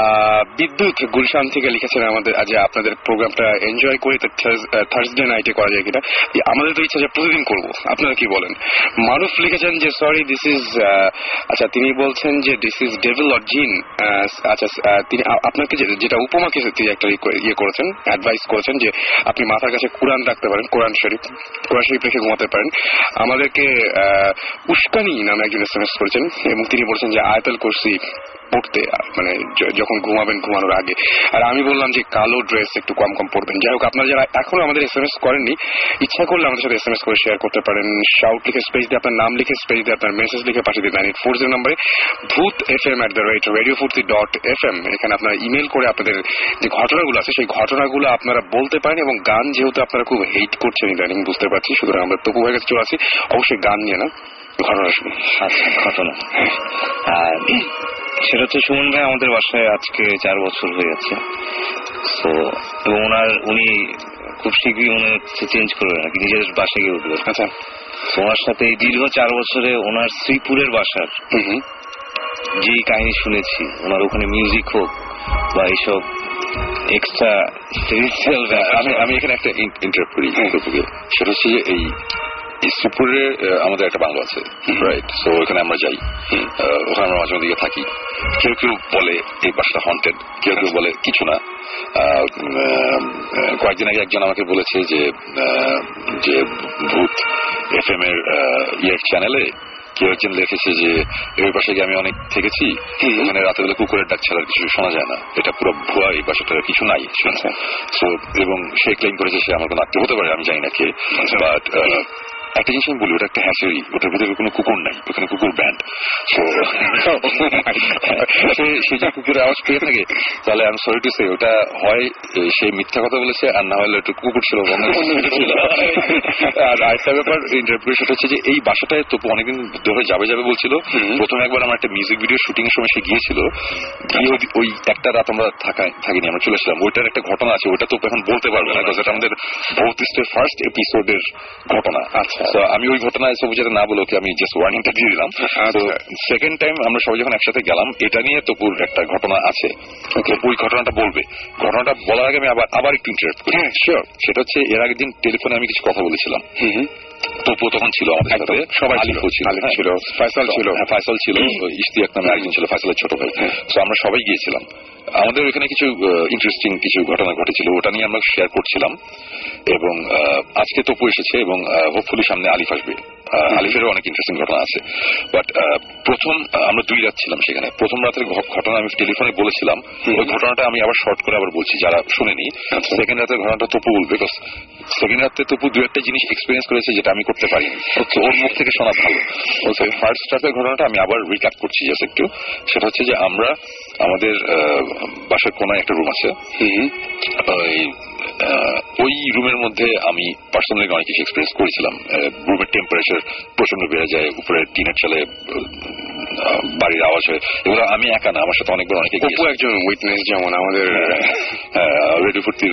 আহ, বিদ্যুৎ গুলশান থেকে লিখেছেন আমাদের আজ আপনাদের প্রোগ্রামটা এনজয় করে থার্সডে নাইটে করা যায় কিনা? আমাদের তো ইচ্ছা যে প্রতিদিন করব। আপনারা কি বলেন? মারুফ লিখেছেন যে সরি দিস ইজ আচ্ছা তিনি বলছেন যে দিস ইজ ডেভিল অর জিন আচ্ছা তিনি আপনাকে যেটা উপমাকে তিনি একটা ইয়ে করেছেন অ্যাডভাইস করেছেন যে, আপনি মাথার কাছে কোরআন রাখতে পারেন, কোরআন শরীফ কোরআন শরীফ রেখে ঘুমাতে পারেন। আমাদেরকে উস্কানি নামে একজন এস করেছেন এবং তিনি বলছেন যে, আয়তাল কুরসি পড়তে মানে যখন ঘুমাবেন, ঘুমানোর আগে। আর আমি বললাম যে, কালো ড্রেস একটু কম কম পরবেন। যাই হোক, আপনারা যারা এখনও আমাদের এস এম এস করেননি, ইচ্ছা করলে আমাদের সাথে এস এম এস করে শেয়ার করতে পারেন। শাউট লিখে স্পেস দিয়ে আপনার নাম লিখে স্পেস দিয়ে আপনার মেসেজ লিখে পাঠিয়ে দিন। নাইন এইট ফোর জিরো নম্বরে Bhoot F M at the rate radio Foorti dot F M এখানে আপনারা ইমেল করে আপনাদের যে ঘটনাগুলো আছে, সেই ঘটনাগুলো আপনারা বলতে পারেন এবং গান যেহেতু আপনারা খুব হেট করছেন ইদানিং বুঝতে পারছি। সুতরাং আমরা তবু হয়ে গেছে, চলে আসি। অবশ্যই গান নিয়ে না, ঘটনা শুনি। আচ্ছা ঘটনা। সেটা হচ্ছে সুমন ভাই আমাদের বাসায় আজকে চার বছর হয়ে গেছে। তো এবং ওনার উনি খুব শীঘ্রই উনি হচ্ছে চেঞ্জ করবেন আর কি নিজের বাসায় গিয়ে উঠবেন। আচ্ছা। ওনার সাথে এই দীর্ঘ চার বছরে ওনার শ্রীপুরের বাসার যেই কাহিনী শুনেছি ওনার ওখানে মিউজিক হোক বা এইসব এক্সট্রা আমি আমি এখানে একটা ইন্টারাপ্ট করি সেটা হচ্ছে এই ইসপুরে আমাদের একটা বাংলো আছে। রাইট সো ওখানে আমরা যাই। ওখানে আমরা মাঝে মধ্যে থাকি। কেউ কেউ বলে এই বাসাটা হন্টেড কেউ কেউ বলে কিছু না। কয়েকদিন আগে একজন আমাকে বলেছে যে যে ভূত এফ এম এর ইয়ের চ্যানেলে কেউ একজন লিখেছে যে এই পাশে গিয়ে আমি অনেক থেকেছি। ওখানে রাতে বেলা কুকুরের ডাক ছাড়া কিছু শোনা যায় না। এটা পুরো ভুয়া এই বাসাটার কিছু নাই। সো এবং সে ক্লেম করেছে সে আমার কোনো আত্মীয় হতে পারে আমি জানি না কে। বাট একটা জিনিস আমি বলি ওটা একটা হ্যাচারি ওটার ভিতরে কোনো কুকুর নাই ওখানে কুকুর ব্যান্ড <laughs> সে যে কুকুরের আওয়াজ পেয়ে থাকে তাহলে আমি সরি টু সে ওটা হয় সে মিথ্যা কথা বলেছে আর না হলে একটু কুকুর ছিল। আর আরেকটা ব্যাপার ইন্টারপ্রিট সেটা হচ্ছে যে এই বাসাটায় তপু অনেকদিন ধরে যাবে যাবে বলছিল। প্রথমে একবার আমার একটা মিউজিক ভিডিও শুটিং এর সময় সে গিয়েছিল। গিয়ে ওই- একটা রাত আমরা থাকা থাকিনি আমরা চলে এসেছিলাম ওইটার একটা ঘটনা আছে ওইটা তো এখন বলতে পারবে না আমাদের ফার্স্ট এপিসোডের ঘটনা। আচ্ছা। তো আমি ওই ঘটনায় সবুজ না বলে ওকে আমি জাস্ট ওয়ার্নিংটা দিয়ে দিলাম। তো সেকেন্ড টাইম আমরা সবাই যখন একসাথে গেলাম এটা নিয়ে তপুর একটা ঘটনা আছে। ওকে ওই ঘটনাটা বলবে। ঘটনাটা বলার আগে আমি আবার আবার একটু ইন্টারেক্ট করি। হ্যাঁ, সেটা হচ্ছে এর আগের দিন টেলিফোনে আমি কিছু কথা বলেছিলাম। হুম তখন ছিল আমাদের সাথে। সবাই ছিল। আলিফও ছিল। আলিফ হ্যাঁ। ছিল, ফয়সাল ছিল। হ্যাঁ, ফয়সাল ছিল। ইশতিয়াক নামে একজন ছিল ফয়সালের ছোট ভাই। তো আমরা সবাই গিয়েছিলাম। আমাদের ওখানে কিছু ইন্টারেস্টিং কিছু ঘটনা ঘটেছিল। ওটা নিয়ে আমরা শেয়ার করছিলাম। এবং আজকে তপু এসেছে এবং হোপফুলি সামনে আলিফ আসবে। আলিফেরও অনেক ইন্টারেস্টিং ঘটনা আছে। বাট প্রথম আমরা দুই রাত ছিলাম সেখানে। প্রথম রাতের ঘটনা আমি টেলিফোনে বলেছিলাম। ওই ঘটনাটা আমি আবার শর্ট করে আবার বলছি যারা শুনেনি। সেকেন্ড রাতের ঘটনাটা তপু বলবে বিকজ রাতে তপু দু একটা জিনিস এক্সপিরিয়েন্স করেছে যেটা আমি করতে পারিনি। ওর মুখ থেকে শোনা ভালো। ফার্স্ট রাতের ঘটনাটা আমি আবার রিক্যাপ করছি জাস্ট একটু সেটা হচ্ছে যে আমরা আমাদের বাসার কোনায় একটা রুম আছে। ওই ওই রুমের মধ্যে আমি পার্সোনালি অনেক কিছু এক্সপিরিয়েন্স করেছিলাম। রুমের টেম্পারেচার প্রচণ্ড বেড়ে যায় উপরে টিনের চালে বাড়ির আওয়াজ হয়। এগুলো আমি একা না আমার সাথে অনেকবার অনেকে অপু একজন উইটনেস যেমন আমাদের রেডিও ফুর্তির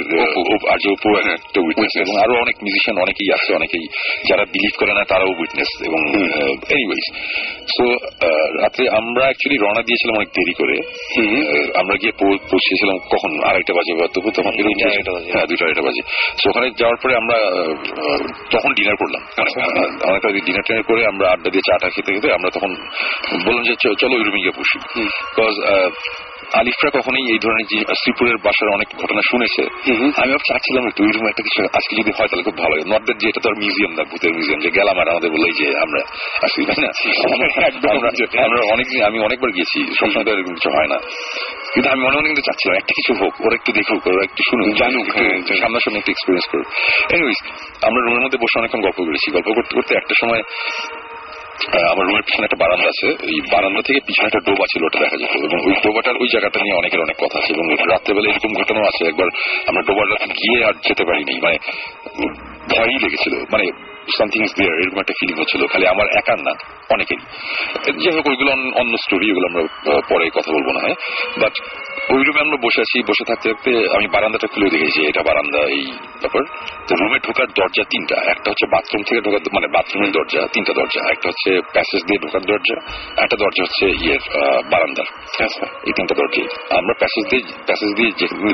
আর্য অপু একটা উইটনেস এবং আরও অনেক মিউজিশিয়ান অনেকেই আছে অনেকেই। যারা বিলিভ করে না তারাও উইটনেস এবং এনিওয়েজ সো রাতে আমরা অ্যাকচুয়ালি রওনা দিয়েছিলাম অনেক দেরি করে। আমরা গিয়ে পৌঁছেছিলাম কখন? আড়াইটা বাজে বা তবু তখন। দুইটা আড়াইটা বাজে। হ্যাঁ দুটো আড়াইটা বাজে। So, ওখানে যাওয়ার পরে আমরা তখন ডিনার করলাম। অনেকটা ডিনার টিনার করে আমরা আড্ডা দিয়ে চাটা খেতে খেতে আমরা তখন বললাম যে চলো ওই রুমে গিয়ে বসি। বিকজ আলিফরা কখনোই এই ধরনের যে শ্রীপুরের বাসার অনেক ঘটনা শুনেছে। আমি চাচ্ছিলাম একটু ওই রুমে একটা কিছু আজকে যদি হয় তাহলে খুব ভালো হয়। নট দ্যাট যে এটা তো আর মিউজিয়াম না ভূতের মিউজিয়াম যে গেলাম আর আমাদের বলল এই যে আমরা আসি। তাই না? আমরা- অনেক আমি অনেকবার গেছি সবসময় তো এরকম কিছু হয় না। কিন্তু আমি মনে মনে কিন্তু চাচ্ছিলাম একটা কিছু হোক ওরা একটু দেখুক ওরা একটু শুনুক জানুক হ্যাঁ, সামনাসামনি একটু এক্সপিরিয়েন্স করুক। এনিওয়েজ আমরা রুমের মধ্যে বসে অনেকক্ষণ গল্প করেছি। গল্প করতে করতে একটা সময় আমার রুমের পিছনে একটা বারান্দা আছে। এই বারান্দা থেকে পিছনে একটা ডোবা ছিল ওটা দেখা যেত এবং ওই ডোবাটার ওই জায়গাটা নিয়ে অনেকের অনেক কথা আছে। এবং রাত্রেবেলা এরকম ঘটনাও আছে। একবার আমরা ডোবাটা গিয়ে আর যেতে পারিনি। মানে ভয়ই লেগেছিল। মানে সামথিং ইজ দেয়ার এরকম একটা ফিলিং হচ্ছিল। খালি আমার একার না, অনেকেরই। যাই হোক, ওইগুলো অন্য- অন্য স্টোরি ওগুলো আমরা পরে কথা বলব না হয়। বাট ওই রুমে আমরা বসে আছি, বসে থাকতে থাকতে আমি বারান্দাটা খুলে দেখেছি, এটা বারান্দা, এই ব্যাপার তো রুমে ঢোকার দরজা তিনটা, একটা হচ্ছে বাথরুম থেকে ঢোকার মানে বাথরুমের দরজা, তিনটা দরজা, একটা হচ্ছে প্যাসেজ দিয়ে ঢোকার দরজা, একটা দরজা হচ্ছে ইয়ের বারান্দার এই তিনটা দরজাই। আমরা প্যাসেজ দিয়ে প্যাসেজ দিয়ে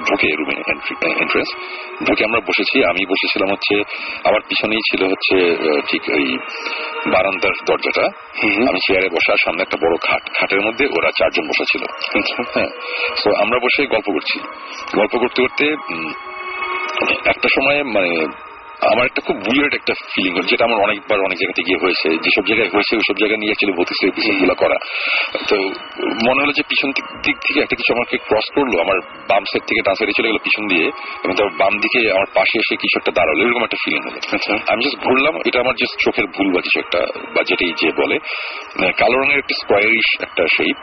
ঢুকে রুমে এন্ট্রেন্স ঢুকে আমরা বসেছি, আমি বসেছিলাম হচ্ছে, আমার পিছনেই ছিল হচ্ছে ঠিক এই বারান্দার দরজাটা আমি চেয়ারে বসা সামনে একটা বড় খাট। খাটের মধ্যে ওরা চারজন বসা ছিল হ্যাঁ তো আমরা বসে গল্প করছি। গল্প করতে করতে একটা সময় মানে আমার একটা খুব বুয়েট একটা ফিলিং হল যেটা আমার অনেকবার অনেক জায়গাতে গিয়ে হয়েছে। যেসব জায়গায় হয়েছে ওইসব জায়গায় নিয়ে ছিল ভৌতিক এপিসোডগুলো করা। তো মনে হলো যে পিছন দিক- থেকে একটা কিছু আমাকে ক্রস করল আমার বাম সাইড থেকে ডান সাইডে চলে গেলো পিছন দিয়ে এবং তার বাম দিকে আমার পাশে এসে কিছু একটা দাঁড়াল এরকম একটা ফিলিং হলো। আমি জাস্ট ঘুরলাম এটা আমার জাস্ট চোখের ভুল বা কিছু একটা বা যেটাই যে বলে। মানে কালো রঙের একটা স্কোয়ারিশ একটা শেপ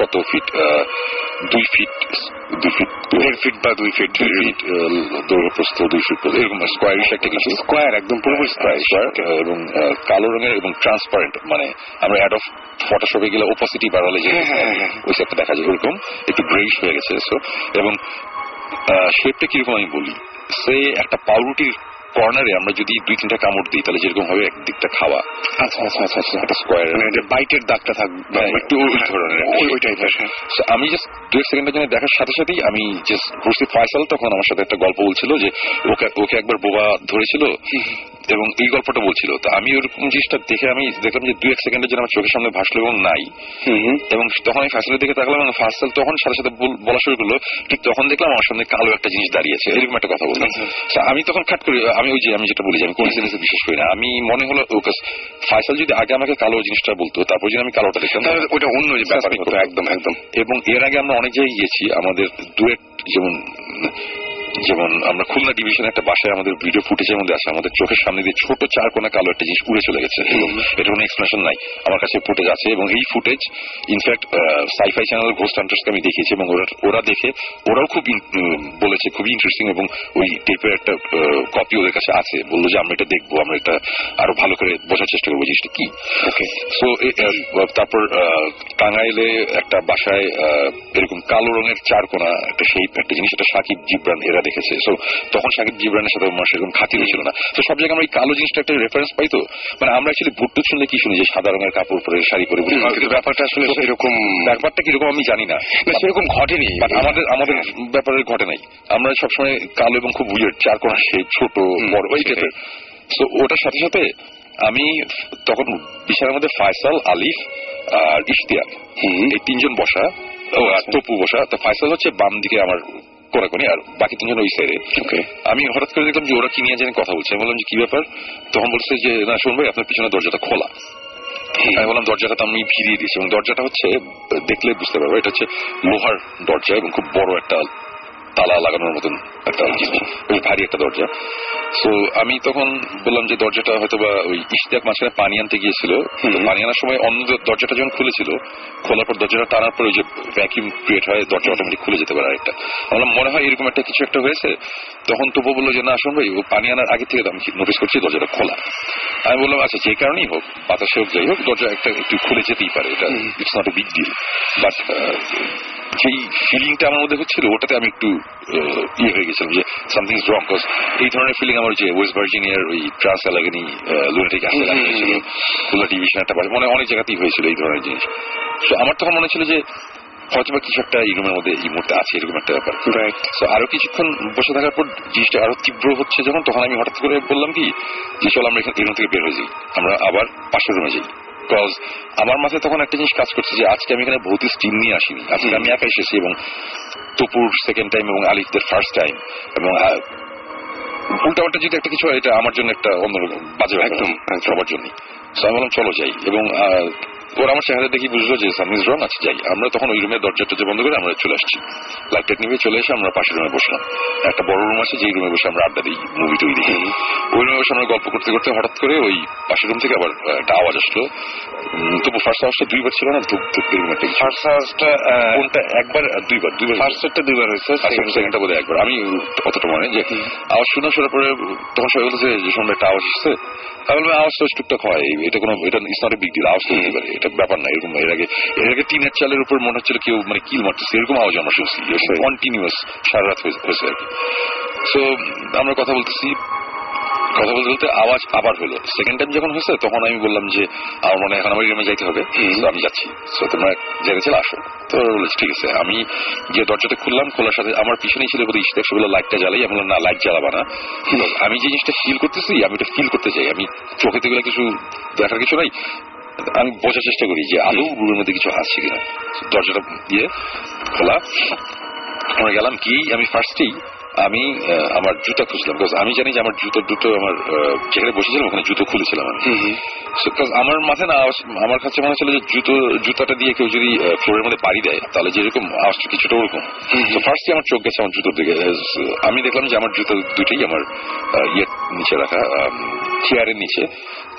কত ফিট দুই ফিট দুই ফিট দেড় ফিট বা দুই ফিট দুই ফিট দৈর্ঘ্য প্রস্থ দুই ফিট এরকম স্কোয়ারিশ একটা কিছু। স্কোয়ার একদম পুরোপুরি স্কোয়ার এবং কালো রঙের এবং ট্রান্সপারেন্ট মানে আমরা অ্যাড অফ ফটোশপে গেলে ওপাসিটি বাড়ালে যে ওই সেটটা দেখা যায় ওরকম একটু গ্রেইশ হয়ে গেছে এবং শেপটা কীরকম আমি বলি? সে একটা পাউরুটির কর্নারে আমরা যদি দুই তিনটা কামড় দিই তাহলে যেরকম হবে একদিকটা খাওয়া। আচ্ছা আচ্ছা আচ্ছা একটা স্কোয়ার মানে বাইটের দাগটা থাকবে একটু ওই ধরনের ওই আমি জাস্ট দু এক সেকেন্ডের জন্য দেখার সাথে সাথেই আমি জাস্ট ঘুরছি ফয়সাল তখন আমার সাথে একটা গল্প বলছিল যে ওকে ওকে একবার বোবা ধরেছিল এবং এই গল্পটা বলছিল। তো আমি ওরকম জিনিসটা দেখে আমি দেখলাম যে দু এক সেকেন্ডের জন্য আমার চোখের সামনে ভাসলো এবং নাই। এবং তখন আমি ফ্যাসলের দিকে তাকালাম এবং ফাসল তখন সাথে সাথে বল- শুরু করল ঠিক তখন দেখলাম আমার সামনে কালো একটা জিনিস দাঁড়িয়েছে এরকম একটা কথা বললাম So, আমি তখন খাট করি আমি ওই যে আমি যেটা বলি যে আমি কোন জিনিসে বিশেষ করি না। আমি মনে হলো ওকে ফাইসাল যদি আগে আমাকে কালো জিনিসটা বলতো তারপর যদি আমি কালোটা দেখতাম ওটা অন্য ব্যাপার হতো একদম একদম। এবং এর আগে আমরা অনেক জায়গায় গিয়েছি আমাদের ডুয়েট যেমন যেমন আমরা খুলনা ডিভিশনে একটা বাসায় আমাদের ভিডিও ফুটেজের মধ্যে আছে আমাদের চোখের সামনে দিয়ে ছোট চার কোনা কালো একটা জিনিস উড়ে চলে গেছে। এবং এটা কোনো এক্সপ্লেনেশন নাই। আমার কাছে ফুটেজ আছে এবং এই footage in fact sci fi channel ghost হান্টার্সকে আমি দেখিয়েছি এবং ওরা ওরা দেখে ওরাও খুব বলেছে খুবই ইন্টারেস্টিং এবং ওই টেপের একটা কপি ওদের কাছে আছে। বলল যে আমরা এটা দেখব আমরা এটা আরও ভালো করে বোঝার চেষ্টা করব জিনিসটা কি? ওকে সো তারপর টাঙ্গাইলে একটা বাসায় আহ, এরকম কালো রঙের চার কোনা একটা শেপ একটা জিনিস এটা সাকিব জিব্রান এরা দেখেছে। সো তখন সাকিব জিব্রানের সাথে আমার সেরকম খাতির ছিল না। তো সব জায়গায় আমরা এই কালো জিনিসটা একটা রেফারেন্স পাই তো। মানে আমরা অ্যাকচুয়ালি ভুট্টু শুনলে কি শুনি যে সাদা রঙের কাপড় পরে শাড়ি পরে ব্যাপারটা আসলে সেরকম ব্যাপারটা কীরকম আমি জানি না। সেরকম ঘটেনি। আমাদের আমাদের ব্যাপারে ঘটে নাই। আমরা সবসময় কালো এবং খুব উইয়ার্ড চার কোনা শেপ ছোট বড় এই টাইপের তো ওটার সাথে সাথে আমি তখন বিছানার মধ্যে ফায়সাল আলিফ আর ইশতিয়াক। এই তিনজন বসা ও আর তপু বসা। তো ফায়সাল হচ্ছে বাম দিকে আমার কোনে কোনে আর বাকি তিনজন ওই সাইডে আমি হঠাৎ করে দেখলাম যে ওরা কি নিয়ে জানি কথা বলছে। আমি বললাম যে কি ব্যাপার? তখন বলছে যে না শুন ভাই আপনার পিছনে দরজাটা খোলা। আমি বললাম দরজাটা তো আমি ফিরিয়ে দিয়েছি এবং দরজাটা হচ্ছে দেখলে বুঝতে পারব এটা হচ্ছে লোহার দরজা এবং খুব বড় একটা তালা লাগানোর মতন একটা জিনিস ভারী একটা দরজা। তো আমি তখন বললাম যে দরজাটা হয়তো বা ওই ইশতিয়াক মাঝখানে পানি আনতে গিয়েছিল। পানি আনার সময় অন্য দরজাটা যখন খুলেছিল খোলার পর দরজাটা টানার পর ওই যে ভ্যাকিউম ক্রিয়েট হয় দরজা অটোমেটিক খুলে যেতে পারে আরেকটা। আমার মনে হয় এরকম একটা কিছু একটা হয়েছে। তখন তবু বলল যে না আসুন ভাই ও পানি আনার আগে থেকে আমি নোটিস করছি দরজাটা খোলা। আমি বললাম আচ্ছা যে কারণেই হোক বাতাসে হোক যাই হোক দরজা একটা একটু খুলে যেতেই পারে। এটা it's not a big deal but যেই ফিলিংটা আমার মধ্যে হচ্ছিল ওটাতে আমি একটু ইয়ে হয়ে গেছিলাম যে সামথিং ইজ রং কজ এই ধরনের ফিলিং আমার যে ওয়েস্ট ভার্জিনিয়ার ওই ট্রান্স অ্যালাগনি লুনেটিক অ্যাসেলানি হয়েছিল খুলনা ডিভিশন একটা বাড়ি মানে অনেক জায়গাতেই হয়েছিল এই ধরনের জিনিস। তো আমার তখন মনে ছিল যে হয়তো বা কিছু একটা এই রুমের মধ্যে এই মুহূর্তে আছে এরকম একটা ব্যাপার। আরও কিছুক্ষণ বসে থাকার পর জিনিসটা আরও তীব্র হচ্ছে যখন তখন আমি হঠাৎ করে বললাম কি যে চল আমরা এখান এখান থেকে বের হয়ে যাই। আমরা আবার পাশের রুমে যাই। বিকজ আমার মাথায় তখন একটা জিনিস কাজ করছে যে আজকে আমি এখানে ভৌতিক টিম নিয়ে আসিনি। আজকে আমি একা এসেছি এবং তপুর সেকেন্ড টাইম এবং আলিফদের ফার্স্ট টাইম এবং উল্টাপাল্টা যদি একটা কিছু এটা আমার জন্য একটা অন্যরকম বাজে একদম সবার জন্য আমি বললাম চলো যাই। এবং ওরা আমার চেহারা দেখি বুঝলো যে সামথিং রং আছে যাই আমরা তখন ওই রুমের দরজা টরজা বন্ধ করে আমরা চলে আসছি। লাইট টাইট নিভে চলে এসে আমরা পাশের রুমে বসলাম। একটা বড় রুম আছে যেই রুমে বসে আমরা আড্ডা দিই মুভি টুভি দেখি। ওই রুমে বসে আমরা গল্প করতে করতে হঠাৎ করে ওই পাশের রুম থেকে আবার একটা আওয়াজ আসলো। তবু ফার্স্ট আওয়াজটা দুইবার ছিল না ধূপ ধূপ এরকম একটা ফার্স্ট আওয়াজটা কোনটা? একবার দুইবার দুইবার ফার্স্ট সেটটা দুইবার হয়েছে সেকেন্ডটা বোধহয় একবার। আমি অতটা মনে যে আওয়াজ শুনে শোনার পরে তখন সবাই বলতেছে যে শুনলে একটা আওয়াজ আসছে। তাহলে বললাম আওয়াজ তো টুকটাক হয় এটা কোনো এটা it's not a big deal আওয়াজ তো হতে পারে এটা ব্যাপার না এরকম এর আগে এর আগে টিনের চালের উপর মনে হচ্ছিল কেউ মানে কিল মারতেছে এরকম আওয়াজ আমরা শুনছি কন্টিনিউয়াস সারা রাত হয়েছে আর কি। সো আমরা কথা বলতেছি কথা বলতে বলতে আওয়াজ আবার হলো। সেকেন্ড টাইম যখন হয়েছে তখন আমি বললাম যে আমার মনে এখন আমার রুমে যাইতে হবে আমি যাচ্ছি। তো তোমরা জেনেছিল আসো। তো বলেছে ঠিক আছে। আমি যে দরজাটা খুললাম খোলার সাথে আমার পিছনেই ছিল বোধহয় ইস্তেক সেগুলো লাইটটা জ্বালাই আমি বললাম না লাইট জ্বালাবা না। আমি যে জিনিসটা ফিল করতেছি আমি এটা ফিল করতে চাই আমি চোখে থেকে কিছু দেখার কিছু নাই। আমি বোঝার চেষ্টা করি যে আদৌ রুমের মধ্যে কিছু আছে কিনা। দরজাটা দিয়ে খোলা। আমরা গেলাম কি আমি ফার্স্টেই আমি আমার জুতা খুঁজলাম বিকজ আমি জানি যে আমার জুতো দুটো আমার যেখানে বসেছিলাম ওখানে জুতো খুলেছিলাম আমি। আমার মাথায় না আমার কাছে মনে হচ্ছিল যে জুতো জুতাটা দিয়ে কেউ যদি ফ্লোরের মধ্যে বাড়ি দেয় তাহলে যেরকম আওয়াজটা কিছুটা ওরকম। তো ফার্স্টে আমার চোখ গেছে আমার জুতোর দিকে। আমি দেখলাম যে আমার জুতো দুটোই আমার ইয়ে নিচে রাখা চেয়ারের নিচে।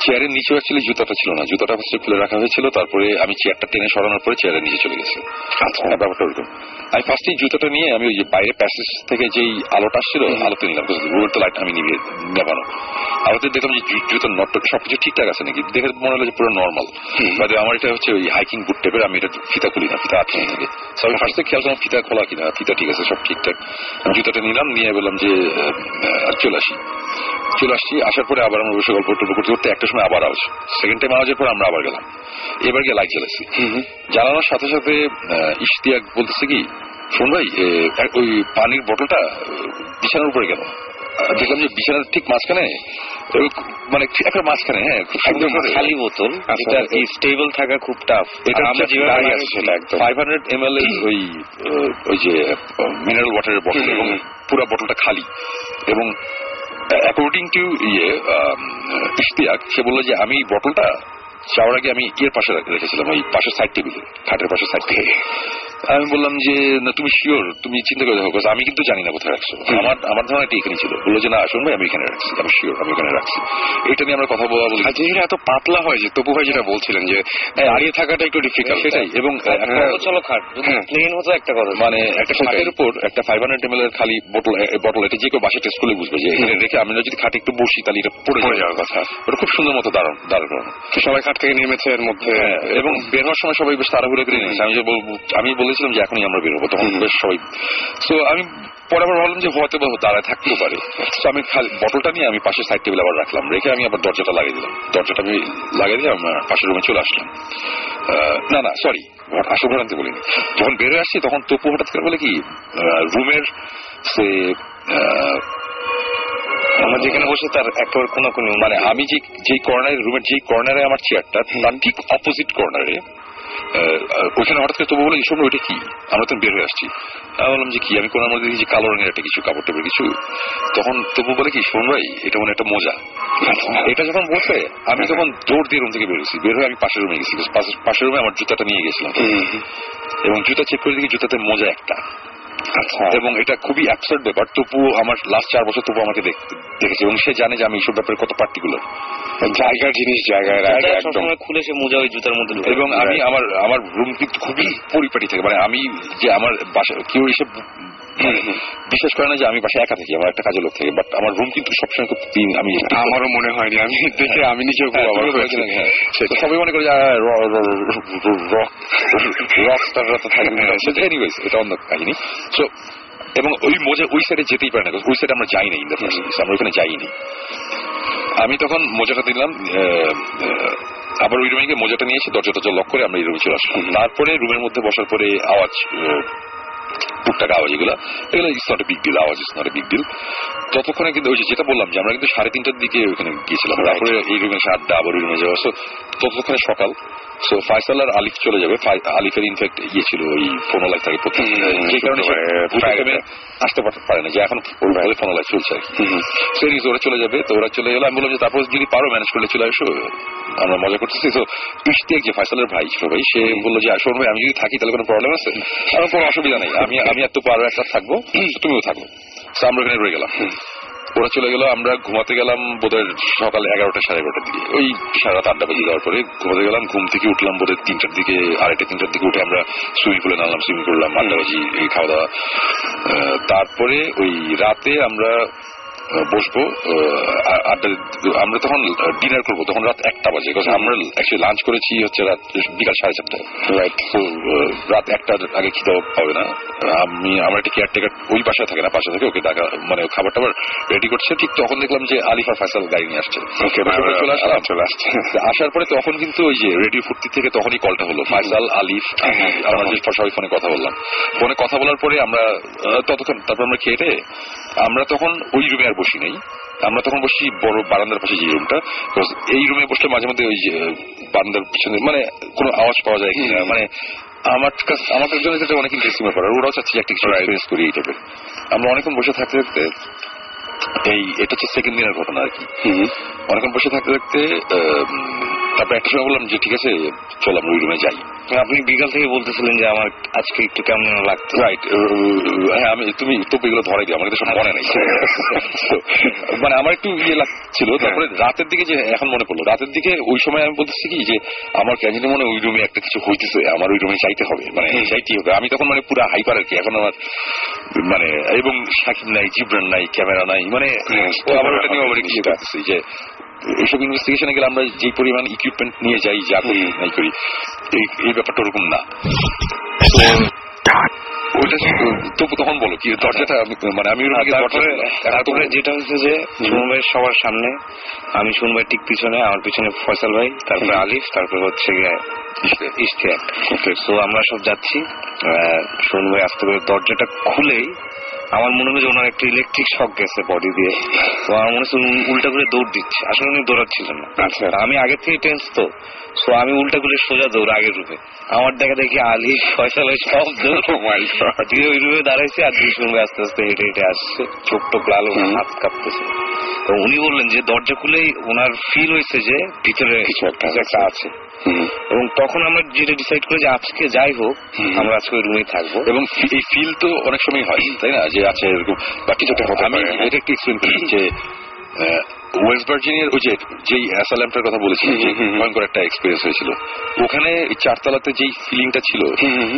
চেয়ারের নিচে অ্যাকচুয়ালি জুতাটা ছিল না। জুতাটা ফার্স্টে খুলে রাখা হয়েছিল তারপরে আমি চেয়ারটা টেনে সরানোর পরে চেয়ারের নিচে চলে গেছে। আচ্ছা। ব্যাপারটা ওরকম। আমি ফার্স্টেই জুতোটা নিয়ে আমি ওই যে বাইরে প্যাসেজ থেকে যেই আলোটা আসছিল আলোতে নিলাম রুমের তো লাইট আমি নিভে নেবানো। আলোতে দেখলাম যে জুতোর নট সবকিছু ঠিকঠাক আছে নাকি? দেখে মনে হলো যে পুরো নর্মাল বাদে আমার এটা হচ্ছে ওই হাইকিং বুট টাইপের আমি এটা ফিতা খুলি না ফিতা আটকে থাকে So আমি ফার্স্টে খেয়াল করলাম ফিতা খোলা কিনা ফিতা ঠিক আছে সব ঠিকঠাক। আমি জুতোটা নিলাম নিয়ে বললাম যে চলে আসি। চলে আসছি আসার পরে আবার আমরা বসে গল্প টল্প করতে করতে একটা সময় আবার আওয়াজ সেকেন্ড টাইম আওয়াজের পর আমরা আবার গেলাম। এবার গিয়ে লাইট জ্বালাচ্ছি। জ্বালানোর সাথে সাথে ইশতিয়াক বলতেছে কি শোন ভাই ওই পানির বোতলটা আহ, বিছানার উপরে গেল। দেখলাম যে বিছানার ঠিক মাঝখানে মানে একটা মাঝখানে হ্যাঁ খুব সুন্দর খালি বোতল। আচ্ছা, এটা এই স্টেবল থাকা খুব টাফ এটা আমরা যেভাবে সেটা একদম। ফাইভ হান্ড্রেড এম এল ওই ওই যে মিনারেল ওয়াটারের বটল এবং। পুরো বটলটা খালি। এবং অ্যাকর্ডিং টু ইয়ে ইশতিয়াক, সে বলল যে আমি বটলটা চাওয়ার আগে আমি ইয়ের পাশে রেখে- রেখেছিলাম ওই পাশের সাইড টেবিলে খাটের পাশের সাইড টেবিলে আমি বললাম যে না তুমি শিওর তুমি চিন্তা করে দেখো আমি কিন্তু জানি না কোথায় রাখছো আমার আমার ধারণা এটা এখানে ছিল। বলল যে না আসুন ভাই আমি এখানে রাখছি আমি শিওর আমি এখানে রাখছি। এটা নিয়ে আমরা কথা বলা বলি। আর জিনিসটা এত পাতলা হয় যে তপু ভাই যেটা বলছিলেন যে দাঁড়িয়ে থাকাটা একটু ডিফিকাল্ট সেটাই। এবং চলো খাট হ্যাঁ। প্লেন হতো একটা কথা মানে একটা খাটের উপর একটা ফাইভ হান্ড্রেড এম এর খালি বোতল বটল এটা যে কেউ বাসা টেস্ট করলে বুঝবে যে এখানে রেখে আমরা যদি খাটে একটু বসি তাহলে এটা পড়ে যাওয়ার কথা। ওটা খুব সুন্দর মতো দাঁড়ানো দাঁড়ানো তো সবাই খাট থেকে নেমেছে এর মধ্যে। হ্যাঁ, এবং বের হওয়ার সময় সবাই বেশ তাড়াহুড়ো করে নিয়েছে আমি যে বল- আমি বলেছিলাম যে এখনই আমরা বেরোবো তখন বেশ সবাই তো আমি পরে আবার ভাবলাম যে হয়তো বা দাঁড়ায় থাকতেও পারে। তো আমি খালি বটলটা নিয়ে আমি পাশের সাইড টেবিল আবার রাখলাম। রেখে আমি আবার দরজাটা লাগিয়ে দিলাম। দরজাটা আমি লাগিয়ে দিয়ে আমার পাশের রুমে চলে আসলাম। না না সরি আসল ঘটনাতে বলিনি। যখন বের আসছি তখন তপু হঠাৎ করে বলে কি রুমের সে আমরা যেখানে বসে তার একেবারে কোনো কোনো মানে আমি যে যেই কর্নারে রুমের যেই কর্নারে আমার চেয়ারটা তার ঠিক অপোজিট কর্নারে ওইখানে হঠাৎ করে তবু বলে এই ওইটা কি? আমরা তো বের হয়ে আসছি। আমি বললাম যে কি? আমি কোনো মধ্যে দেখি কালো রঙের একটা কিছু কাপড় টাপড় কিছু। তখন তবু বলে কি শোন ভাই এটা মানে একটা মজা। এটা যখন বলছে আমি তখন দৌড় দিয়ে রুম থেকে বেরোছি বের হয়ে আমি পাশের রুমে গেছি। পাশের- রুমে আমার জুতাটা নিয়ে গেছিলাম। এবং জুতা চেক করে দেখি জুতাতে মোজা একটা। এবং এটা খুবই অ্যাবসার্ড ব্যাপার। তবু আমার লাস্ট চার বছর তবু আমাকে দেখ- দেখেছে এবং সে জানে যে আমি এইসব ব্যাপারে কত পার্টিকুলার জায়গার জিনিস জায়গায় খুলে সে মোজা ওই জুতার মধ্যে এবং আমি আমার আমার রুম কিন্তু খুবই পরিপাটি থাকে। মানে আমি যে আমার বাসা কেউ এসে <coughs> বিশ্বাস করে না যে আমি বাসায় একা থাকি আমার একটা কাজের লোক থাকে বাট আমার রুম কিন্তু সবসময় খুব আমি আমারও মনে হয়নি আমি দেখে আমি নিজেও খুব হ্যাঁ, অবাক হয়েছি। বলেছিলে, হ্যাঁ। সবাই মনে করে যে রক স্টাররা তো থাকে সেটা এনিওয়েজ এটা অন্য কাহিনী। সো এবং ওই মোজা ওই সাইডে যেতেই পারে না ওই সাইডে আমরা যাই না ইন দ্য ফার্স্ট আমরা ওখানে যাইনি। আমি তখন মজাটা দিলাম আবার ওই রুমে গিয়ে মোজাটা নিয়ে এসে দরজা টরজা লক করে আমরা এই রুমে চলে আসলাম। তারপরে রুমের মধ্যে বসার পরে আওয়াজ টুকটাক আওয়াজ এগুলো এগুলো it's not a big deal আওয়াজ it's not a big deal ততক্ষণে কিন্তু ওই যেটা বললাম যে আমরা কিন্তু সাড়ে তিনটার দিকে ওখানে গিয়েছিলাম। তারপরে এই রুমে এসে আড্ডা আবার ওই রুমে যাওয়া। সো ততক্ষণে সকাল। সো আলিফ চলে যাবে। আলিফের ইনফ্যাক্ট ইয়ে ছিল ওই থাকে। কারণে আসতে পারে না যে এখন চলছে আর কি। সিরিজ ওরা চলে যাবে। তো ওরা চলে গেলো। আমি বললাম যে তারপর যদি পারো ম্যানেজ করলে চলে আসো। আমরা মজা করতেছি। তো ইশতিয়াক যে ফয়সালের ভাই ছিল ভাই সে বলল যে আসো ভাই আমি যদি থাকি তাহলে কোনো প্রবলেম আছে? আমার কোনো অসুবিধা নেই। আমি আমি এত পারো একটা থাকব। তুমিও থাকো। আমরা এখানে রয়ে গেলাম। ওরা চলে গেল, আমরা ঘুমাতে গেলাম বোধহয় সকাল এগারোটা, সাড়ে এগারোটার দিকে। ওই সারা আড্ডা বাজে যাওয়ার পরে ঘুমাতে গেলাম, ঘুম থেকে উঠলাম বোধহয় তিনটার দিকে, আড়াইটা, তিনটার দিকে উঠে আমরা সুইমিং পুলে নামলাম, সুইমিং করলাম আড্ডা বাজি খাওয়া দাওয়া। তারপরে ওই রাতে আমরা বসবো আমরা তখন ডিনার করব তখন রাত একটা বাজে কারণ আমরা অ্যাকচুয়ালি লাঞ্চ করেছি হচ্ছে রাত বিকাল সাড়ে চারটায়। রাইট রাত একটার আগে খিদে পাবে না। আমি আমার একটা কেয়ারটেকার ওই বাসায় থাকে না পাশে থেকে ওকে ডাকা মানে খাবার টাবার রেডি করছে। ঠিক তখন দেখলাম যে আলিফ ফাইসাল গাড়ি নিয়ে আসছে। চলে আসলাম। চলে আসছে। আসার পরে তখন কিন্তু ওই যে রেডিও ফুর্তি থেকে তখনই কলটা হলো। ফাইসাল আলিফ আমি, আমরা সবাই ফোনে কথা বললাম। ফোনে কথা বলার পরে আমরা ততক্ষণ তারপর আমরা খেয়ে আমরা তখন ওই রুমে আর বসি নাই। আমরা তখন বসি বড় বারান্দার পাশে যে রুমটা এই রুমে বসলে মাঝে মধ্যে ওই বারান্দার পিছনে মানে কোনো আওয়াজ পাওয়া যায় কিনা। মানে আমার কাছে আমার জন্য যেটা অনেক ইন্টারেস্টিং ব্যাপার ওরাও চাচ্ছে একটা কিছু এক্সপিরিয়েন্স করি এই টাইপের আমরা অনেকক্ষণ বসে থাকতে থাকতে এই এটা হচ্ছে সেকেন্ড দিনের ঘটনা আর কি। অনেকক্ষণ বসে থাকতে থাকতে তারপর একটা সময় বললাম যে ঠিক আছে চল আমরা ওই রুমে যাই। আপনি বিকাল থেকে বলতেছিলেন যে আমার আজকে একটু কেমন লাগতো রাইট হ্যাঁ আমি তুমি তো এগুলো ধরাই আমার তো সব মনে নেই। <laughs> মানে আমার একটু ইয়ে লাগছিল তারপরে রাতের দিকে যে এখন মনে পড়ল রাতের দিকে ওই সময় আমি বলতেছি কি যে আমার কেন মনে হয় ওই রুমে একটা কিছু হইতেছে আমার ওই রুমে চাইতে হবে। মানে যাইতেই হবে আমি তখন মানে পুরো হাইপার আর কি এখন আমার মানে এবং সাকিব নাই জিবরান নাই ক্যামেরা নাই মানে ও আবার ওটা নিয়ে আবার ইয়ে যে এইসব ইনভেস্টিগেশনে গেলে আমরা যে পরিমাণ ইকুইপমেন্ট নিয়ে যাই যা করি নাই করি। এই ব্যাপারটা ওরকম না। ওইটা তখন বলো কি দরজাটা আমি- মানে আমি তারপরে যেটা হচ্ছে যে সুমন ভাই সবার সামনে আমি সুমন ভাই ঠিক পিছনে আমার পিছনে ফয়সাল ভাই তারপরে আলিফ তারপরে হচ্ছে গিয়ে ইশতিয়াক। তো আমরা সব যাচ্ছি সুমন ভাই আস্তে করে দরজাটা খুলেই আমার মনে হয় ওনার একটা ইলেকট্রিক শক গেছে বডি দিয়ে। তো আমার মনে হচ্ছে উল্টা করে দৌড় দিচ্ছে। আসলে উনি দৌড়াচ্ছিলেন না। আচ্ছা। আমি আগে থেকে টেন্স তো। সো আমি উল্টা করে সোজা দৌড় আগের রূপে। আমার দেখা দেখি আলি ফয়সাল সব দৌড়। দিয়ে ওই রুমে দাঁড়াইছে আর দুই শুনবে আস্তে আস্তে হেঁটে হেঁটে আসছে। চোখ টোক লাল হাত কাঁপতেছে। তো উনি বললেন যে দরজা খুলেই ওনার ফিল হয়েছে যে ভিতরে কিছু একটা আছে। এবং তখন আমরা যেটা ডিসাইড করি যে আজকে যাই হোক আমরা আজকে ওই রুমেই থাকব। এবং এই ফিল তো অনেক সময় হয় তাই না? যে আছে এরকম বা কিছু একটা হতে আমি এটা একটু এক্সপ্লেন করি যে ওয়েস্ট ভার্জিনিয়ার ওই যে যেই অ্যাসালামটার কথা বলেছিলাম যে ভয়ঙ্কর একটা এক্সপিরিয়েন্স হয়েছিল। ওখানে চারতলাতে যেই ফিলিংটা ছিল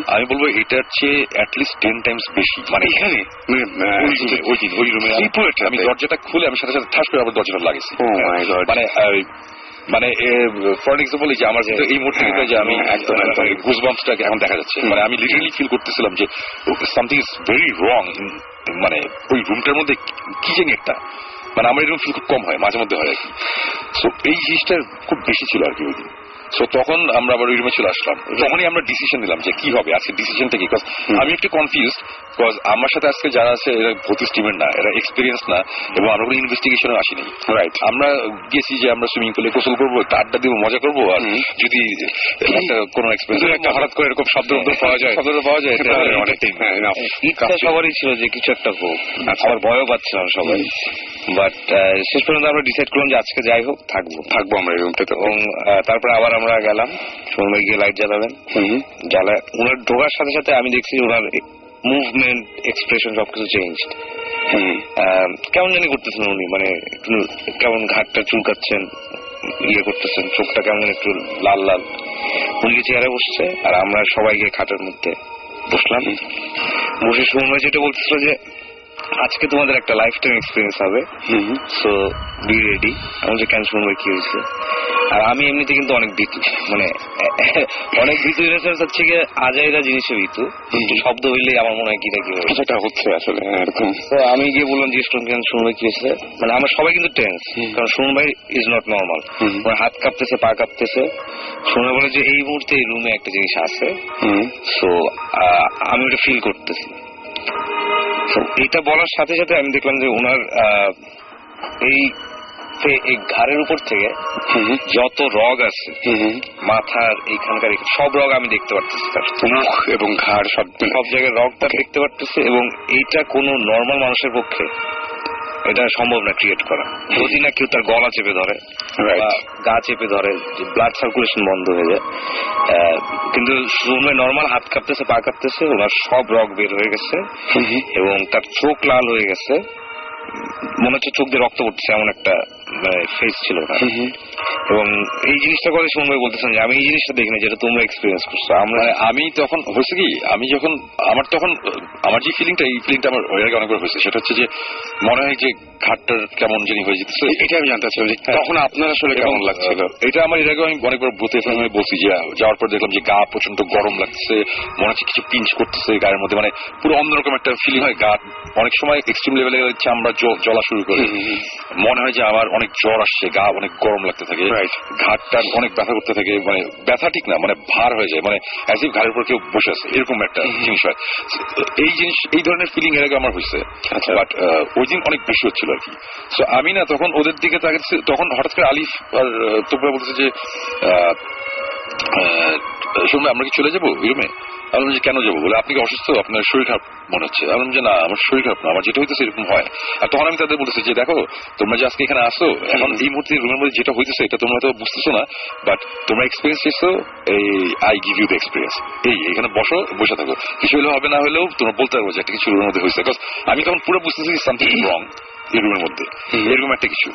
আমি বলব এটার চেয়ে অ্যাটলিস্ট টেন টাইমস বেশি। মানে এখানে? ওই রুমে ওই দিন ওই রুমে আমি দরজাটা খুলে আমি সাথে সাথে ঠাস করে আবার দরজাটা লাগাইছি Oh. মানে মানে ফর এক্সাম্পল যে আমার এই মুহূর্তে যে আমি একদম গুজবাম্পসটাকে এখন দেখা যাচ্ছে। মানে আমি লিটারালি ফিল করতেছিলাম যে সামথিং ইজ ভেরি রং মানে ওই রুমটার মধ্যে কি জানি একটা। মানে আমার এরকম ফিল খুব কম হয় মাঝে মধ্যে হয় আর কি। সো এই জিনিসটা খুব বেশি ছিল আর কি ওই দিন। সো তখন আমরা আবার ওই রুমে চলে আসলাম। তখনই আমরা ডিসিশন নিলাম যে কি হবে আজকে ডিসিশনটা কি বিকজ আমি একটু কনফিউজ বিকজ আমার সাথে আজকে যারা আছে এরা ভর্তি স্টিমের না এরা এক্সপিরিয়েন্স না এবং আমরা কোনো ইনভেস্টিগেশনে আসিনি। রাইট আমরা গেছি যে আমরা সুইমিং পুলে গোসল করব আড্ডা দিব মজা করব আর যদি একটা কোনো এক্সপিরিয়েন্স একটা হঠাৎ করে এরকম শব্দ পাওয়া যায় শব্দ পাওয়া যায় তাহলে অনেক ইচ্ছা সবারই ছিল যে কিছু একটা হোক আবার ভয়ও পাচ্ছিলাম সবাই। বাট শেষ পর্যন্ত আমরা ডিসাইড করলাম যে আজকে যাই হোক থাকব। থাকব আমরা এই রুমটাতে এবং তারপরে আবার আমরা গেলাম। সময় গিয়ে লাইট জ্বালাবেন জ্বালা ওনার ঢোকার সাথে সাথে আমি দেখছি ওনার মুভমেন্ট এক্সপ্রেশন সবকিছু চেঞ্জ কেমন জানি করতেছেন উনি মানে একটু কেমন ঘাটটা চুলকাচ্ছেন ইয়ে করতেছেন চোখটা কেমন একটু লাল লাল। উনি চেয়ারে বসছে আর আমরা সবাই গিয়ে খাটের মধ্যে বসলাম। বসে সময় যেটা বলতেছিল যে আজকে তোমাদের একটা লাইফ টাইম এক্সপিরিয়েন্স হবে। সো বি রেডি আমি যে কেন শুনব কি হয়েছে? আর আমি এমনিতে কিন্তু অনেক ভীতু। মানে <laughs> অনেক ভীতু ইনোসেন্স হচ্ছে গিয়ে আজাইরা জিনিসে ভীতু। শব্দ হইলেই আমার মনে হয় কি না কি হয় সেটা হচ্ছে আসলে হ্যাঁ, এরকম। তো আমি গিয়ে বললাম জিজ্ঞেস করলাম কেন শুনবে কি হয়েছে? মানে আমরা সবাই কিন্তু টেন্স কারণ শুনুন ভাই ইজ নট নর্মাল। আমার হাত কাঁপতেছে পা কাঁপতেছে। শুনে বলে যে এই মুহূর্তে এই রুমে একটা জিনিস আছে। সো আমি ওটা ফিল করতেছি। এটা বলার সাথে সাথে আমি দেখলাম যে ওনার এই এই ঘাড়ের উপর থেকে যত রগ আছে মাথার এইখানকার সব রগ আমি দেখতে পারতেছি তার। মুখ এবং ঘাড় সব সব জায়গায় রগটা দেখতে পারতেছি এবং এইটা কোনো নর্মাল মানুষের পক্ষে এটা সম্ভব না ক্রিয়েট করা। যদি না কেউ তার গলা চেপে ধরে. বা গা চেপে ধরে ব্লাড সার্কুলেশন বন্ধ হয়ে যায় কিন্তু সুমে নর্মাল হাত কাঁপতেছে পা কাঁপতেছে ওনার সব রক বের হয়ে গেছে এবং তার চোখ লাল হয়ে গেছে। মনে হচ্ছে চোখ দিয়ে রক্ত পড়ছে এমন একটা ফেস ছিল ওনার এবং এই জিনিসটা করে বলতেছেন যে আমি এই জিনিসটা দেখিনি যেটা তোমরা এক্সপিরিয়েন্স করছ। আমরা মানে আমি তখন হয়েছে কি আমি যখন আমার তখন আমার যে ফিলিংটা এই ফিলিংটা আমার ওই আগে অনেকবার হয়েছে। সেটা হচ্ছে যে মনে হয় যে ঘাটটার কেমন জানি হয়ে যেতেছে। এটা আমি জানতে চাচ্ছিলাম যে তখন আপনার আসলে কেমন লাগছিল? এটা আমার এর আগে আমি অনেকবার ভূতে আমি বলছি যে যাওয়ার পর দেখলাম যে গা প্রচণ্ড গরম লাগছে। মনে হচ্ছে কিছু পিঞ্চ করতেছে গায়ের মধ্যে। মানে পুরো অন্যরকম একটা ফিলিং হয় গা। অনেক সময় এক্সট্রিম লেভেলে চামড়া জ্বলা শুরু করে। মনে হয় যে আমার অনেক জ্বর আসছে গা অনেক গরম লাগতে থাকে. ঘাটটা অনেক ব্যথা করতে থাকে মানে ব্যথা ঠিক না মানে ভার হয়ে যায় মানে অ্যাজ ইফ ঘাড়ের উপর কেউ বসে আছে এরকম একটা জিনিস হয় এই জিনিস এই ধরনের ফিলিং এর আগে আমার হয়েছে আচ্ছা। বাট ওই দিন অনেক বেশি হচ্ছিল আর কি সো আমি না তখন ওদের দিকে তাকাচ্ছি তখন হঠাৎ করে আলিফ আর তোমরা বলতেছে যে আমরা কি চলে যাব রুমে আমি যে কেন যাব? বলে আপনি কি অসুস্থ? আপনার শরীর খারাপ মনে হচ্ছে। আমি যে না আমার শরীর খারাপ না আমার যেটা হইতেছে এরকম হয়। আর তখন আমি তাদের বলতেছি যে দেখো তোমরা যে আজকে এখানে আসো এখন এই মুহূর্তে রুমের মধ্যে যেটা হইতেছে এটা তোমরা তো বুঝতেছো না বাট তোমরা এক্সপিরিয়েন্স এসো এই I give you the experience এই এখানে বসো বসে থাকো। কিছু হলেও হবে না হলেও তোমরা বলতে পারব যে একটা কিছু রুমের মধ্যে হয়েছে Because আমি তখন পুরো বুঝতেছি সামথিং রং রুমের মধ্যে। এরকম একটা কিছু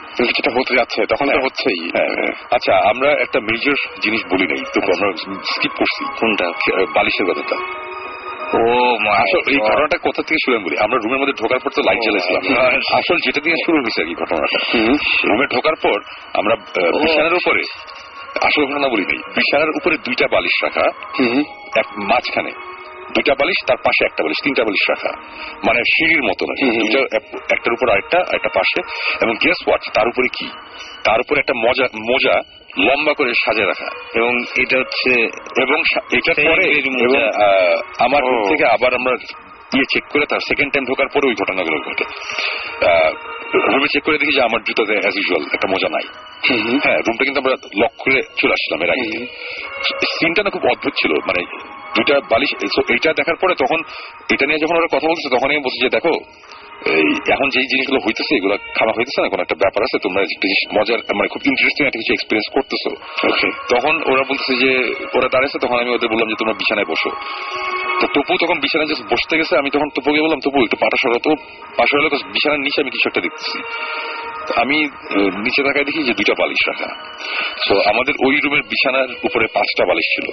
হতে যাচ্ছে তখন তো হচ্ছেই। হ্যাঁ, আচ্ছা আমরা একটা মেজর জিনিস বলি নাই তো আমরা স্কিপ করছি। কোনটা? বালিশের কথাটা। ও এই ঘটনাটা কোথা থেকে শুরু বলি? আমরা রুমের মধ্যে ঢোকার পর তো লাইট জ্বালাইছিলাম। আসল যেটা দিয়ে শুরু হয়েছে আর কি ঘটনাটা। রুমে ঢোকার পর আমরা বিছানার উপরে আসল ঘটনা বলি নাই। বিছানার উপরে দুইটা বালিশ রাখা এক মাঝখানে। দুইটা বালিশ তার পাশে একটা বালিশ তিনটা বালিশ রাখা। মানে সিঁড়ির মতো দুইটা একটার উপর আরেকটা একটা পাশে। এবং গেস ওয়াট তার উপরে কি? তার উপরে একটা মজা মোজা লম্বা করে সাজে রাখা। এবং এটা হচ্ছে এবং সেই পরে এবং আমার থেকে আবার আমরা ইয়ে চেক করে তার সেকেন্ড টাইম ঢোকার পরে ওই ঘটনাগুলো ঘটে। রুমে চেক করে দেখি যে আমার জুতাতে অ্যাজ ইউজুয়াল একটা মজা নাই। হ্যাঁ রুমটা কিন্তু আমরা লক করে চলে আসলাম এর আগে। সিনটা না খুব অদ্ভুত ছিল। মানে দুইটা বালিশ এইটা দেখার পরে তখন এটা নিয়ে যখন ওরা কথা বলছে তখন আমি বলছি যে দেখো এই এখন যেই জিনিসগুলো হইতেছে এগুলো খাওয়া হইতেছে না কোনো একটা ব্যাপার আছে তোমরা একটা জিনিস মজার মানে খুব ইন্টারেস্টিং একটা কিছু এক্সপিরিয়েন্স করতেছো। তখন ওরা বলতেছে যে ওরা দাঁড়িয়েছে তখন আমি ওদের বললাম যে তোমরা বিছানায় বসো। তো তপু তখন বিছানায় জাস্ট বসতে গেছে আমি তখন তপুকে বললাম তপু একটু পাটা সরা তো পাশে হলো বিছানার নিচে আমি কিছু একটা দেখতেছি। আমি নিচে তাকায় দেখি যে দুইটা বালিশ রাখা। তো আমাদের ওই রুমের বিছানার উপরে পাঁচটা বালিশ ছিল।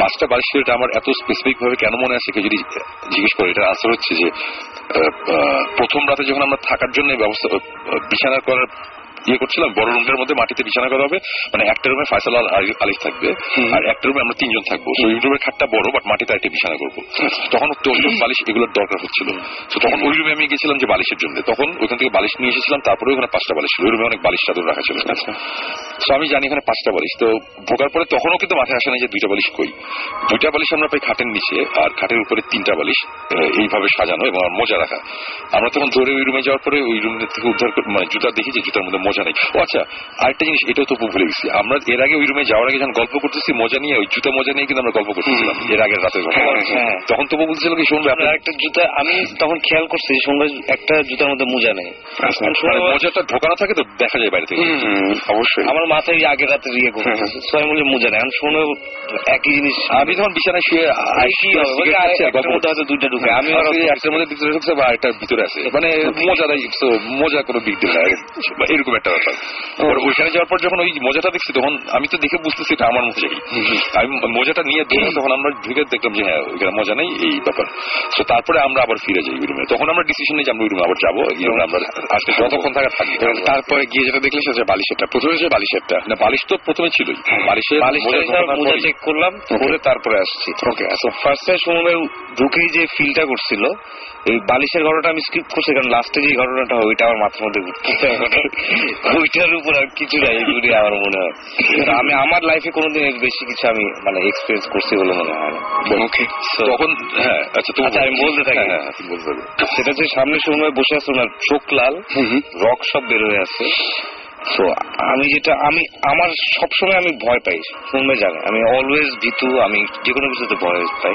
পাঁচটা বালিশ ছিল এটা আমার এত স্পেসিফিক ভাবে কেন মনে আছে কেউ যদি জিজ্ঞেস করে এটা আনসার হচ্ছে যে প্রথম রাতে যখন আমরা থাকার জন্য ব্যবস্থা বিছানা করার ইয়ে করছিলাম বড় রুমের মধ্যে মাটিতে বিছানা করা হবে। মানে একটা রুমে ফাইসাল আল আলিফ থাকবে আর একটা রুমে আমরা তিনজন থাকব। তো এই রুমের খাটটা বড় বাট মাটিতে একটা বিছানা করব। তখন তো ওই বালিশ এগুলোর দরকার হচ্ছিল। তো তখন ওই রুমে আমি গেছিলাম যে বালিশের জন্য। তখন ওইখান থেকে বালিশ নিয়ে এসেছিলাম তারপরে ওখানে পাঁচটা বালিশ ছিল। ওই রুমে অনেক বালিশ চাদর রাখা ছিল। তো আমি জানি এখানে পাঁচটা বালিশ। তো ঢোকার পরে তখনও কিন্তু মাথায় আসে না যে দুইটা বালিশ কই। দুইটা বালিশ আমরা পাই খাটের নিচে আর খাটের উপরে তিনটা বালিশ এইভাবে সাজানো এবং মোজা রাখা। আমরা তখন ধরে ওই রুমে যাওয়ার পরে ওই রুম থেকে উদ্ধার করে মানে জুতা দেখি যে জুতার মধ্যে মোজা মজা নেই। ও আচ্ছা আরেকটা জিনিস এটাও তো ভুলে গেছি আমরা এর আগে ওই রুমে যাওয়ার আগে যখন গল্প করতেছি মজা নিয়ে ওই জুতা মজা নিয়ে কিন্তু আমরা গল্প করতেছিলাম এর আগের রাতের ঘটনা হ্যাঁ। তখন তবু বলছিল কি শুনবে আপনার একটা জুতা আমি তখন খেয়াল করছি সঙ্গে একটা জুতার মধ্যে মোজা নেই। মানে মজাটা ঢোকানো থাকে তো দেখা যায় বাইরে থেকে। অবশ্যই। আমার মাথায় আগের রাতে ইয়ে করতেছে সো আমি বলি মোজা নেই। আমি শুনে একই জিনিস আমি তখন বিছানায় শুয়ে দুইটা ঢুকে। আমি একটার মধ্যে ভিতরে ঢুকছে বা একটা ভিতরে আছে। মানে মজা নাই মজা কোনো বিগ ডিল এরকম একটা ব্যাপার। এবার ওইখানে যাওয়ার পর যখন ওই মজাটা দেখছি তখন আমি তো দেখে বুঝতেছি এটা আমার মজাই আমি মজাটা নিয়ে দৌড়ে তখন আমরা ঢুকে দেখলাম যে হ্যাঁ ওইখানে মজা নেই এই ব্যাপার। তো তারপরে আমরা আবার ফিরে যাই ওই রুমে তখন আমরা ডিসিশন নিই যে আমরা ওই রুমে আবার যাব আমরা আজকে যতক্ষণ থাকা থাকব। তারপরে গিয়ে যেটা দেখলে সেটা বালিশেরটা। প্রথমে যে বালিশেরটা। না বালিশ তো প্রথমে ছিলই। বালিশের বালিশটা মজা চেক করলাম করে তারপরে আসছি। ওকে ফার্স্ট টাইম সময় ঢুকেই যে ফিলটা করছিল এই বালিশের ঘটনাটা আমি স্কিপ করছি কারণ লাস্টে যে ঘটনাটা হয় ওইটা আমার মাথার মধ্যে ঘুরতেছে। <laughs> ওইটার উপর আর কিছু নাই এগুলি আমার মনে হয়। আমি আমার লাইফে কোনোদিন বেশি কিছু আমি মানে এক্সপিরিয়েন্স করছি বলে মনে হয় ওকে তখন হ্যাঁ আচ্ছা তুমি আচ্ছা, আমি বলতে থাকি। হ্যাঁ, হ্যাঁ, বলতে সেটা যে সামনে সময় বসে আছে ওনার চোখ লাল রক সব বের হয়ে আছে তো আমি যেটা আমি আমার সবসময় আমি ভয় পাই শুনবে জানে আমি অলওয়েজ ভীতু আমি যে কোনো কিছুতে ভয় পাই।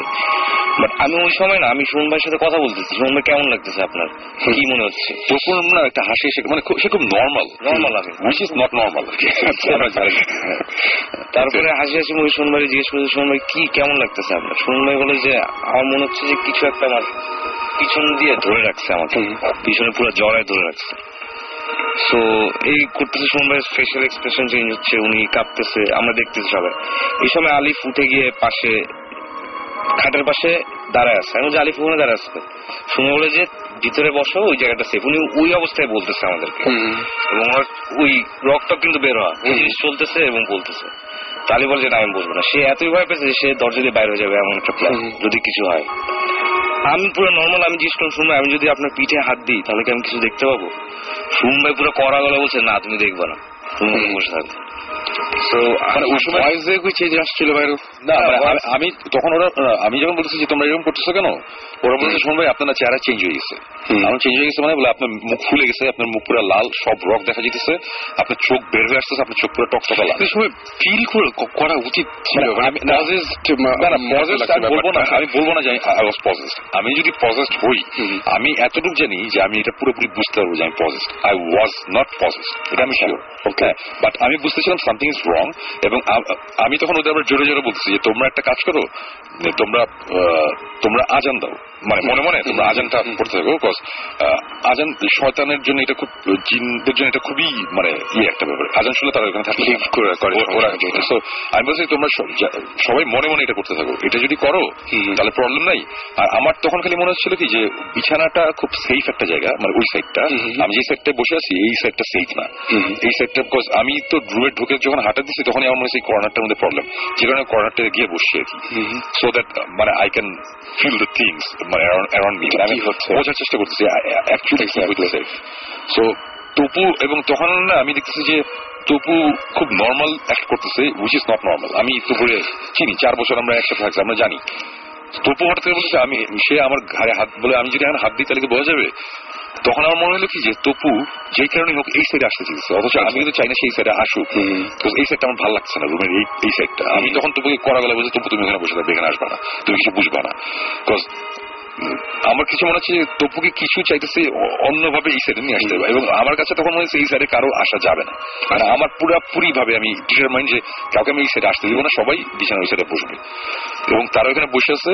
বাট আমি ওই সময় না আমি ভাইয়ের সাথে কথা বলতেছি। ভাই কেমন লাগতেছে আপনার? কি মনে হচ্ছে? তখন না একটা হাসি এসে মানে সে খুব নর্মাল Normal আমি। উইচ ইজ নট নর্মাল তারপরে হাসি হাসি মুখে ভাই জিজ্ঞেস করছে ভাই কি কেমন লাগতেছে আপনার? ভাই বলে যে আমার মনে হচ্ছে যে কিছু একটা আমার পিছন দিয়ে ধরে রাখছে আমাকে। পিছনে পুরো জড়ায় ধরে রাখছে। সো এই করতেছে ভাইয়ের ফেশিয়াল এক্সপ্রেশন চেঞ্জ হচ্ছে উনি কাঁপতেছে আমরা দেখতেছি সবাই। এই সময় আলিফ উঠে গিয়ে পাশে খাটের পাশে দাঁড়ায় আছে। আমি আলিফ ওখানে দাঁড়ায় আছে শুনে বলে যে ভিতরে বসো ওই জায়গাটা সেফ উনি ওই অবস্থায় বলতেছে আমাদেরকে। এবং ওই রক্ত কিন্তু বের হওয়া চলতেছে এবং বলতেছে। তালি বলে যে না আমি বলব না। সে এতই ভয় পেয়েছে যে সে দরজা দিয়ে বাইরে হয়ে যাবে এমন একটা প্ল্যান যদি কিছু হয়। আমি পুরো নর্মাল আমি জিজ্ঞেস করলাম শুনব আমি যদি আপনার পিঠে হাত দিই, তাহলে কি আমি কিছু দেখতে পাবো? সুমাই পুরো করা গলা বলছে, না, তুমি দেখবে না। তুমি বসে থাকবে। মানে ওই সময় ভয়েস দিয়ে কিছু চেঞ্জ আসছিল বাইরে না মানে আমি- আমি তখন ওরা আমি যখন বলতেছি যে তোমরা এরকম করতেছো কেন? ওরা বলছে শুন ভাই আপনার চেহারা চেঞ্জ হয়ে গেছে। আমার চেঞ্জ হয়ে গেছে মানে বলে আপনার মুখ ফুলে গেছে আপনার মুখ পুরো লাল সব রক দেখা যেতেছে আপনার চোখ বের হয়ে আসতেছে আপনার চোখ পুরো টকটকা লাল। ফিল করা উচিত ছিল মানে আমি বলব না আমি বলব না যে আই ওয়াজ পজেস্ট আমি যদি পজেস্ট হই আমি এতটুকু জানি যে আমি এটা পুরোপুরি বুঝতে পারব যে আমি possessed I was not possessed এটা আমি শিওর ওকে বাট আমি বুঝতেছিলাম সামথিং ইজ রং এবং আমি তখন ওদের আবার জোরে জোরে বলছি যে, তোমরা একটা কাজ করো, তোমরা তোমরা আজান দাও। মানে মনে মনে তোমরা আজানটা করতে থাকো বিকজ আজান শয়তানের জন্য এটা খুব জিনদের জন্য এটা খুবই মানে ইয়ে একটা ব্যাপার। আজান শুনলে তারা ওখানে থাকতে করে ওরা So, আমি বলছি তোমরা সবাই মনে মনে এটা করতে থাকো। এটা যদি করো তাহলে প্রবলেম নাই। আর আমার তখন খালি মনে হচ্ছিল কি যে বিছানাটা খুব সেফ একটা জায়গা মানে ওই সাইডটা আমি যে সাইডটা বসে আছি এই সাইডটা সেফ না। এই সাইডটা বিকজ আমি তো রুমে ঢুকে যখন হাঁটা দিচ্ছি তখনই আমার মনে হচ্ছে কর্নারটার মধ্যে প্রবলেম যে কারণে কর্নারটা গিয়ে বসছি আর কি। সো দ্যাট মানে I can feel the things মানে অ্যারাউন্ড মি আমি বোঝার চেষ্টা করতেছি অ্যাকচুয়ালি সো টপু এবং তখন না আমি দেখতেছি যে টপু খুব নর্মাল অ্যাক্ট করতেছে উইচ ইজ নট নর্মাল আমি টপুরে চিনি চার বছর আমরা একসাথে থাকছি আমরা জানি। টপু হঠাৎ করে বলতেছে আমি সে আমার ঘাড়ে হাত বলে আমি যদি এখন হাত দিই তাহলে বোঝা যাবে? তখন আমার মনে হলো কি যে তপু যেই কারণে হোক এই সাইডে আসতে চেয়েছে অথচ আমি কিন্তু চাই না সেই সাইডে আসুক। এই সাইডটা আমার ভালো লাগছে না রুমের এই এই সাইডটা আমি তখন তপুকে করা গেলে বলছি তপু তুমি এখানে বসে থাকবে এখানে আসবে না। তুমি কিছু বুঝবে না। বিকজ আমার কিছু মনে হচ্ছে তপুকে কিছু চাইতেছে অন্যভাবে এই সাইডে নিয়ে আসতে হবে। এবং আমার কাছে তখন মনে হচ্ছে এই সাইডে কারও আসা যাবে না। মানে আমার পুরাপুরি ভাবে আমি ডিটারমাইন্ড যে কাউকে আমি এই সাইডে আসতে দিব না সবাই বিছানা ওই সাইডে বসবে। এবং তারা ওখানে বসে আছে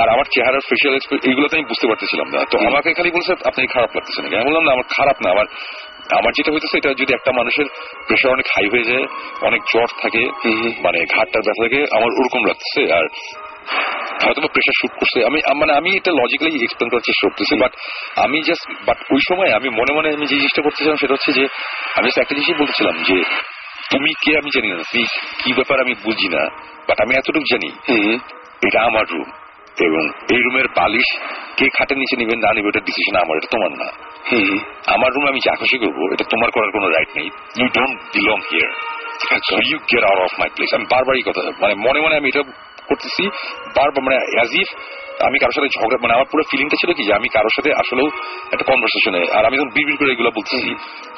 আর আমার চেহারার ফেশিয়াল এইগুলোতে আমি বুঝতে পারতেছিলাম না। তো আমাকে খালি বলছে আপনি খারাপ লাগতেছে নাকি? আমি বললাম না আমার খারাপ না। আমার আমার যেটা হইতেছে এটা যদি একটা মানুষের প্রেশার অনেক হাই হয়ে যায় অনেক জ্বর থাকে মানে ঘাটটা ব্যথা থাকে আমার ওরকম লাগতেছে। আর হয়তো বা প্রেশার শুট করছে। আমি মানে আমি এটা লজিক্যালি এক্সপ্লেন করার চেষ্টা করতেছি বাট আমি জাস্ট বাট ওই সময় আমি মনে মনে আমি যে জিনিসটা করতেছিলাম সেটা হচ্ছে যে আমি একটা জিনিসই বলতেছিলাম যে তুমি কে আমি জানি না তুমি কি ব্যাপার আমি বুঝি না বাট আমি এতটুকু জানি। এটা আমার রুম এবং এই রুমের বালিশ কে খাটের নিচে নিবেন না নিবে ওটার ডিসিশন আমার এটা তোমার না। আমার রুমে আমি যা খুশি করব এটা তোমার করার কোনো রাইট নেই। You don't belong here you get out of my place আমি বারবার এই কথা মানে মনে মনে আমি এটা করতেছি। বারবার মানে অ্যাজ ইফ আমি কারোর সাথে ঝগড়া মানে আমার পুরো ফিলিংটা ছিল কি যে আমি কারোর সাথে আসলেও একটা কনভারসেশনে আর আমি যখন বিড় করে এগুলো বলতেছি,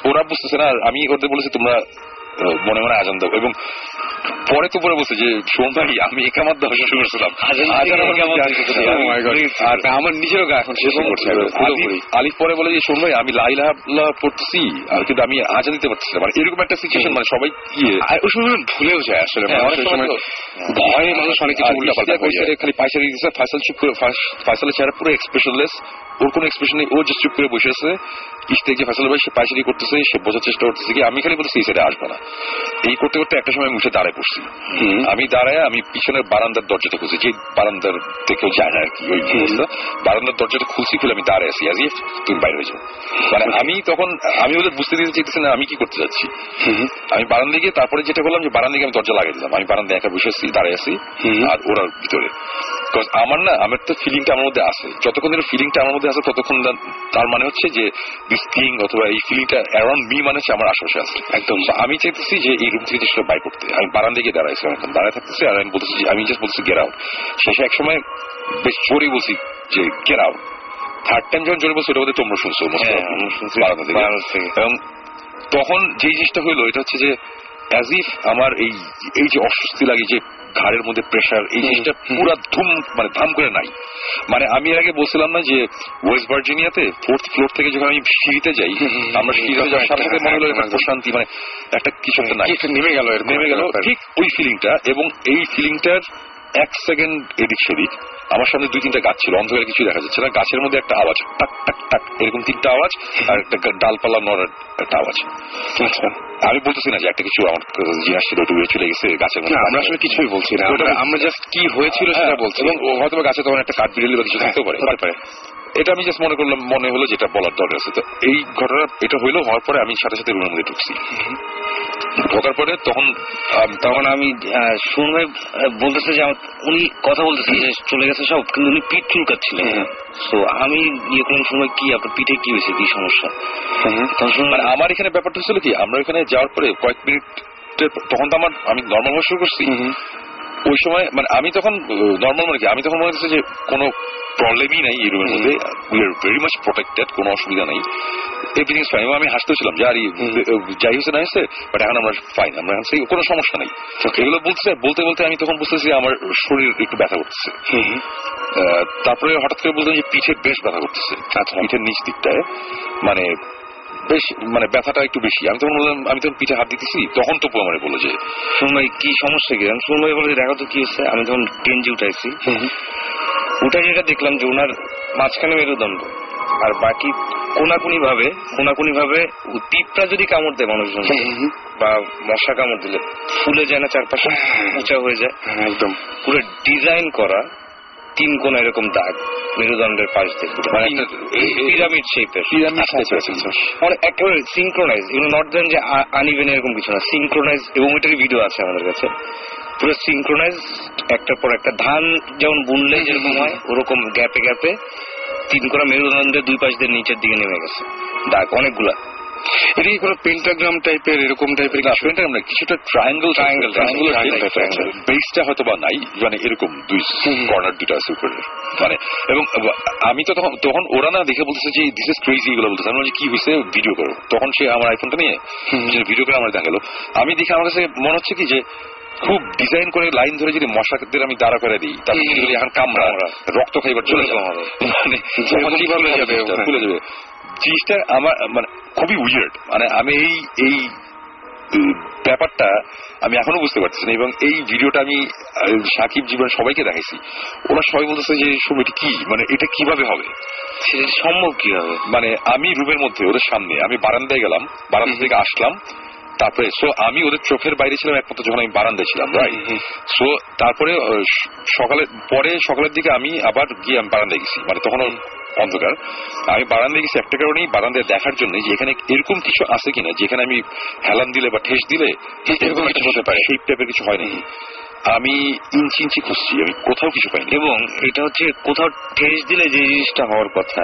ওরা বুঝতেছে না আমি ওদের বলেছি, তোমরা মনে মনে আজান দেবো এবং পরে তো পরে বলছে যে শোন ভাই আমি একামাত দেওয়া শুরু করছিলাম আমার. আর নিজেরও গা এখন শেষ করছে। আলিফ- পরে বলে যে শোন ভাই আমি লাইলা পড়তেছি আর কিন্তু আমি আজান দিতে পারছি না মানে এরকম একটা সিচুয়েশন মানে সবাই ইয়ে। ওই সময় ভুলেও যায় আসলে হ্যাঁ, ভয়ে মানুষ অনেক কিছু উল্টা পাল্টা খালি পয়সা দিয়ে দিচ্ছে ফয়সাল চুপ করে ফয়সালের চেহারা পুরো এক্সপ্রেশনলেস ওর কোনো এক্সপ্রেশন নেই ও জাস্ট চুপ করে বসে আছে ইশতিয়াক যে ফয়সাল ভাই সে পায়চারি করতেছে সে বোঝার চেষ্টা করতেছে কি আমি খালি বলছি এই সাইডে আসবে না। এই করতে করতে একটা সময় আমি উঠে দাঁড়ায় পড়ছি। আমি দাঁড়ায় আমি পিছনের বারান্দার দরজাটা খুলছি যে বারান্দার থেকেও যায় না আর কি ওই অবস্থা। বারান্দার দরজাটা খুলছি খুলে আমি দাঁড়ায় আছি আজ তুমি বাইরে হয়ে যাও। মানে আমি তখন আমি ওদের বুঝতে দিতে চাইতেছি না আমি কি করতে যাচ্ছি? আমি বারান্দায় গিয়ে তারপরে যেটা করলাম যে বারান্দায় আমি দরজা লাগিয়ে দিলাম। আমি বারান্দায় একা বসে আছি দাঁড়িয়ে আছি আর ওরা ভিতরে। আমার না আমার তো ফিলিংটা আমার মধ্যে আছে। যতক্ষণ ফিলিংটা আমার মধ্যে আছে ততক্ষণ তার মানে হচ্ছে যে দিস থিং অথবা এই ফিলিংটা অ্যারাউন্ড মি মানে হচ্ছে আমার আশেপাশে আছে একদম আমি চাইতেছি যে এই রুম থেকে জিনিসটা বাই করতে আমি বারান্দায় গিয়ে দাঁড়াইছি এখন দাঁড়ায় থাকতেছি আর আমি বলতেছি আমি জাস্ট বলছি গেট আউট শেষে এক সময় বেশ জোরে বলছি যে গেট আউট থার্ড টাইম যখন জোরে বলছি ওটা বোধহয় তোমরা শুনছো হ্যাঁ। বারান্দা। বারান্দা। এবং তখন যে জিনিসটা হইল এটা হচ্ছে যে অ্যাজ ইফ আমার এই এই যে অস্বস্তি লাগে যে ঘাড়ের মধ্যে প্রেশার এই জিনিসটা পুরো ধুম মানে ধাম করে নাই। মানে আমি এর আগে বলছিলাম না যে ওয়েস্ট ভার্জিনিয়াতে ফোর্থ ফ্লোর থেকে যখন আমি সিঁড়িতে যাই আমরা সিঁড়িতে যাওয়ার সাথে সাথে মনে হলো একটা প্রশান্তি মানে একটা কিছু একটা নাই। নেমে গেল নেমে গেল ঠিক ওই ফিলিংটা এবং এই ফিলিংটার এক সেকেন্ড এদিক সেদিক। আমার সামনে দুই তিনটা গাছ ছিল অন্ধকারে কিছু দেখা যাচ্ছে না। গাছের মধ্যে একটা আওয়াজ টাক টাক টাক এরকম তিনটা আওয়াজ আর একটা ডালপালা নড়ার একটা আওয়াজ। আচ্ছা। আমি বলতেছি না যে একটা কিছু আমার জিনিস ছিল ডুবে চলে গেছে গাছের মধ্যে আমরা আসলে কিছুই বলছি না। ওটা- আমরা- জাস্ট কি হয়েছিল সেটা হ্যাঁ, বলছি। এবং হয়তো গাছে তোমার একটা কাঠ বিড়ালি বা কিছু থাকতে পারে হতে পারে। এটা আমি জাস্ট মনে করলাম মনে হলো যেটা বলার দরকার আছে। তো এই ঘটনা এটা হইল হওয়ার পরে আমি সাথে সাথে রুমের মধ্যে ঢুকছি। ঢোকার পরে তখন তখন আমি আহ, ভাই বলতেছে যে উনি কথা বলতেছে যে চলে গেছে সব কিন্তু উনি পিঠ চুলকাচ্ছিলেন। তো আমি ইয়ে করলাম সময় কি আপনার পিঠে কি হয়েছে কি সমস্যা? তখন শুনলাম মানে আমার এখানে ব্যাপারটা হচ্ছিল কি আমরা এখানে যাওয়ার পরে কয়েক মিনিট তখন তো আমার আমি নর্মাল হওয়া শুরু করছি। ওই সময় মানে আমি তখন নর্মাল মানে কি আমি তখন মনে হচ্ছে যে কোনো প্রবলেমই নাই এই রুমের মধ্যে। We are very much protected কোনো অসুবিধা নাই। এভরিথিং ফাইন আমি হাসতেছিলাম যে আর যাই হয়েছে না হয়েছে বাট এখন আমরা ফাইন আমরা এখন সেই কোনো সমস্যা নাই। এগুলো বলছে বলতে বলতে আমি তখন বুঝতেছি যে আমার শরীর একটু ব্যথা করতেছে। তারপরে হঠাৎ করে বললাম যে পিঠে বেশ ব্যথা করতেছে। আচ্ছা। পিঠের নিচ দিকটায় মানে বেশ মানে ব্যথাটা একটু বেশি। আমি তখন বললাম আমি তখন পিঠে হাত দিতেছি তখন তো আমার বলল যে শুন ভাই কি সমস্যা কি? আমি শুন ভাই বলে দেখো তো কি হচ্ছে। আমি তখন গেঞ্জি উঠাইছি উঠে যেটা দেখলাম যে ওনার মাঝখানে মেরুদণ্ড। আর বাকি কোনাকুনি ভাবে কোনাকুনি ভাবে পিঁপড়া যদি কামড় দেয় মানুষজন বা মশা কামড় দিলে ফুলে যায় না চারপাশে উঁচা হয়ে যায়। একদম। পুরো ডিজাইন করা তিন কোনা এরকম দাগ মেরুদণ্ডের পাশ দিয়ে। মানে একটা পিরামিড শেপের পিরামিড। মানে একেবারে সিঙ্ক্রোনাইজ এগুলো নট দেন যে আনিবেন এরকম কিছু না সিঙ্ক্রোনাইজ এবং এটারই ভিডিও আছে আমাদের কাছে পুরো সিঙ্ক্রোনাইজ একটার পর একটা ধান যেমন বুনলে যেরকম হয় ওরকম গ্যাপে গ্যাপে তিন কোনা মেরুদণ্ডের দুই পাশ দিয়ে নিচের দিকে নেমে গেছে দাগ অনেকগুলা এটা কোনো পেন্টাগ্রাম টাইপের এরকম টাইপের না ফ্রেন্ড আমরা কিছুটা ট্রায়াঙ্গেল ট্রায়াঙ্গেল triangle. বেসটা হয়তো বা নাই মানে এরকম দুই কর্নার দুটো আছে উপরে। মানে এবং আমি তো তখন তখন ওরা না দেখে বলতেছে যে দিস ইজ ক্রেজি এগুলো বলতেছে। আমি কি হয়েছে ভিডিও করো। তখন সে আমার আইফোনটা নিয়ে ভিডিও করে আমার দেখাল। আমি দেখে আমার কাছে মনে হচ্ছে কি যে খুব ডিজাইন করে লাইন ধরে যদি মশাদের আমি দাঁড়া করে দিই তাহলে এখন কামড়া রক্ত খাইবার চলে যাবে মানে খুলে যাবে। জিনিসটা আমার মানে খুবই উইয়ার্ড মানে আমি এই এই ব্যাপারটা আমি এখনও বুঝতে পারছি না এবং এই ভিডিওটা আমি সাকিব জীবন সবাইকে দেখাইছি। ওরা সবাই বলতেছে যে এটা কি? মানে এটা কীভাবে হবে? সেটা সম্ভব কি হবে মানে আমি রুমের মধ্যে ওদের সামনে আমি বারান্দায় গেলাম বারান্দা থেকে আসলাম তারপরে সো আমি ওদের চোখের বাইরে ছিলাম একমাত্র যখন আমি বারান্দায় ছিলাম রাইট সো তারপরে সকালে পরে সকালের দিকে আমি আবার গিয়ে আমি বারান্দায় গেছি। মানে তখন অন্ধকার। আমি বারান্দায় গেছি একটা কারণেই বারান্দায় দেখার জন্য যে এখানে এরকম কিছু আছে কিনা, যেখানে আমি হেলান দিলে বা ঠেস দিলে এরকম কিছু হতে পারে। সেই টাইপের কিছু হয় নাকি আমি ইঞ্চি ইঞ্চি খুঁজছি আমি কোথাও কিছু পাইনি। এবং এটা হচ্ছে কোথাও ঠেস দিলে যে জিনিসটা হওয়ার কথা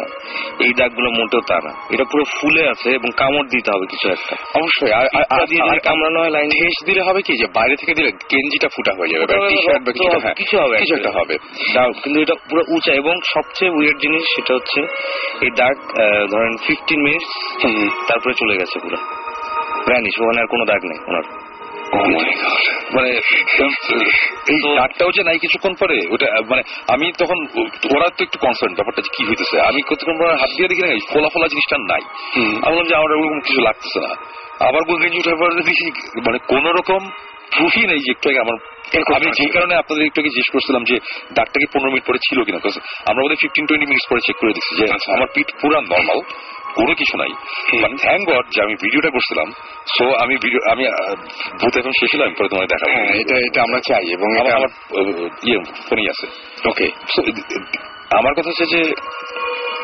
এই দাগগুলো মোটেও তা না। এটা পুরো ফুলে আছে এবং কামড় দিতে হবে কিছু একটা। অবশ্যই আর- কামড়ানো হয় লাইন। ঠেস দিলে হবে কি যে বাইরে থেকে দিলে গেঞ্জিটা ফুটা হয়ে যাবে বা কিছু হ্যাঁ, হবে কিছু একটা হবে। দাগ কিন্তু এটা পুরো উঁচা এবং সবচেয়ে উইয়ার জিনিস সেটা হচ্ছে এই দাগ ধরেন ফিফটিন মিনিটস তারপরে চলে গেছে পুরো। প্রাণী ওখানে আর কোনো দাগ নেই ওনার। মানে এই দাগটাও যে নাই কিছুক্ষণ পরে ওটা মানে আমি তখন ওরা তো একটু কনসার্ন ব্যাপারটা কি হইতেছে। আমি কতক্ষণ হাত দিয়ে দেখি না ফোলা ফোলা জিনিসটা নাই। আমি বললাম যে আমার ওরকম কিছু লাগতেছে না। আবার গেঞ্জি উঠার পরে দেখি মানে কোন রকম প্রুফই নেই যে একটু আগে আমার আমি যে কারণে আপনাদের একটু আগে জিজ্ঞেস করছিলাম যে ডাকটা কি পনেরো মিনিট পরে ছিল কিনা আমরা বোধহয় ফিফটিন টোয়েন্টি মিনিট পরে চেক করে দেখছি যে আমার পিঠ পুরা নর্মাল কোনো কিছু নাই। বাট থ্যাংক গড যে আমি ভিডিওটা করছিলাম সো আমি ভিডিও আমি ভূত এখন শেষ হলাম পরে তোমার দেখাবো। হ্যাঁ এটা এটা আমরা চাই এবং আমার আমার ইয়ে ফোনেই আছে। ওকে আমার কথা হচ্ছে যে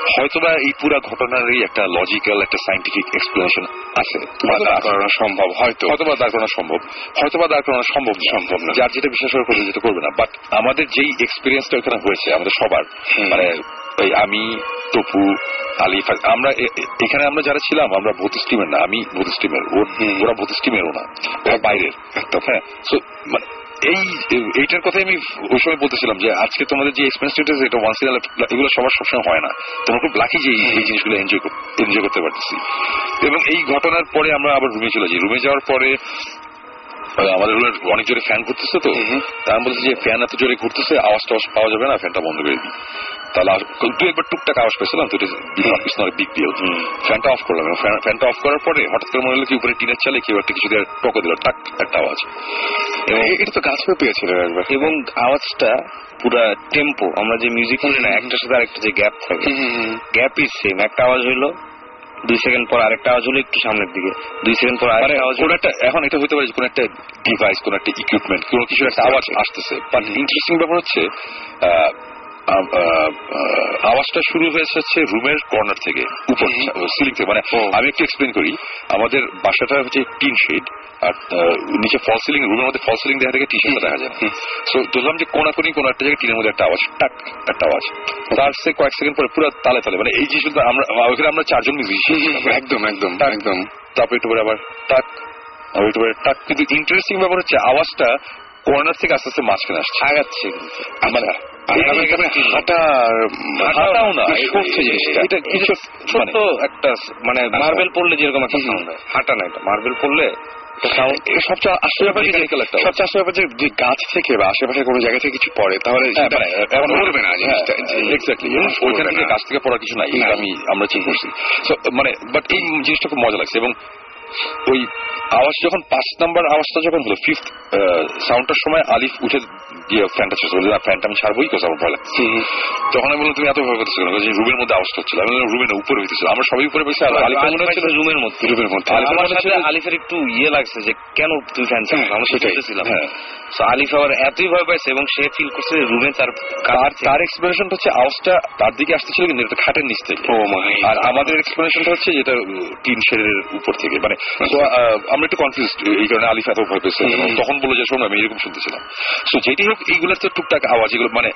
হয়তোবা এই পুরা ঘটনারই একটা লজিক্যাল একটা সাইন্টিফিক এক্সপ্লেনেশন আছে। দাঁড় করানো সম্ভব হয়তো। হয়তোবা দাঁড় করানো সম্ভব। হয়তোবা দাঁড় করানো সম্ভব। সম্ভব না। যার যেটা বিশ্বাস করে করবে যেটা করবে না। বাট আমাদের যেই এক্সপিরিয়েন্সটা ওখানে হয়েছে আমাদের সবার মানে ওই আমি টপু আলিফ আমরা এখানে আমরা যারা ছিলাম আমরা ভূত স্টিমের না আমি ভূত স্টিমের ওরা ভূত স্টিমেরও না। ওরা বাইরের একদম। হ্যাঁ। সো এই এইটার কথাই আমি ওই সময় বলতেছিলাম যে আজকে তোমাদের যে এক্সপেন্স এটা ওয়ান এগুলো সবার সবসময় হয় না। তোমরা খুব লাকি যে এই- এই জিনিসগুলো এনজয় এনজয় করতে পারতেছি। এবং এই ঘটনার পরে আমরা আবার রুমে চলে যাই। রুমে যাওয়ার পরে আমাদের রুমের অনেক জোরে ফ্যান ঘুরতেছে তো। তা আমি বলছি যে ফ্যান এত জোরে ঘুরতেছে আওয়াজ টাওয়াজ পাওয়া যাবে না ফ্যানটা বন্ধ করে দিই তাহলে দু একবার টুকটাক আওয়াজ পেয়েছিলাম তো ইটস নট বিগ ডিল ফ্যানটা অফ করলাম ফ্যান- ফ্যানটা অফ করার পরে হঠাৎ করে মনে হলো কি উপরে টিনের চালে কেউ একটা কিছু দিয়ে টকে দিল টাক একটা আওয়াজ। এটা তো গাছেও পেয়েছিল একবার। এবং আওয়াজটা পুরা টেম্পো আমরা যে মিউজিক শুনি না একটার সাথে আরেকটা যে গ্যাপ থাকে গ্যাপ ইজ সেম একটা আওয়াজ হইল দুই সেকেন্ড পর আরেকটা আওয়াজ হলো একটু সামনের দিকে দুই সেকেন্ড পর মানে আরেকটা আওয়াজ কোন হলো একটা এখন এটা হতে পারে কোন একটা ডিভাইস কোন একটা ইকুইপমেন্ট কোন কিছু একটা আওয়াজ আসতেছে। বাট ইন্টারেস্টিং ব্যাপার হচ্ছে আহ, আওয়াজটা শুরু হয়েছে হচ্ছে রুমের কর্নার থেকে উপর সিলিং থেকে। মানে আমি একটু এক্সপ্লেন করি। আমাদের বাসাটা হচ্ছে টিন শেড আর নিচে ফল সিলিং রুমের মধ্যে ফল সিলিং দেখা থেকে টি শার্টটা দেখা যায়। সো ধরলাম যে কোনাকুনি কোন একটা জায়গায় টিনের মধ্যে একটা আওয়াজ টাক একটা আওয়াজ। তার সে কয়েক সেকেন্ড পরে পুরো তালে তালে মানে এই জিনিসটা আমরা ওখানে আমরা চারজন মিউজিশিয়ান একদম একদম একদম। তারপর একটু পরে আবার টাক একটু পরে টাক। কিন্তু ইন্টারেস্টিং ব্যাপার হচ্ছে আওয়াজটা কর্নার থেকে আস্তে আস্তে মাঝখানে আসছে। আগাচ্ছে। আমি এখানে হাঁটার হাঁটাও না বেশ করছে জিনিসটা। এটা কিছু মানে একটা মানে মার্বেল পড়লে যেরকম একটা সাউন্ড হয়। হাঁটা না এটা মার্বেল পড়লে সবচেয়ে ব্যাপার যে গাছ থেকে বা আশেপাশে কোনো জায়গা থেকে কিছু পড়ে তাহলে হ্যাঁ, না ওইখান। গাছ থেকে পড়ার কিছু নাই না। আমি আমরা চেক করছি। মানে বাট এই জিনিসটা খুব মজা লাগছে এবং ওই আওয়াজ যখন পাঁচ নাম্বার আওয়াজটা যখন হলো ফিফথ সাউন্ডটার সময় আলিফ উঠে গিয়ে ফ্যানটা ফ্যানটা আমি কোথাও আমার ভয় লাগছে। তখন আমি বললাম তুমি এত ভয় করতেছো কেন? রুমের মধ্যে হচ্ছিল আমি উপরে হইতেছিল। আমরা সবাই উপরে বসে আর আলিফ মনে হচ্ছিল রুমের মধ্যে। রুমের মধ্যে। আলিফের আমার সাথে আলিফের একটু ইয়ে লাগছে যে কেন তুই ফ্যান চালাস আমরা সেটাই, সেটাই। হ্যাঁ। আলিফ আবার এতই ভয় পাইছে এবং সে ফিল করছে রুমে তার তার তার এক্সপ্লেনেশনটা হচ্ছে আওয়াজটা তার দিকে আসতেছিল কিন্তু এটা খাটের নিচ থেকে। ও আর আমাদের এক্সপ্লেনেশনটা হচ্ছে যেটা টিন শেডের উপর থেকে। মানে আহ, আমরা একটু কনফিউজ এই কারণে আলিফ এত ভয় পেয়েছে। তখন বলে যে শোনো আমি এরকম শুনতেছিলাম। সো যেটি হোক এইগুলোর তো টুকটাক আওয়াজ এগুলো মানে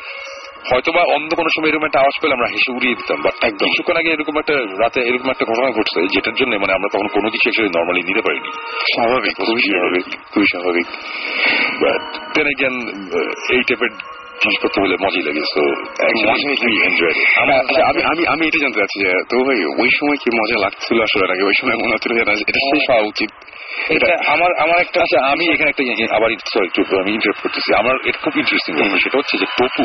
হয়তো বা অন্য কোনো সময় এরকম একটা আওয়াজ পেলে আমরা হেসে উড়িয়ে দিতাম বাট একদম। কিছুক্ষণ আগে এরকম একটা রাতে এরকম একটা ঘটনা ঘটছে যেটার জন্য মানে আমরা তখন কোনো কিছু একসাথে নর্মালি নিতে পারিনি। স্বাভাবিক খুবই স্বাভাবিক খুবই স্বাভাবিক। বাট দেন এই টাইপের জিনিসপত্র হলে মজাই লাগে সো এনজয় আচ্ছা, আমি আমি আমি এটা জানতে চাচ্ছি যে তো ভাই ওই সময় কি মজা লাগছিল আসলে? আগে ওই সময় মনে হচ্ছিল এটা শেষ হওয়া উচিত? এটা আমার আমার একটা আচ্ছা আমি এখানে একটা আবার সরি আমি ইন্টারেপ্ট করতেছি। আমার এটা খুব ইন্টারেস্টিং সেটা হচ্ছে যে টপু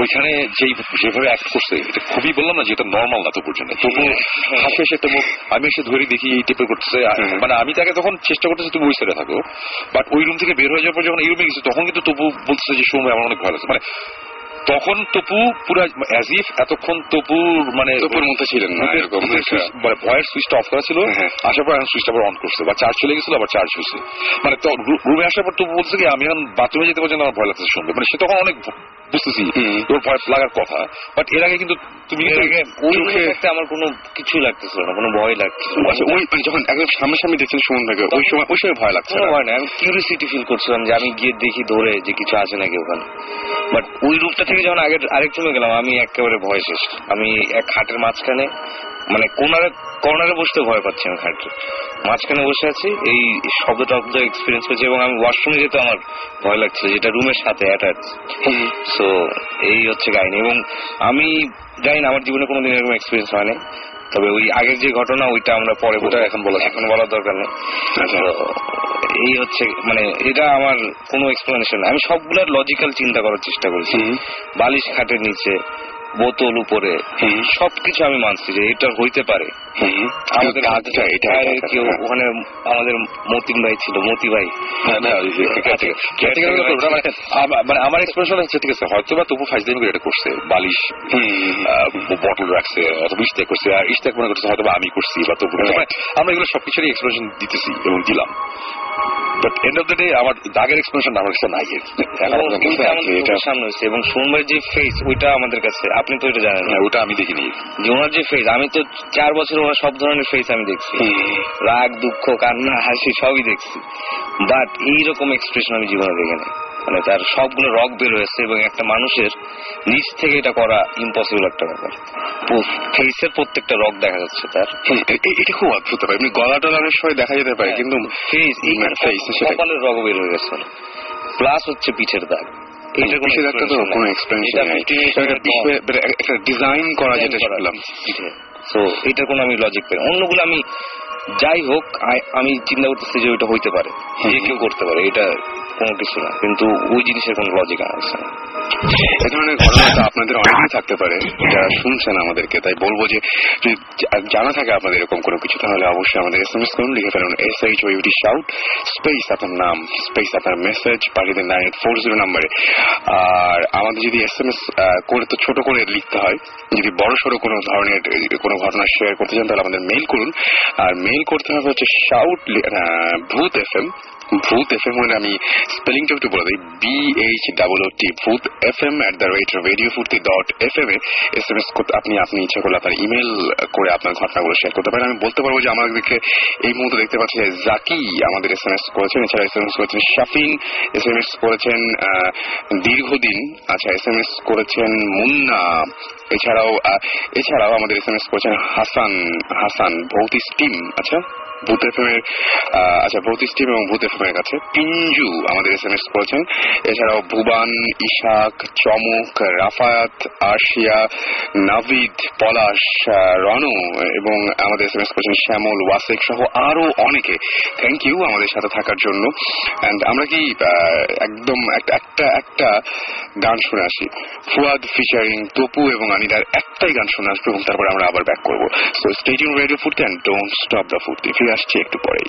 ওইখানে যেই যেভাবে অ্যাক্ট করছে এটা খুবই বললাম না যেটা নর্মাল না তো পর্যন্ত। তবু হাসি এসে তবু আমি এসে ধরে দেখি এই টেপে করতেছে। মানে আমি তাকে তখন চেষ্টা করতেছি তুমি ওই সাইডে থাকো। বাট ওই রুম থেকে বের হয়ে যাওয়ার পর যখন এই রুমে গেছে তখন কিন্তু তবু বলতেছে যে সময় আমার অনেক ভালো লাগছে। মানে তখন তপু পুরা অ্যাজ ইফ এতক্ষণ তপুর মানে তপুর মধ্যে ছিলেন না, এরকম সুইচ- মানে ভয়ের সুইচটা অফ করা ছিল। হ্যাঁ। আসার পর সুইচটা আবার অন করছে। বা চার্জ চলে গেছিল আবার চার্জ হয়েছে। মানে রুমে আসার পর তপু বলছে কি আমি এখন বাথরুমে যেতে পারছি না আমার ভয় লাগছে শুনবে মানে সে তখন অনেক বুঝতেছি তোর ভয় লাগার কথা। বাট এর আগে কিন্তু তুমি আমার কোনো কিছু লাগতেছিল না কোনো ভয় লাগতেছিল আচ্ছা ওই মানে যখন একদম সামনাসামনি দেখছেন সুমন ভাইকে ওই সময় ওই সময় ভয় লাগছে কোনো না? আমি কিউরিয়াসিটি ফিল করছিলাম যে আমি গিয়ে দেখি ধরে যে কিছু আছে নাকি ওখানে। বাট ওই রূপটা থেকে যখন আগের আরেক রুমে গেলাম আমি একেবারে ভয় শেষ। আমি এক খাটের মাঝখানে মানে কোনারে কর্নারে বসতে ভয় পাচ্ছি আমি খাটে। মাঝখানে বসে আছি এই শব্দ টব্দ এক্সপিরিয়েন্স করছি এবং আমি ওয়াশরুমে যেতে আমার ভয় লাগছিল যেটা রুমের সাথে অ্যাটাচ। সো এই হচ্ছে কাহিনী। এবং আমি জানি না আমার জীবনে কোনোদিন এরকম এক্সপিরিয়েন্স হয়নি তবে ওই আগের যে ঘটনা ওইটা আমরা পরে ওটা বলব। এখন বলা এখন বলার দরকার নেই আচ্ছা। এই হচ্ছে মানে এটা আমার কোনো এক্সপ্লেনেশন আমি সবগুলার লজিক্যাল চিন্তা করার চেষ্টা করেছি। বালিশ খাটের নিচে বোতল উপরে। সবকিছু আমি মানছি যে এটা হইতে পারে। আমাদের এটা বাইরে এটা, কেউ হ্যাঁ। ওখানে আমাদের মতিন ভাই ছিল মতি ভাই। হ্যাঁ, মানে আমার এক্সপ্রেশন হচ্ছে ঠিক আছে হয়তো বা তবু ফাইজদামি করে এটা করছে বালিশ বটল রাখছে অথবা ইস্তেক করছে আর ইস্তেক মনে করছে হয়তো বা আমি করছি বা তবু মানে আমরা এগুলো সবকিছুরই এক্সপ্রেশন দিতেছি এবং দিলাম। But end of the day আমার দাগের এক্সপ্রেশন আমার কাছে নাই। এর। এখন এবং আমার কাছে ওইটা আছে, আমাদের এটা চোখের সামনে হয়েছে এবং সোমবার যে ফেস ওইটা আমাদের কাছে। আপনি তো জানেন। না হ্যাঁ, ওটা আমি দেখিনি। যে ওনার যে ফেস আমি তো চার বছর ওনার সব ধরনের ফেস আমি দেখছি। রাগ দুঃখ কান্না হাসি সবই দেখছি। বাট এইরকম এক্সপ্রেশন আমি জীবনে দেখি না মানে তার সবগুলো রক বের হয়েছে এবং একটা মানুষের নিচ থেকে এটা করা ইম্পসিবল একটা ব্যাপার ফেসের প্রত্যেকটা রক দেখা যাচ্ছে তার এটা খুব অদ্ভুত ব্যাপার এমনি গলা টলা অনেক সময় দেখা যেতে পারে কিন্তু ফেস সেটাই। কপালের রক বের হয়ে গেছে প্লাস হচ্ছে পিঠের দাগ এইটার কোনো পিঠের তো explanation কোনো নাই। এক্সপ্লেনেশন এটা নেই 15 years এটা এর পর। পিঠে- মানে ডিজাইন করা যেটা শুনলাম তো এটার কোনো আমি লজিক পাই। অন্যগুলো আমি যাই হোক আমি চিন্তা করতেছি যে ওইটা হইতে পারে। যে কেউ করতে পারে এটা কোনো কিছু না। কিন্তু ওই জিনিসের কোনো লজিক আমার কাছে। এ ধরনের ঘটনা তো আপনাদের অনেকই থাকতে পারে যারা শুনছেন আমাদেরকে। তাই বলব যে জানা থাকে আপনাদের এরকম কোনো কিছু তাহলে অবশ্যই আমাদের এস এম এস করুন লিখে ফেলুন S H O U T shout space আপনার নাম স্পেস আপনার মেসেজ পাঠিয়ে দেন নাইন ফোর জিরো নাম্বারে আর আমাদের যদি এস এম এস করে তো ছোট করে লিখতে হয় যদি বড় সড়ো কোনো ধরনের কোনো ঘটনা শেয়ার করতে চান তাহলে আমাদের মেইল করুন। আর মেইল করতে হবে হচ্ছে shout Bhoot F M Bhoot F M হলে আমি স্পেলিংটা একটু বলে দিই। B H double T Bhoot F M at the rate radio Foorti dot F M A S M S আপনি আপনি ইচ্ছা করলে আপনার ইমেল করে আপনার ঘটনাগুলো শেয়ার করতে পারেন। আমি বলতে পারব যে আমাদেরকে এই মুহূর্তে দেখতে পাচ্ছি জাকি আমাদের এস এম এস করেছেন, এছাড়া এস এম এস করেছেন শাফিন এস এম এস করেছেন দীর্ঘদিন আচ্ছা এস এম এস করেছেন মুন্না। এছাড়াও এছাড়াও আমাদের S M S Hasan Hasan ভৌতিক টিম আচ্ছা? ভূত এফ আচ্ছা ভৌতিস টিম এবং ভূত এফ এর কাছে। পিঞ্জু আমাদের এস এম এস করেছেন। এছাড়াও ভুবান, ইশাক, চমক, রাফায়াত আশিয়া নাভিদ, পলাশ রনু এবং আমাদের এস এম এস করেছেন শ্যামল, ওয়াসেক সহ আরও অনেকে। থ্যাংক ইউ আমাদের সাথে থাকার জন্য। অ্যান্ড আমরা কি একদম একটা একটা গান শুনে আসি। ফুয়াদ ফিচারিং তপু এবং আনিদার একটাই গান শুনে আসব এবং তারপর আমরা আবার ব্যাক করব। So stadium radio food and don't stop the food ফিরে আসছি একটু পরেই।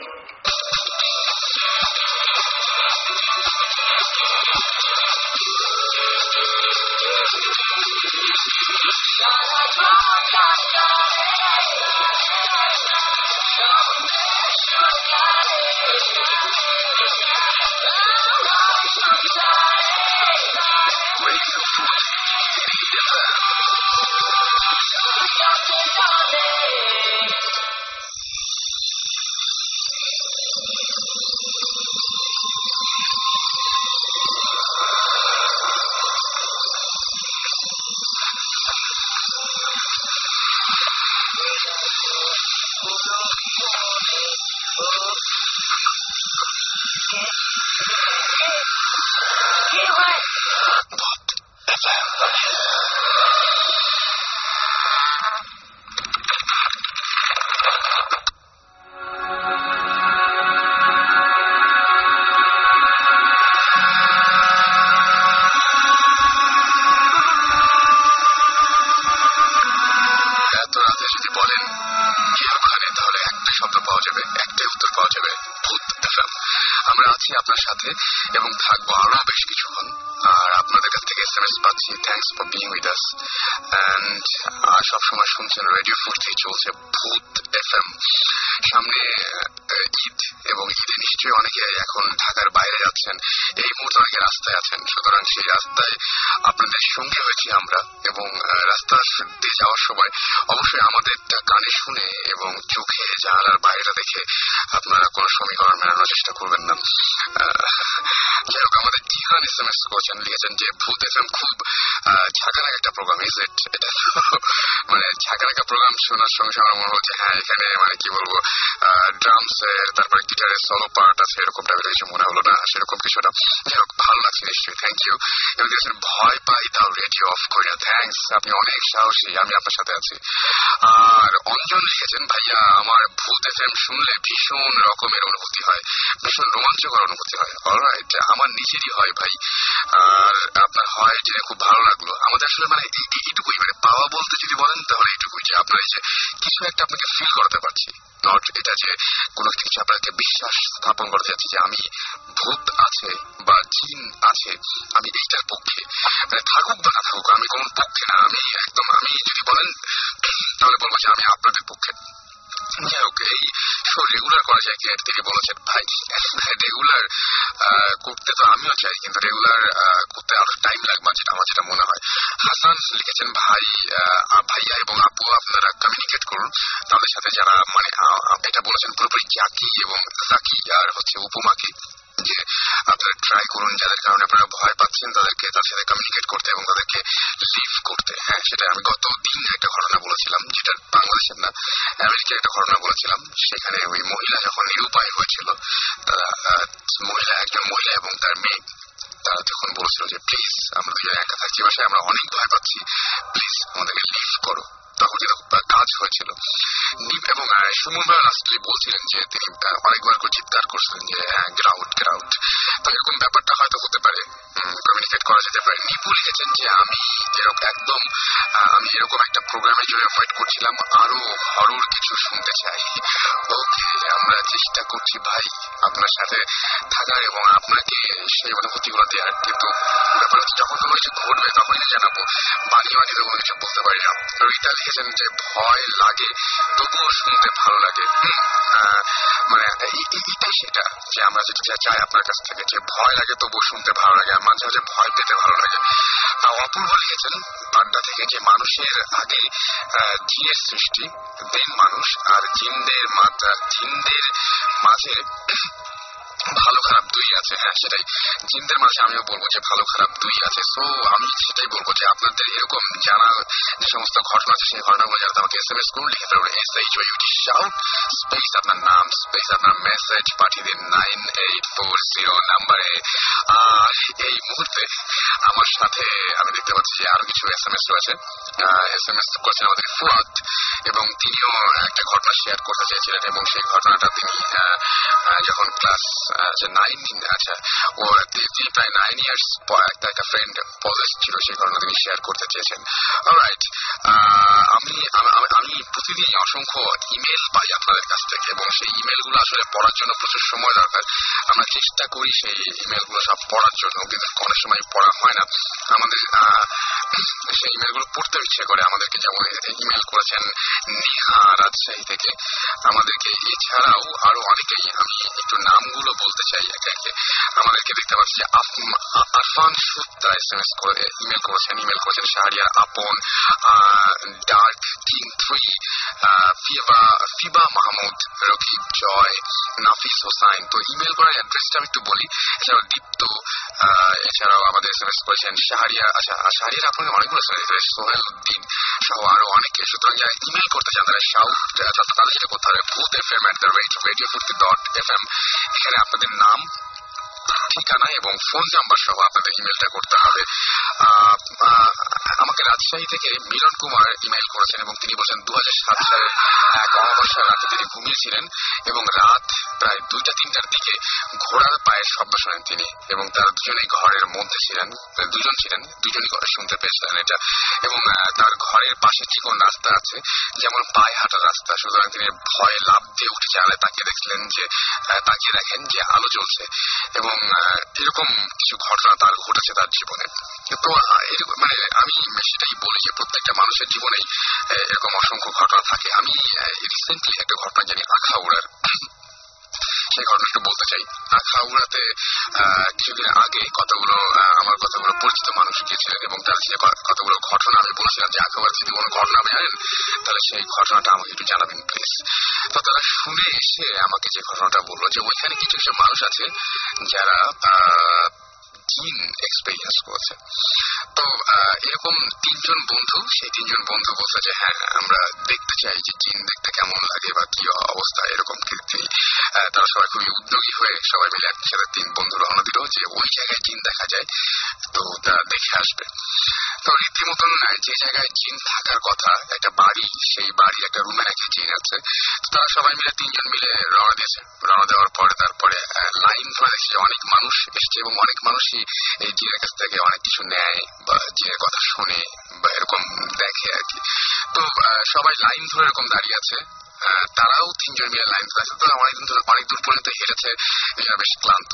এখানে মানে কি বলব ড্রামস এর তারপরে গিটারের সলো পার্ট আছে, এরকম টাইপের কিছু মনে হলো না, সেরকম কিছুটা যাই হোক, ভালো লাগছে নিশ্চয়ই থ্যাংক ইউ এবং দিয়েছেন ভয় পাই দাও রেডিও অফ করে না থ্যাংকস আপনি অনেক সাহসী, আমি আপনার সাথে আছি। আর অঞ্জন লিখেছেন, ভাইয়া, আমার ভূত এফ শুনলে ভীষণ রকমের অনুভূতি হয়। ভীষণ রোমাঞ্চকর অনুভূতি হয়। অলরাইট আমার নিজেরই হয় ভাই। আর আপনার হয় জেনে খুব ভালো লাগল। আমাদের আসলে মানে এই- এই- এইটুকুই মানে পাওয়া বলতে যদি বলেন তাহলে এইটুকুই যে আপনার এই যে কিছু একটা আপনাকে ফিল করাতে পারছি। নট এটা যে কোনো একটা কিছু আপনাকে বিশ্বাস স্থাপন করতে যাচ্ছি যে আমি ভূত আছে বা জিন আছে, আমি এইটার পক্ষে। মানে থাকুক বা না থাকুক, আমি কোন পক্ষে না, আমি একদম, আমি যদি বলেন, তাহলে বলব যে আমি আপনাদের পক্ষে। যাই হোক রেগুলার করা যায় কি? তিনি বলেছেন ভাই রেগুলার করতে তো আমিও চাই, কিন্তু রেগুলার করতে আরও টাইম লাগবে যেটা, আমার যেটা মনে হয়। হাসান লিখেছেন, ভাই ভাইয়া এবং আপু, আপনারা কমিউনিকেট করুন। তাদের সাথে যারা মানে এটা বলেছেন পুরোপুরি জাকি এবং জাকি আর হচ্ছে উপমাকে যে আপনারা ট্রাই করুন যাদের কারণে আপনারা ভয় পাচ্ছেন, তাদেরকে তার সাথে কমিউনিকেট করতে এবং তাদেরকে লিভ করতে। হ্যাঁ সেটা আমি গত দিন একটা ঘটনা বলেছিলাম, যেটা বাংলাদেশের না আমেরিকার একটা ঘটনা বলেছিলাম। সেখানে ওই মহিলা যখন নিরুপায় হয়েছিল, তারা মহিলা একজন মহিলা এবং তার মেয়ে, তারা যখন বলছিল যে প্লিজ আমরা দুজন একা থাকছি, বাসায় আমরা অনেক ভয় পাচ্ছি প্লিজ আমাদেরকে লিভ করো। তার কাজ হয়েছিল নিপ এবং আহ, সুমন বলছিলেন যে তিনি অনেকবার করে চিৎকার করছিলেন যে হ্যাঁ গ্রাউট গ্রাউট তো এরকম ব্যাপারটা হয়তো হতে পারে কমিউনিকেট করা যেতে পারে নিপু লিখেছেন যে আমি যেরকম একদম আমি এরকম একটা প্রোগ্রামের জন্য ওয়েট করছিলাম আরও হরর কিছু শুনতে চাই ওকে আমরা চেষ্টা করছি ভাই আপনার সাথে থাকার এবং আপনাকে সেই অনুভূতিগুলো দেওয়ার কিন্তু ব্যাপার হচ্ছে যখন কোনো কিছু ঘটবে তখনই জানাব বাণী বাণীতে কোনো কিছু বলতে পারি না রীতা যে ভয় লাগে তবুও শুনতে ভালো লাগে। মানে এইটাই সেটা যে আমরা যেটা চাই আপনার কাছ থেকে যে ভয় লাগে তবুও শুনতে ভালো লাগে আর মাঝে মাঝে ভয় পেতে ভালো লাগে। আহ, অপূর্ব লিখেছেন পাড্ডা থেকে যে মানুষের আগে জিনের সৃষ্টি দেন মানুষ আর জিনদের মাত্রা জিনদের মাঝে ভালো খারাপ দুই আছে হ্যাঁ সেটাই। জিনদের মাঝে আমিও বলব যে ভালো খারাপ দুই আছে। সো, আমি সেটাই বলব যে আপনাদের এরকম জানা যে সমস্ত ঘটনা আছে, সেই ঘটনাগুলো জানাতে আমাকে এস এম এস করুন লিখে দেবেন S H O U T space আপনার নাম স্পেস আপনার মেসেজ পাঠিয়ে দিন নাইন এইট ফোর জিরো নাম্বারে এই মুহূর্তে আমার সাথে আমি দেখতে পাচ্ছি যে আরও কিছু এস এম এস রয়েছে। এস এম এস করছেন আমাদের ফুয়াদ এবং তিনিও একটা ঘটনা শেয়ার করতে চেয়েছিলেন এবং সেই ঘটনাটা তিনি যখন ক্লাস আচ্ছা নাইন আচ্ছা ও তিনি প্রায় নাইন ইয়ার্স তার একটা ফ্রেন্ড পজেস ছিল, সেই ঘটনা তিনি শেয়ার করতে চেয়েছেন। রাইট আমি- আমি প্রতিদিন অসংখ্য ইমেল পাই আপনাদের কাছ থেকে এবং সেই ইমেলগুলো আসলে পড়ার জন্য প্রচুর সময় দরকার। আমরা চেষ্টা করি সেই ইমেলগুলো সব পড়ার জন্য, কিন্তু অনেক সময় পড়া হয় না। আমাদের সেই ইমেলগুলো পড়তে ইচ্ছে করে আমাদেরকে, যেমন ইমেল করেছেন নেহা রাজশাহী থেকে। আমাদেরকে এছাড়াও আরও অনেকেই, আমি একটু নামগুলো বলতে চাই, একে একে। আমাদেরকে দেখতে পাচ্ছি যে Arfan S M S email করেছেন ইমেল করেছেন Shahriar, Apon dark king three Fiba Mahmud Rakib Joy, Nafis Hossain. তো ইমেল করার অ্যাড্রেসটা আমি একটু বলি। এছাড়াও দীপ্ত এছাড়াও আমাদের এস এম এস করেছেন শাহরিয়া আচ্ছা শাহরিয়ার আপনাকে অনেকগুলো সোহেল উদ্দিন সহ আরও অনেকে। সুতরাং যারা ইমেল করতে চান, তারা সাউথ তাদের যেটা Bhoot F M at the rate radio dot F M এখানে আপনাদের নাম ঠিকানা এবং ফোন নাম্বার সহ আপনাদের ইমেলটা করতে হবে। আমাকে রাজশাহী থেকে মিলন কুমার ইমেল করেছেন এবং তিনি বলেছেন দু সাত সালের এক অমাবস্যার রাতে তিনি ঘুমিয়েছিলেন এবং রাত প্রায় দুইটা, তিনটার দিকে ঘোড়ার পায়ের শব্দ শোনেন তিনি এবং তারা দুজনেই ঘরের মধ্যে ছিলেন দুজন ছিলেন, দুজনই ঘরে শুনতে পেয়েছিলেন এটা এবং তার ঘরের পাশে চিকন রাস্তা আছে, যেমন পায়ে হাঁটার রাস্তা। সুতরাং তিনি ভয়ে লাভ দিয়ে উঠে জানালে তাকিয়ে দেখলেন যে তাকিয়ে দেখেন যে আলো জ্বলছে এবং আহ, এরকম কিছু ঘটনা তার ঘটেছে তার জীবনে তো মানে আমি সেটাই বলি যে প্রত্যেকটা মানুষের জীবনে এরকম অসংখ্য ঘটনা থাকে আমি রিসেন্টলি একটা ঘটনা জানি আখাউড়ার সেই ঘটনাটা বলতে চাই। আখাউড়াতে কিছুদিন আগে কতগুলো আমার কতগুলো পরিচিত মানুষ গিয়েছিলেন এবং তার যে কতগুলো ঘটনা আমি বলেছিলাম যে আখাউড়া যদি কোনো ঘটনা আপনি জানেন তাহলে সেই ঘটনাটা আমাকে একটু জানাবেন প্লিজ তো তারা শুনে এসে আমাকে যে ঘটনাটা বলল যে ওইখানে কিছু কিছু মানুষ আছে যারা জিন এক্সপেরিয়েন্স করেছে। তো এরকম তিনজন বন্ধু, সেই তিনজন বন্ধু বলছে যে হ্যাঁ আমরা দেখতে চাই যে চীন দেখতে কেমন লাগে বা কি অবস্থা, এরকম তিনি তারা সবাই খুবই উদ্যোগী হয়ে সবাই মিলে একসাথে তিন বন্ধু রওনা দিল যে, ওই জায়গায় চীন দেখা যায়, তো তারা দেখে আসবে। তো রীতিমতন যে জায়গায় জিন থাকার কথা, একটা বাড়ি, সেই বাড়ি একটা রুমে নাকি জিন আছে তারা সবাই মিলে তিনজন মিলে রওনা দিয়েছে। রওনা দেওয়ার পরে তারপরে লাইন ধরে দেখছি অনেক মানুষ এসছে এবং অনেক মানুষই এই জিনের কাছ থেকে অনেক কিছু নেয় বা জিনের কথা শোনে বা এরকম দেখে আর কি। তো সবাই লাইন ধরে এরকম দাঁড়িয়ে আছে। তারাও তিনজন মিলে লাইন ধরে আছে তো অনেকদিন ধরে অনেক দূর পর্যন্ত হেরেছে এরা বেশ ক্লান্ত।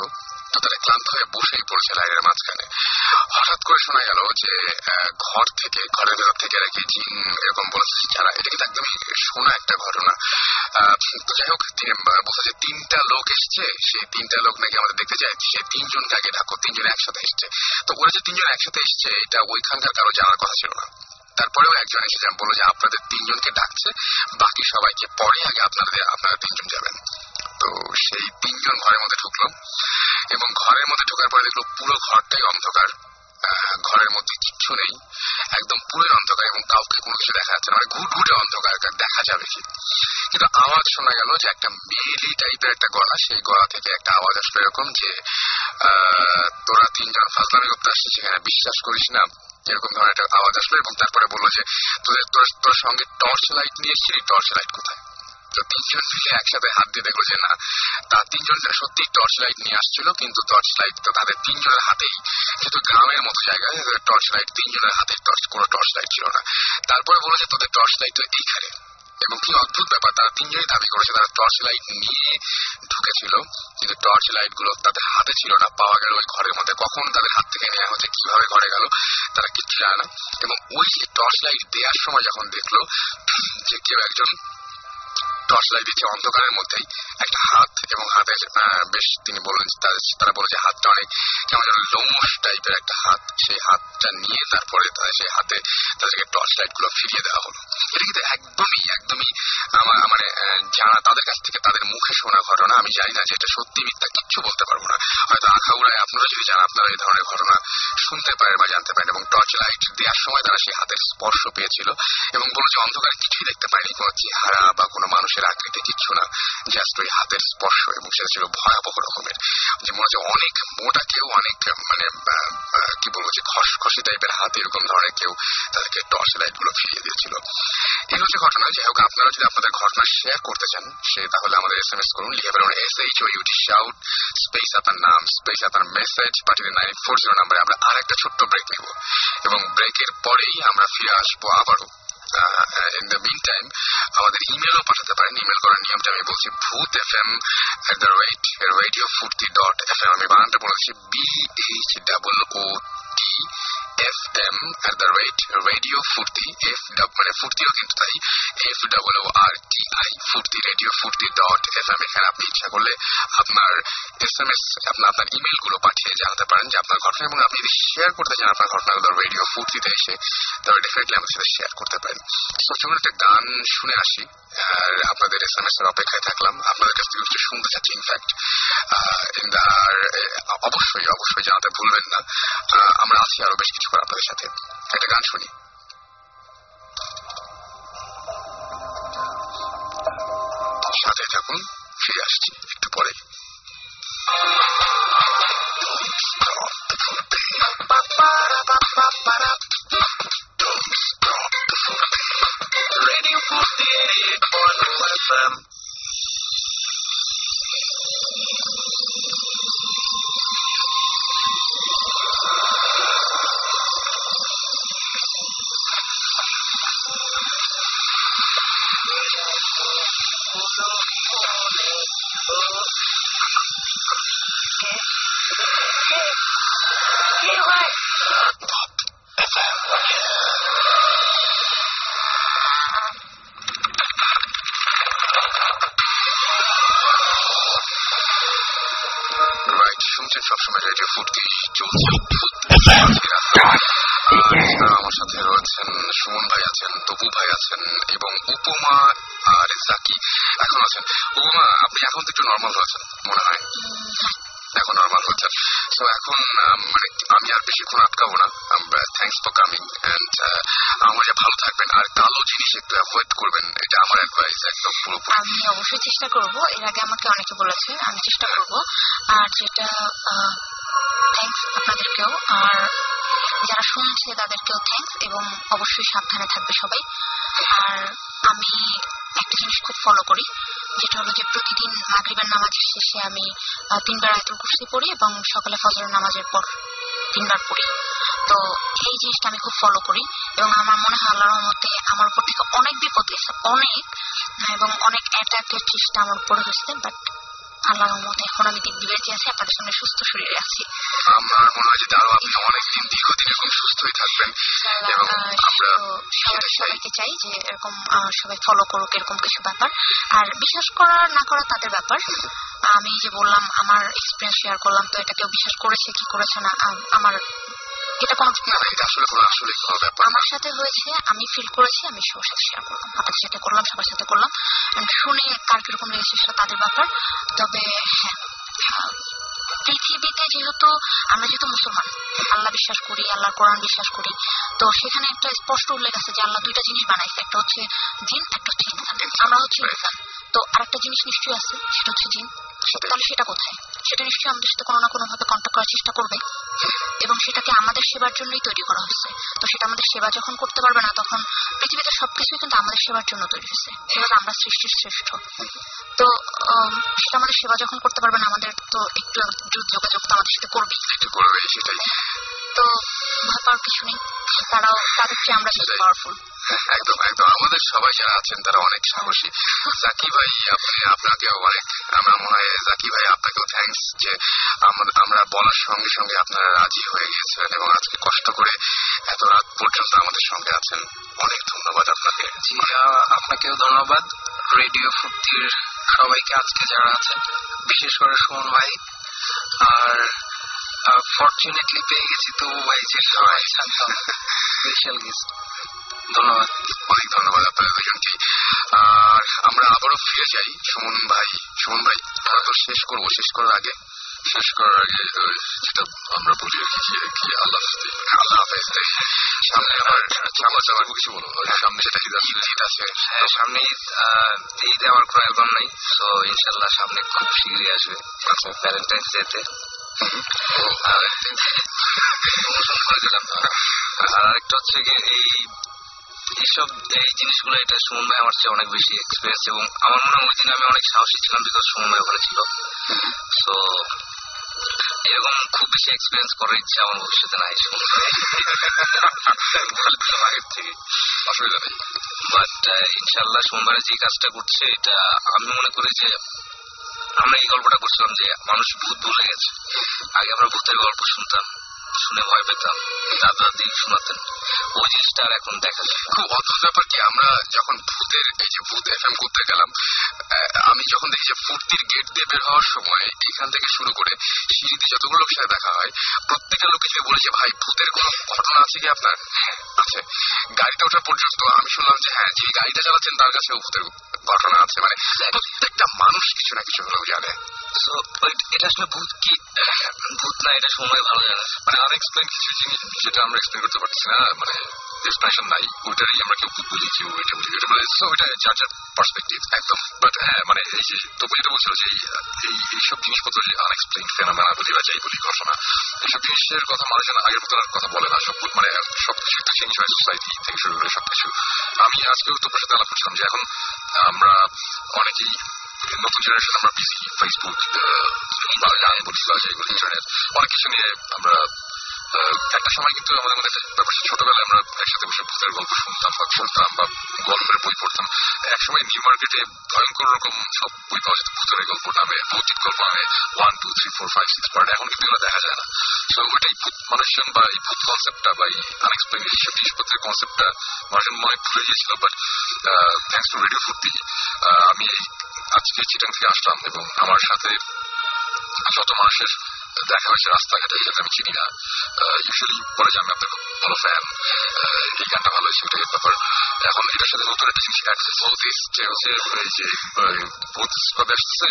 তো তারা ক্লান্ত হয়ে বসেই পড়েছে লাইনের মাঝখানে। হঠাৎ করে শোনা গেল যে ঘর থেকে, ঘরের ভেতর থেকে নাকি জিন এরকম বলেছে যারা, এটা কিন্তু একদমই শোনা একটা ঘটনা। তো যাই হোক বলছে যে তিনটা লোক এসছে, সেই তিনটা লোক নাকি আমাদের দেখতে যায় সে তিনজনকে আগে ডাকো, তিনজন একসাথে এসছে। তো ওরা যে তিনজন একসাথে এসছে, এটা ওইখানকার কারও জানার কথা ছিল না। তারপরেও একজন এসে যা বলল যে আপনাদের তিনজনকে ডাকছে, বাকি সবাইকে পরে আগে আপনাদের, আপনারা তিনজন যাবেন। তো সেই তিনজন ঘরের মধ্যে ঢুকলো এবং ঘরের মধ্যে ঢোকার পরে দেখল পুরো ঘরটাই অন্ধকার। ঘরের মধ্যে কিচ্ছু নেই, একদম পুরো অন্ধকার এবং কাউকে কোনো কিছু দেখা যাচ্ছে না মানে ঘুটঘুটে অন্ধকার দেখা যাবে কি। কিন্তু আওয়াজ শোনা গেল যে একটা মেলি টাইপের একটা গলা, সেই গলা থেকে একটা আওয়াজ আসলো এরকম যে তোরা তিনজন ফাজলামি করতে আসছিস, সেখানে বিশ্বাস করিস না এরকম ধরনের একটা আওয়াজ আসলো এবং তারপরে বলল যে, তোদের, তোর সঙ্গে টর্চ লাইট নিয়ে এসেছিলি টর্চ লাইট কোথায়? তো তিনজন মিলে একসাথে হাত দিয়ে দেখল যে, না তার তিনজন সত্যি টর্চ লাইট নিয়ে আসছিল, কিন্তু টর্চ লাইট তো তাদের তিনজনের হাতেই যেহেতু গ্রামের মতো জায়গায় টর্চ লাইট তিনজনের হাতে টর্চ, কোনো টর্চ লাইট ছিল না। তারপরে বলেছে তোদের টর্চ লাইট তো এইখানে। এবং কি অদ্ভুত ব্যাপার তারা তিনজনই দাবি করেছে তারা টর্চ লাইট নিয়ে। ঢুকেছিল কিন্তু টর্চ লাইটগুলো তাদের হাতে ছিল না, পাওয়া গেল ওই ঘরের মধ্যে কখন তাদের হাত থেকে নেওয়া হচ্ছে, কীভাবে ঘরে গেল? তারা কিচ্ছু জানে? না এবং ওই টর্চ লাইট দেওয়ার সময় যখন দেখল যে কেউ একজন লাইট দিচ্ছে অন্ধকারের মধ্যেই। একটা হাত এবং হাতে বেশ তিনি বললেন তারা বলে যে হাতটা অনেক কেমন যেন লোমস টাইপের একটা হাত। সেই হাতটা নিয়ে তারপরে সেই হাতে তাদেরকে টর্চ লাইটগুলো ফিরিয়ে দেওয়া হলো। এটা কিন্তু একদমই একদমই আমার মানে জানা তাদের কাছ থেকে তাদের মুখে শোনা ঘটনা। আমি জানি না যে এটা সত্যি মিথ্যা, কিচ্ছু বলতে পারব না। হয়তো আখাউড়ায় আপনারা যদি জান আপনারা এই ধরনের ঘটনা শুনতে পারেন বা জানতে পারেন এবং টর্চ লাইট দেওয়ার সময় তারা সেই হাতের স্পর্শ পেয়েছিল এবং বলো যে অন্ধকারে কিছুই দেখতে পায়নি। কোনো চেহারা বা কোনো মানুষের আকৃতি কিচ্ছু না জাস্ট ওই হাতের স্পর্শ এবং সেটা ছিল ভয়াবহ রকমের। যে মনে হচ্ছে অনেক মোটা কেউ, অনেক মানে কি বলব, যে খসখসি টাইপের হাত, এরকম ধরনের কেউ তাদেরকে টর্চ লাইটগুলো ফিরিয়ে দিয়েছিল। এই হচ্ছে ঘটনা। যাই হোক, আপনারা যদি আপনাদের ঘটনা শেয়ার করতে চান, সে তাহলে আমাদের এস এম এস করুন, লিখে বেরোন S H O U T shout space আপনার নাম স্পেস আপনার মেসেজ পাঠিয়ে নাইন ফোর জিরো নাম্বারে আমরা আর একটা ছোট্ট ব্রেক নেব। এবং ব্রেকের পরেই আমরা ফিরে আসব আবারও। ইন দ্য মিন টাইম আমাদের ইমেলও পাঠাতে পারেন ইমেল করার নিয়মটা আমি বলছি Bhoot F M at the rate radio Foorti dot F M আমি বানানটা বলেছি B H double O T F M at the rate radio Foorti F মানে ফুর্তিও কিন্তু তাই F double O R T I Foorti radio Foorti dot F M এখানে আপনি ইচ্ছা করলে আপনার এস এম এস আপনার আপনার ইমেলগুলো পাঠিয়ে জানাতে পারেন যে আপনার ঘটনা এবং আপনি যদি শেয়ার করতে চান আপনার ঘটনাগুলো রেডিও ফুর্তিতে এসে, তাহলে ডেফিনেটলি আমাদের সাথে শেয়ার করতে পারেন। চলুন একটা গান শুনে আসি। আর আপনাদের এস এর অপেক্ষায় থাকলাম। আপনাদের কাছ থেকে কিছু শুনতে চাচ্ছি ইনফ্যাক্ট অবশ্যই অবশ্যই জানাতে ভুলবেন না। আমরা আছি আরও বেশ কিছু করে আপনাদের সাথে একটা গান শুনি। সাথে থাকুন ফিরে আসছি তিনবার আয়তুল কুরসি পড়ি এবং সকালে ফজরের নামাজের পর তিনবার পড়ি। তো এই জিনিসটা আমি খুব ফলো করি এবং আমার মনে হয় আল্লাহর মধ্যে আমার উপর থেকে অনেক বিপদ গেছে অনেক এবং অনেক অ্যাটাকের চেষ্টা আমার উপরে হয়েছে বাট আল্লাহর রহমতে এখন আমি দিব্যি বেঁচে আছি আপনাদের সঙ্গে সুস্থ শরীরে আছি। আমার মনে হয় যে আরও আপনি অনেকদিন দীর্ঘদিন এরকম সুস্থই থাকবেন। এবং আমরা সবাইকে চাই যে এরকম সবাই ফলো করুক এরকম কিছু ব্যাপার। আর বিশ্বাস করা না করা তাদের ব্যাপার। আমি যে বললাম আমার এক্সপিরিয়েন্স শেয়ার করলাম তো এটা কেউ বিশ্বাস করেছে কি করেছে না আমার এটা কোনো আমার সাথে হয়েছে আমি ফিল করেছি আমি সবার সাথে শেয়ার করলাম আপনাদের সাথে করলাম সবার সাথে করলাম। শুনে কার কীরকম লেগেছে সেটা তাদের ব্যাপার। তবে হ্যাঁ আহ, পৃথিবীতে যেহেতু আমরা যেহেতু মুসলমান, আল্লাহ বিশ্বাস করি আল্লাহ কোরআন বিশ্বাস করি, তো সেখানে একটা স্পষ্ট উল্লেখ আছে যে আল্লাহ দুইটা জিনিস বানাইছে, একটা হচ্ছে জিন, একটা হচ্ছে আমরা হচ্ছে ইনসান। তো আরেকটা জিনিস নিশ্চয়ই আছে, সেটা হচ্ছে জিন। তাহলে সেটা কোথায়? সেটা নিশ্চয়ই আমাদের সাথে কোনো না কোনো ভাবে কন্ট্যাক্ট করার চেষ্টা করবে। এবং সেটাকে আমাদের সেবার জন্যই তৈরি করা হয়েছে। তো সেটা আমাদের সেবা যখন করতে পারবে না তখন পৃথিবীতে সবকিছুই কিন্তু আমাদের সেবার জন্য তৈরি হয়েছে। সেভাবে আমরা সৃষ্টির শ্রেষ্ঠ। তো সেটা আমাদের সেবা যখন করতে পারবে না আমাদের তো একটু যোগাযোগ তো আমাদের সাথে করবেই। করবে সেটাই। তো ভয় পাওয়ার কিছু নেই। তারাও তাদের চেয়ে আমরা বেশি পাওয়ারফুল একদম একদম। আমাদের সবাই যারা আছেন তারা অনেক সাহসী। জাকি ভাই আপনি আপনাকেও অনেক আমার মনে হয় জাকি ভাই আপনাকেও থ্যাঙ্কস যে আমরা বলার সঙ্গে সঙ্গে আপনারা রাজি হয়ে গিয়েছিলেন এবং আজকে কষ্ট করে এত রাত পর্যন্ত আমাদের সঙ্গে আছেন। অনেক ধন্যবাদ আপনাকে। জি আপনাকেও ধন্যবাদ। রেডিও ফুক্তির সবাইকে আজকে যারা আছেন বিশেষ করে সুমন ভাই। আর ফর্চুনেটলি পেয়ে গেছি তো ভাই যে সবাই স্পেশাল গেস্ট <laughs> ধন্যবাদ অনেক ধন্যবাদ আপনাদের দুজনকে আর আমরা আবারও ফিরে যাই। সুমন ভাই সুমন ভাই আমরা তো শেষ করব শেষ করার আগে শেষ করার আগে যেটা আমরা বলি আর কি যে কি আল্লাহ হাফেজ। আল্লাহ হাফেজ। সামনে আবার সামনে আবার কিছু বলো ওই সামনে যেটা ঈদ আছে। ঈদ আছে। হ্যাঁ সামনে ঈদ ঈদে আমার কোনো অ্যালবাম নাই। তো ইনশাল্লাহ সামনে খুব শীঘ্রই আসবে। আচ্ছা। ভ্যালেন্টাইন্স প্রমোশন করে দিলাম আর আরেকটা হচ্ছে কি এই এইসব এই জিনিসগুলো এটা সুমন ভাই আমার চেয়ে অনেক বেশি এক্সপিরিয়েন্স এবং আমার মনে হয় ওই দিন আমি অনেক সাহসী ছিলাম বিকজ সুমন ভাই ওখানে ছিল। সো এরকম খুব বেশি এক্সপিরিয়েন্স করার ইচ্ছা আমার ভবিষ্যতে নাই সুমন আগের থেকে অসুবিধা নেই। বাট ইনশাল্লাহ সুমন ভাই যে কাজটা করছে এটা আমি মনে করি যে আমরা এই গল্পটা করছিলাম যে মানুষ ভূত ভুলে গেছে। আগে আমরা ভূতের গল্প শুনতাম। শুনে ভয় পেতাম। দাদা দাদি শোনাতেন। ওই জিনিসটা আর এখন দেখা যায়। খুব অদ্ভুত ব্যাপার কি আমরা যখন ভূতের এই যে ভূত এফ এম করতে গেলাম আমি যখন দেখি যে ফুর্তির গেট দিয়ে বের হওয়ার সময় এখান থেকে শুরু করে সিঁড়িতে যতগুলো লোকের সাথে দেখা হয় প্রত্যেকটা লোকে যদি বলে যে ভাই ভূতের কোনো ঘটনা আছে কি আপনার? হ্যাঁ, আছে। গাড়িতে ওঠা পর্যন্ত আমি শুনলাম যে হ্যাঁ যে গাড়িটা চালাচ্ছেন তার কাছেও ভূতের ঘটনা আছে। মানে প্রত্যেকটা মানুষ কিছু না কিছু হলেও জানে। এটা আসলে ভূত কি? ভূত না এটা সময় ভালো জানে। মানে আনএক্সপ্লেন কিছু জিনিস যেটা আমরা এক্সপ্লেন করতে পারছি না মানে এক্সপ্লেনেশন নাই ওইটারই আমরা কেউ বলি কেউ এটা বলি এটা ওইটা যার যার পার্সপেক্টিভ একদম বাট হ্যাঁ মানে এই যে তবু যেটা বলছিল যে এই এই- এইসব জিনিসপত্র আনএক্সপ্লেন ফেনামেনা বলি বা যাই বলি ঘটনা এইসব জিনিসের কথা মানুষ যেন আগের মতো আর কথা বলে না সব মানে সবকিছু একটা চেঞ্জ হয় সোসাইটি থেকে শুরু করে সবকিছু আমি আজকেও তোমার সাথে আলাপ করছিলাম যে এখন আমরা অনেকেই নতুন জেনারেশন আমরা বিজি ফেসবুক বা গান বলি বা যাই বলি ইন্টারনেট অনেক কিছু নিয়ে আমরা একটা সময় কিন্তু আমাদের মধ্যে একটা ব্যাপার ছিল, ছোটবেলায় আমরা একসাথে বসে ভূতের গল্প শুনতাম বা শুনতাম বা গল্পের বই পড়তাম। এক সময় নিউ মার্কেটে ভয়ঙ্কর রকম সব বই পাওয়া যেত ভূতের গল্প নামে ভৌতিক গল্প নামে one two three four five six part এখন কিন্তু এগুলো দেখা যায় না। সো ওইটাই ভূত মানুষজন বা এই ভূত কনসেপ্টটা বা এই আনএক্সপ্লেন এইসব জিনিসপত্রের কনসেপ্টটা মানুষজন মনে ভুলে গিয়েছিল বাট থ্যাংকস টু রেডিও ফুর্তি আমি আজকে চিটাং থেকে আসলাম এবং আমার সাথে যত মানুষের দেখা হয়েছে রাস্তাঘাটে যাতে আমি চিনি না ইউজুয়ালি বলে যে আমি আপনার খুব ভালো ফ্যান এই গানটা ভালো হয়েছে ওটাই ব্যাপার এখন এটার সাথে নতুন একটা জিনিস অ্যাড হয়েছে ভূত যে হচ্ছে এই যে ভূত কবে আসতেছে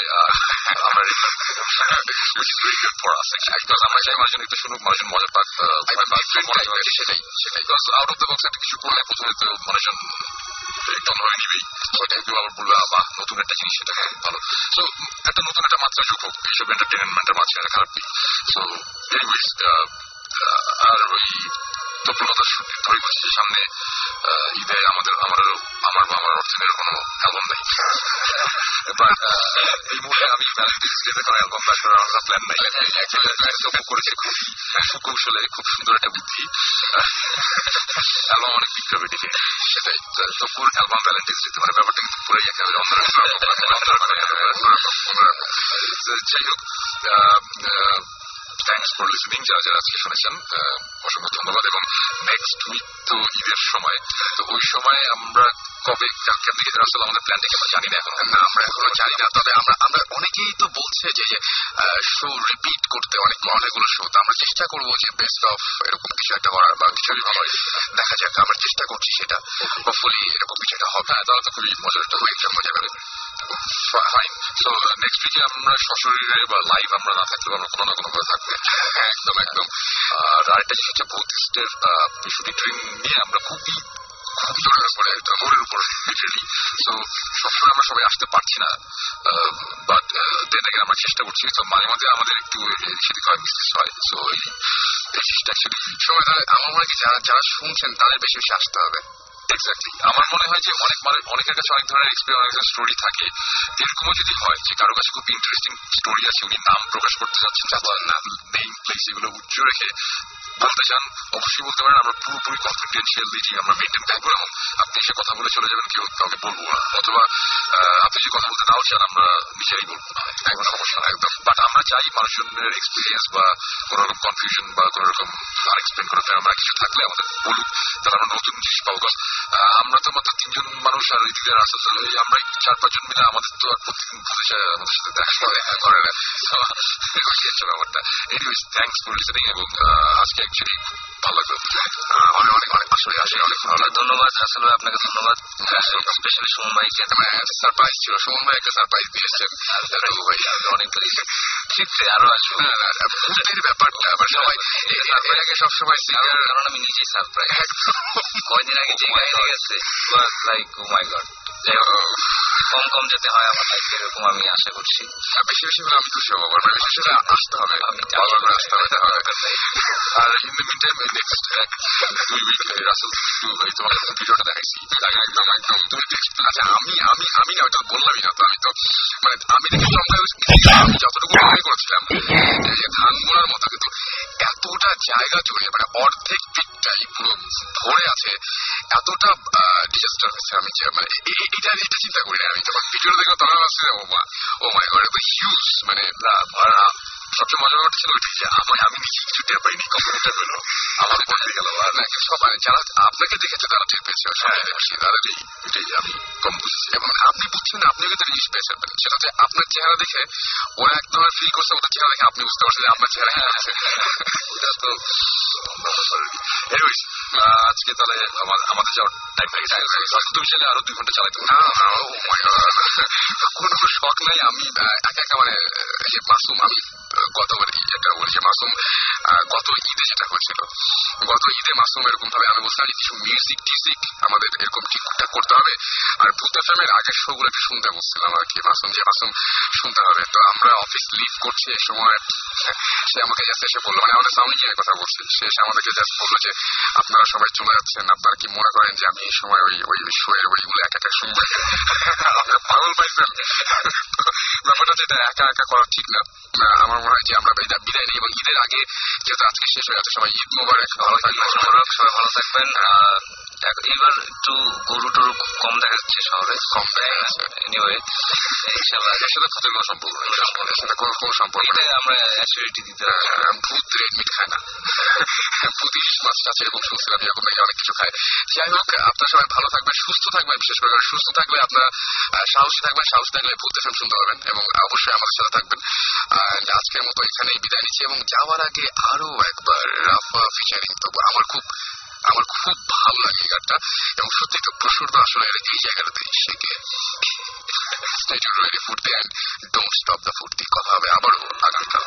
আমার চাই মানুষজন একটু শুনুক মানুষজন মজা পাক আহ, ভয় পাক, মজা পাক, সেটাই সেটাই আউট অফ দ্য বক্স একটা কিছু করলে প্রথমে তো মানুষজন একদম ধরে নিবেই ওইটাই কেউ আবার বলবে আহ, বাহ নতুন একটা জিনিস সেটা ভালো সো একটা নতুন একটা মাত্রা যোগ হোক এইসব এন্টারটেনমেন্টের মাঝে এটা খারাপ নেই সো এনিওয়েজ আর ওই তৎপরতা ধরে সামনে ঈদে আমাদের আমার আমার বা আমার অর্থনের কোনো অ্যালবাম নেই এই মুহূর্তে আমি ডেতে কোনো অ্যালবাম বের করার আমার প্ল্যান নাই প্ল্যান করেছি খুব সুকৌশলে খুব সুন্দর একটা বুদ্ধি অ্যালবাম অনেক বিক্রি হবে দেখে সেটাই তো- পুরো অ্যালবাম ভ্যালেন্টাইন্স ডেতে মানে ব্যাপারটা কিন্তু পুরোই একেবারে অন্যরকম অন্যরকম, অন্যরকম, অন্যরকম। তো যাই হোক থ্যাংকস ফর লিসনিং যারা যারা আজকে শুনেছেন অসংখ্য ধন্যবাদ এবং নেক্সট উইক তো ঈদের সময় তো ওই সময় আমরা কবে কেমন দিকে আসলে আমাদের কি আমরা জানি না এখন। না আমরা এখনও জানি না। তবে আমরা আমরা অনেকেই তো বলছে যে শো রিপিট করতে অনেক অনেকগুলো শো তো আমরা চেষ্টা করব যে বেস্ট অফ এরকম কিছু একটা করার বা কিছু ভালো দেখা যাক আমরা চেষ্টা করছি সেটা। হোপফুলি এরকম কিছু একটা হবে। হ্যাঁ তাহলে তো খুবই মজার একটা হয়ে মজা হবে ফাইন সো নেক্সট উইকে আমরা সশরীরে বা লাইভ আমরা না থাকলেও আমরা কোনো না কোনো ভাবে থাকব। হ্যাঁ, একদম একদম। আর আরেকটা জিনিস হচ্ছে বুদ্ধিস্টের শুটিং ট্রেন নিয়ে আমরা খুবই জোরের উপরে মোড়ের উপরে লিটারেলি তো সবসময় আমরা সবাই আসতে পারছি না। বাট দেন আগে আমরা চেষ্টা করছি, তো মাঝে মাঝে আমাদের একটু সেদিক হয়। মিসলিস হয়। সো এই চেষ্টা সময় আমার মনে হয় যারা যারা শুনছেন, তাদের বেশি বেশি আসতে হবে। এক্স্যাক্টলি আমার মনে হয় যে অনেক অনেকের কাছে অনেক ধরনের এক্সপিরিয়েন্স অনেক স্টোরি থাকে। এরকমও যদি হয় যে কারও কাছে খুব ইন্টারেস্টিং স্টোরি আছে, উনি নাম প্রকাশ করতে যাচ্ছেন যাচ্ছেন না নেম প্লেস এগুলো উচ্চ রেখে বলতে চান, অবশ্যই বলতে পারেন, আমরা পুরোপুরি কনফিডেন্সিয়ালিটি আমরা মেনটেন করব এবং আপনি এসে কথা বলে চলে যাবেন, কেউ কাউকে বলব না। অথবা আপনি যদি কথা বলতে নাও চান, আমরা নিজেরাই বলব। না একদম সমস্যা না একদম। বাট আমরা চাই মানুষজনের এক্সপিরিয়েন্স বা কোনো রকম কনফিউশন বা কোনো রকম আনএক্সপ্লেন করা আমরা কিছু থাকলে আমাদের বলুক, তাহলে আমরা নতুন জিনিস পাবো। আমরা তো মাত্র তিনজন মানুষ আর ওই দিকে তো আমরা চার পাঁচজন মিলে আমাদের তো আর প্রতিদিন আমাদের সাথে দেখা করে করে না। হচ্ছে ব্যাপারটা? এনিওয়েজ থ্যাংকস ফর লিসেনিং এবং আজকে অ্যাকচুয়ালি ভালো লাগল। অনেক অনেক অনেক আসলে আসলে অনেক ভালো লাগল। ধন্যবাদ আসলে আপনাকে ধন্যবাদ। স্পেশালি সুমন ভাইকে। সারপ্রাইজ ছিল। সুমন ভাই একটা সারপ্রাইজ দিয়েছেন অনেক ক্ষেত্রে আরও আসবে ব্যাপারটা আবার সবাই এর আগে সবসময় কারণ আমি নিজেই সারপ্রাইজ কয়দিন আগে যে I guess like, oh my god. My god কম কম যেতে হয় আমার লাইফে এরকম আমি আশা করছি। বেশি বেশি করে আমি খুশি হব। আমার বেশি করে আসতে হবে। বারবার করে আসতে হবে আর in the mean time next দুই উইক রাসেল একটু তোমার ভিডিওটা দেখাইছি। একদম একদম তুমি আচ্ছা আমি আমি আমি না ওটা বললামই না তো আমি তো মানে আমি দেখে আমি যতটুকু মনে করেছিলাম যে মতো কিন্তু এতটা জায়গা জুড়ে মানে অর্ধেক দিকটাই পুরো ভরে আছে এতটা ডিজাস্টার হয়েছে। আমি যে মানে এটা এটা চিন্তা করি না আমি যখন ভিডিও দেখলাম তখন ভাবছি ও মা ও মাই গড এত হিউজ মানে আ- সবচেয়ে মজার ব্যাপারটা ছিল ওইটাই যে আমি আমি নিজে কিছু টের পাইনি কম্পিউটার হলো আমার দিয়ে গেল। আর না সবাই যারা আপনাকে দেখেছে তারা টের পেয়েছে। সবাই তারা এই এটাই আমি কম বুঝেছি। এবং আপনি বুঝছেন না আপনিও কিন্তু জিনিস পেয়েছেন। সেটা হচ্ছে আপনার চেহারা দেখে ওরা একদম ফিল করছে ওদের চেহারা দেখে আপনি বুঝতে পারছেন আপনার চেহারা হ্যাঁ আছে। <laughs> ওটা তো এনিওয়েজ আজকে তাহলে আমার আমাদের যাওয়ার টাইম হয়ে গেছে। তুমি চাইলে আরও দুই ঘণ্টা চালাতে না <laughs> কোনো শখ নাই। আমি একা একা মানে যে মাসুম আমি আহ, গত মানে যেটা বলি মাসুম গত ঈদে যেটা হয়েছিল গত ঈদে মাসুম এরকম ভাবে আমি বলছিলাম কিছু মিউজিক টিউজিক আমাদের এরকম ঠিকঠাক করতে হবে। আর ভূত এফএমের আগের শো একটু শুনতে বলছিলাম আর কি মাসুম যে মাসুম শুনতে হবে। তো আমরা অফিস লিভ করছি এই সময় সে আমাকে জাস্ট এসে বলল মানে আমাদের সাউন্ড ইঞ্জিনের কথা বলছি? সে এসে আমাদেরকে জাস্ট বলল যে আপনারা সবাই চলে যাচ্ছেন আপনারা কি মনে করেন যে আমি এই সময় ওই ওই শো এর ওইগুলো একা একা শুনব? আপনারা পাগল পাইছেন ব্যাপারটা যেটা একা একা করা ঠিক না, আমার মনে হয় যে আমরা বিদায় নিই এবং ঈদের আগে যেহেতু আজকে শেষ হয়ে যাচ্ছে সবাই ঈদ মোবারক ভালো থাকবেন। সবাই ভালো থাকবেন। এবার একটু গরু টরু কম দেখা যাচ্ছে শহরে কম দেখা এনিওয়ে ইনশাআল্লাহ এর সাথে ভূতের কোনো সম্পর্ক নেই। এর সাথে কোনো কোনো সম্পর্ক নেই। আমরা অ্যাসিডিটি দিতে ভূত রেড মিট খায় না। পুতিশ মাছ টাছ এরকম শুনছিলাম এরকম নাকি অনেক কিছু খায়। যাই হোক আপনারা সবাই ভালো থাকবেন সুস্থ থাকবেন বিশেষ করে সুস্থ থাকলে আপনারা সাহসী থাকবেন সাহস থাকলে ভূত শুনতে পারবেন এবং অবশ্যই আমাদের সাথে থাকবেন। আর আজকের মতো এখানেই বিদায় নিচ্ছি এবং যাওয়ার আগে আরও একবার রাফা ফিচারিং তবু আমার খুব আমার খুব ভালো লাগে গানটা। এবং সত্যি একটু প্রসূর্ত আসলে এই জায়গাটাতে শেখে <laughs> স্টেজ ফুর্তি অ্যান্ড ডোন্ট স্টপ দ্য ফুর্তি, কথা হবে আবারও আগামীকাল।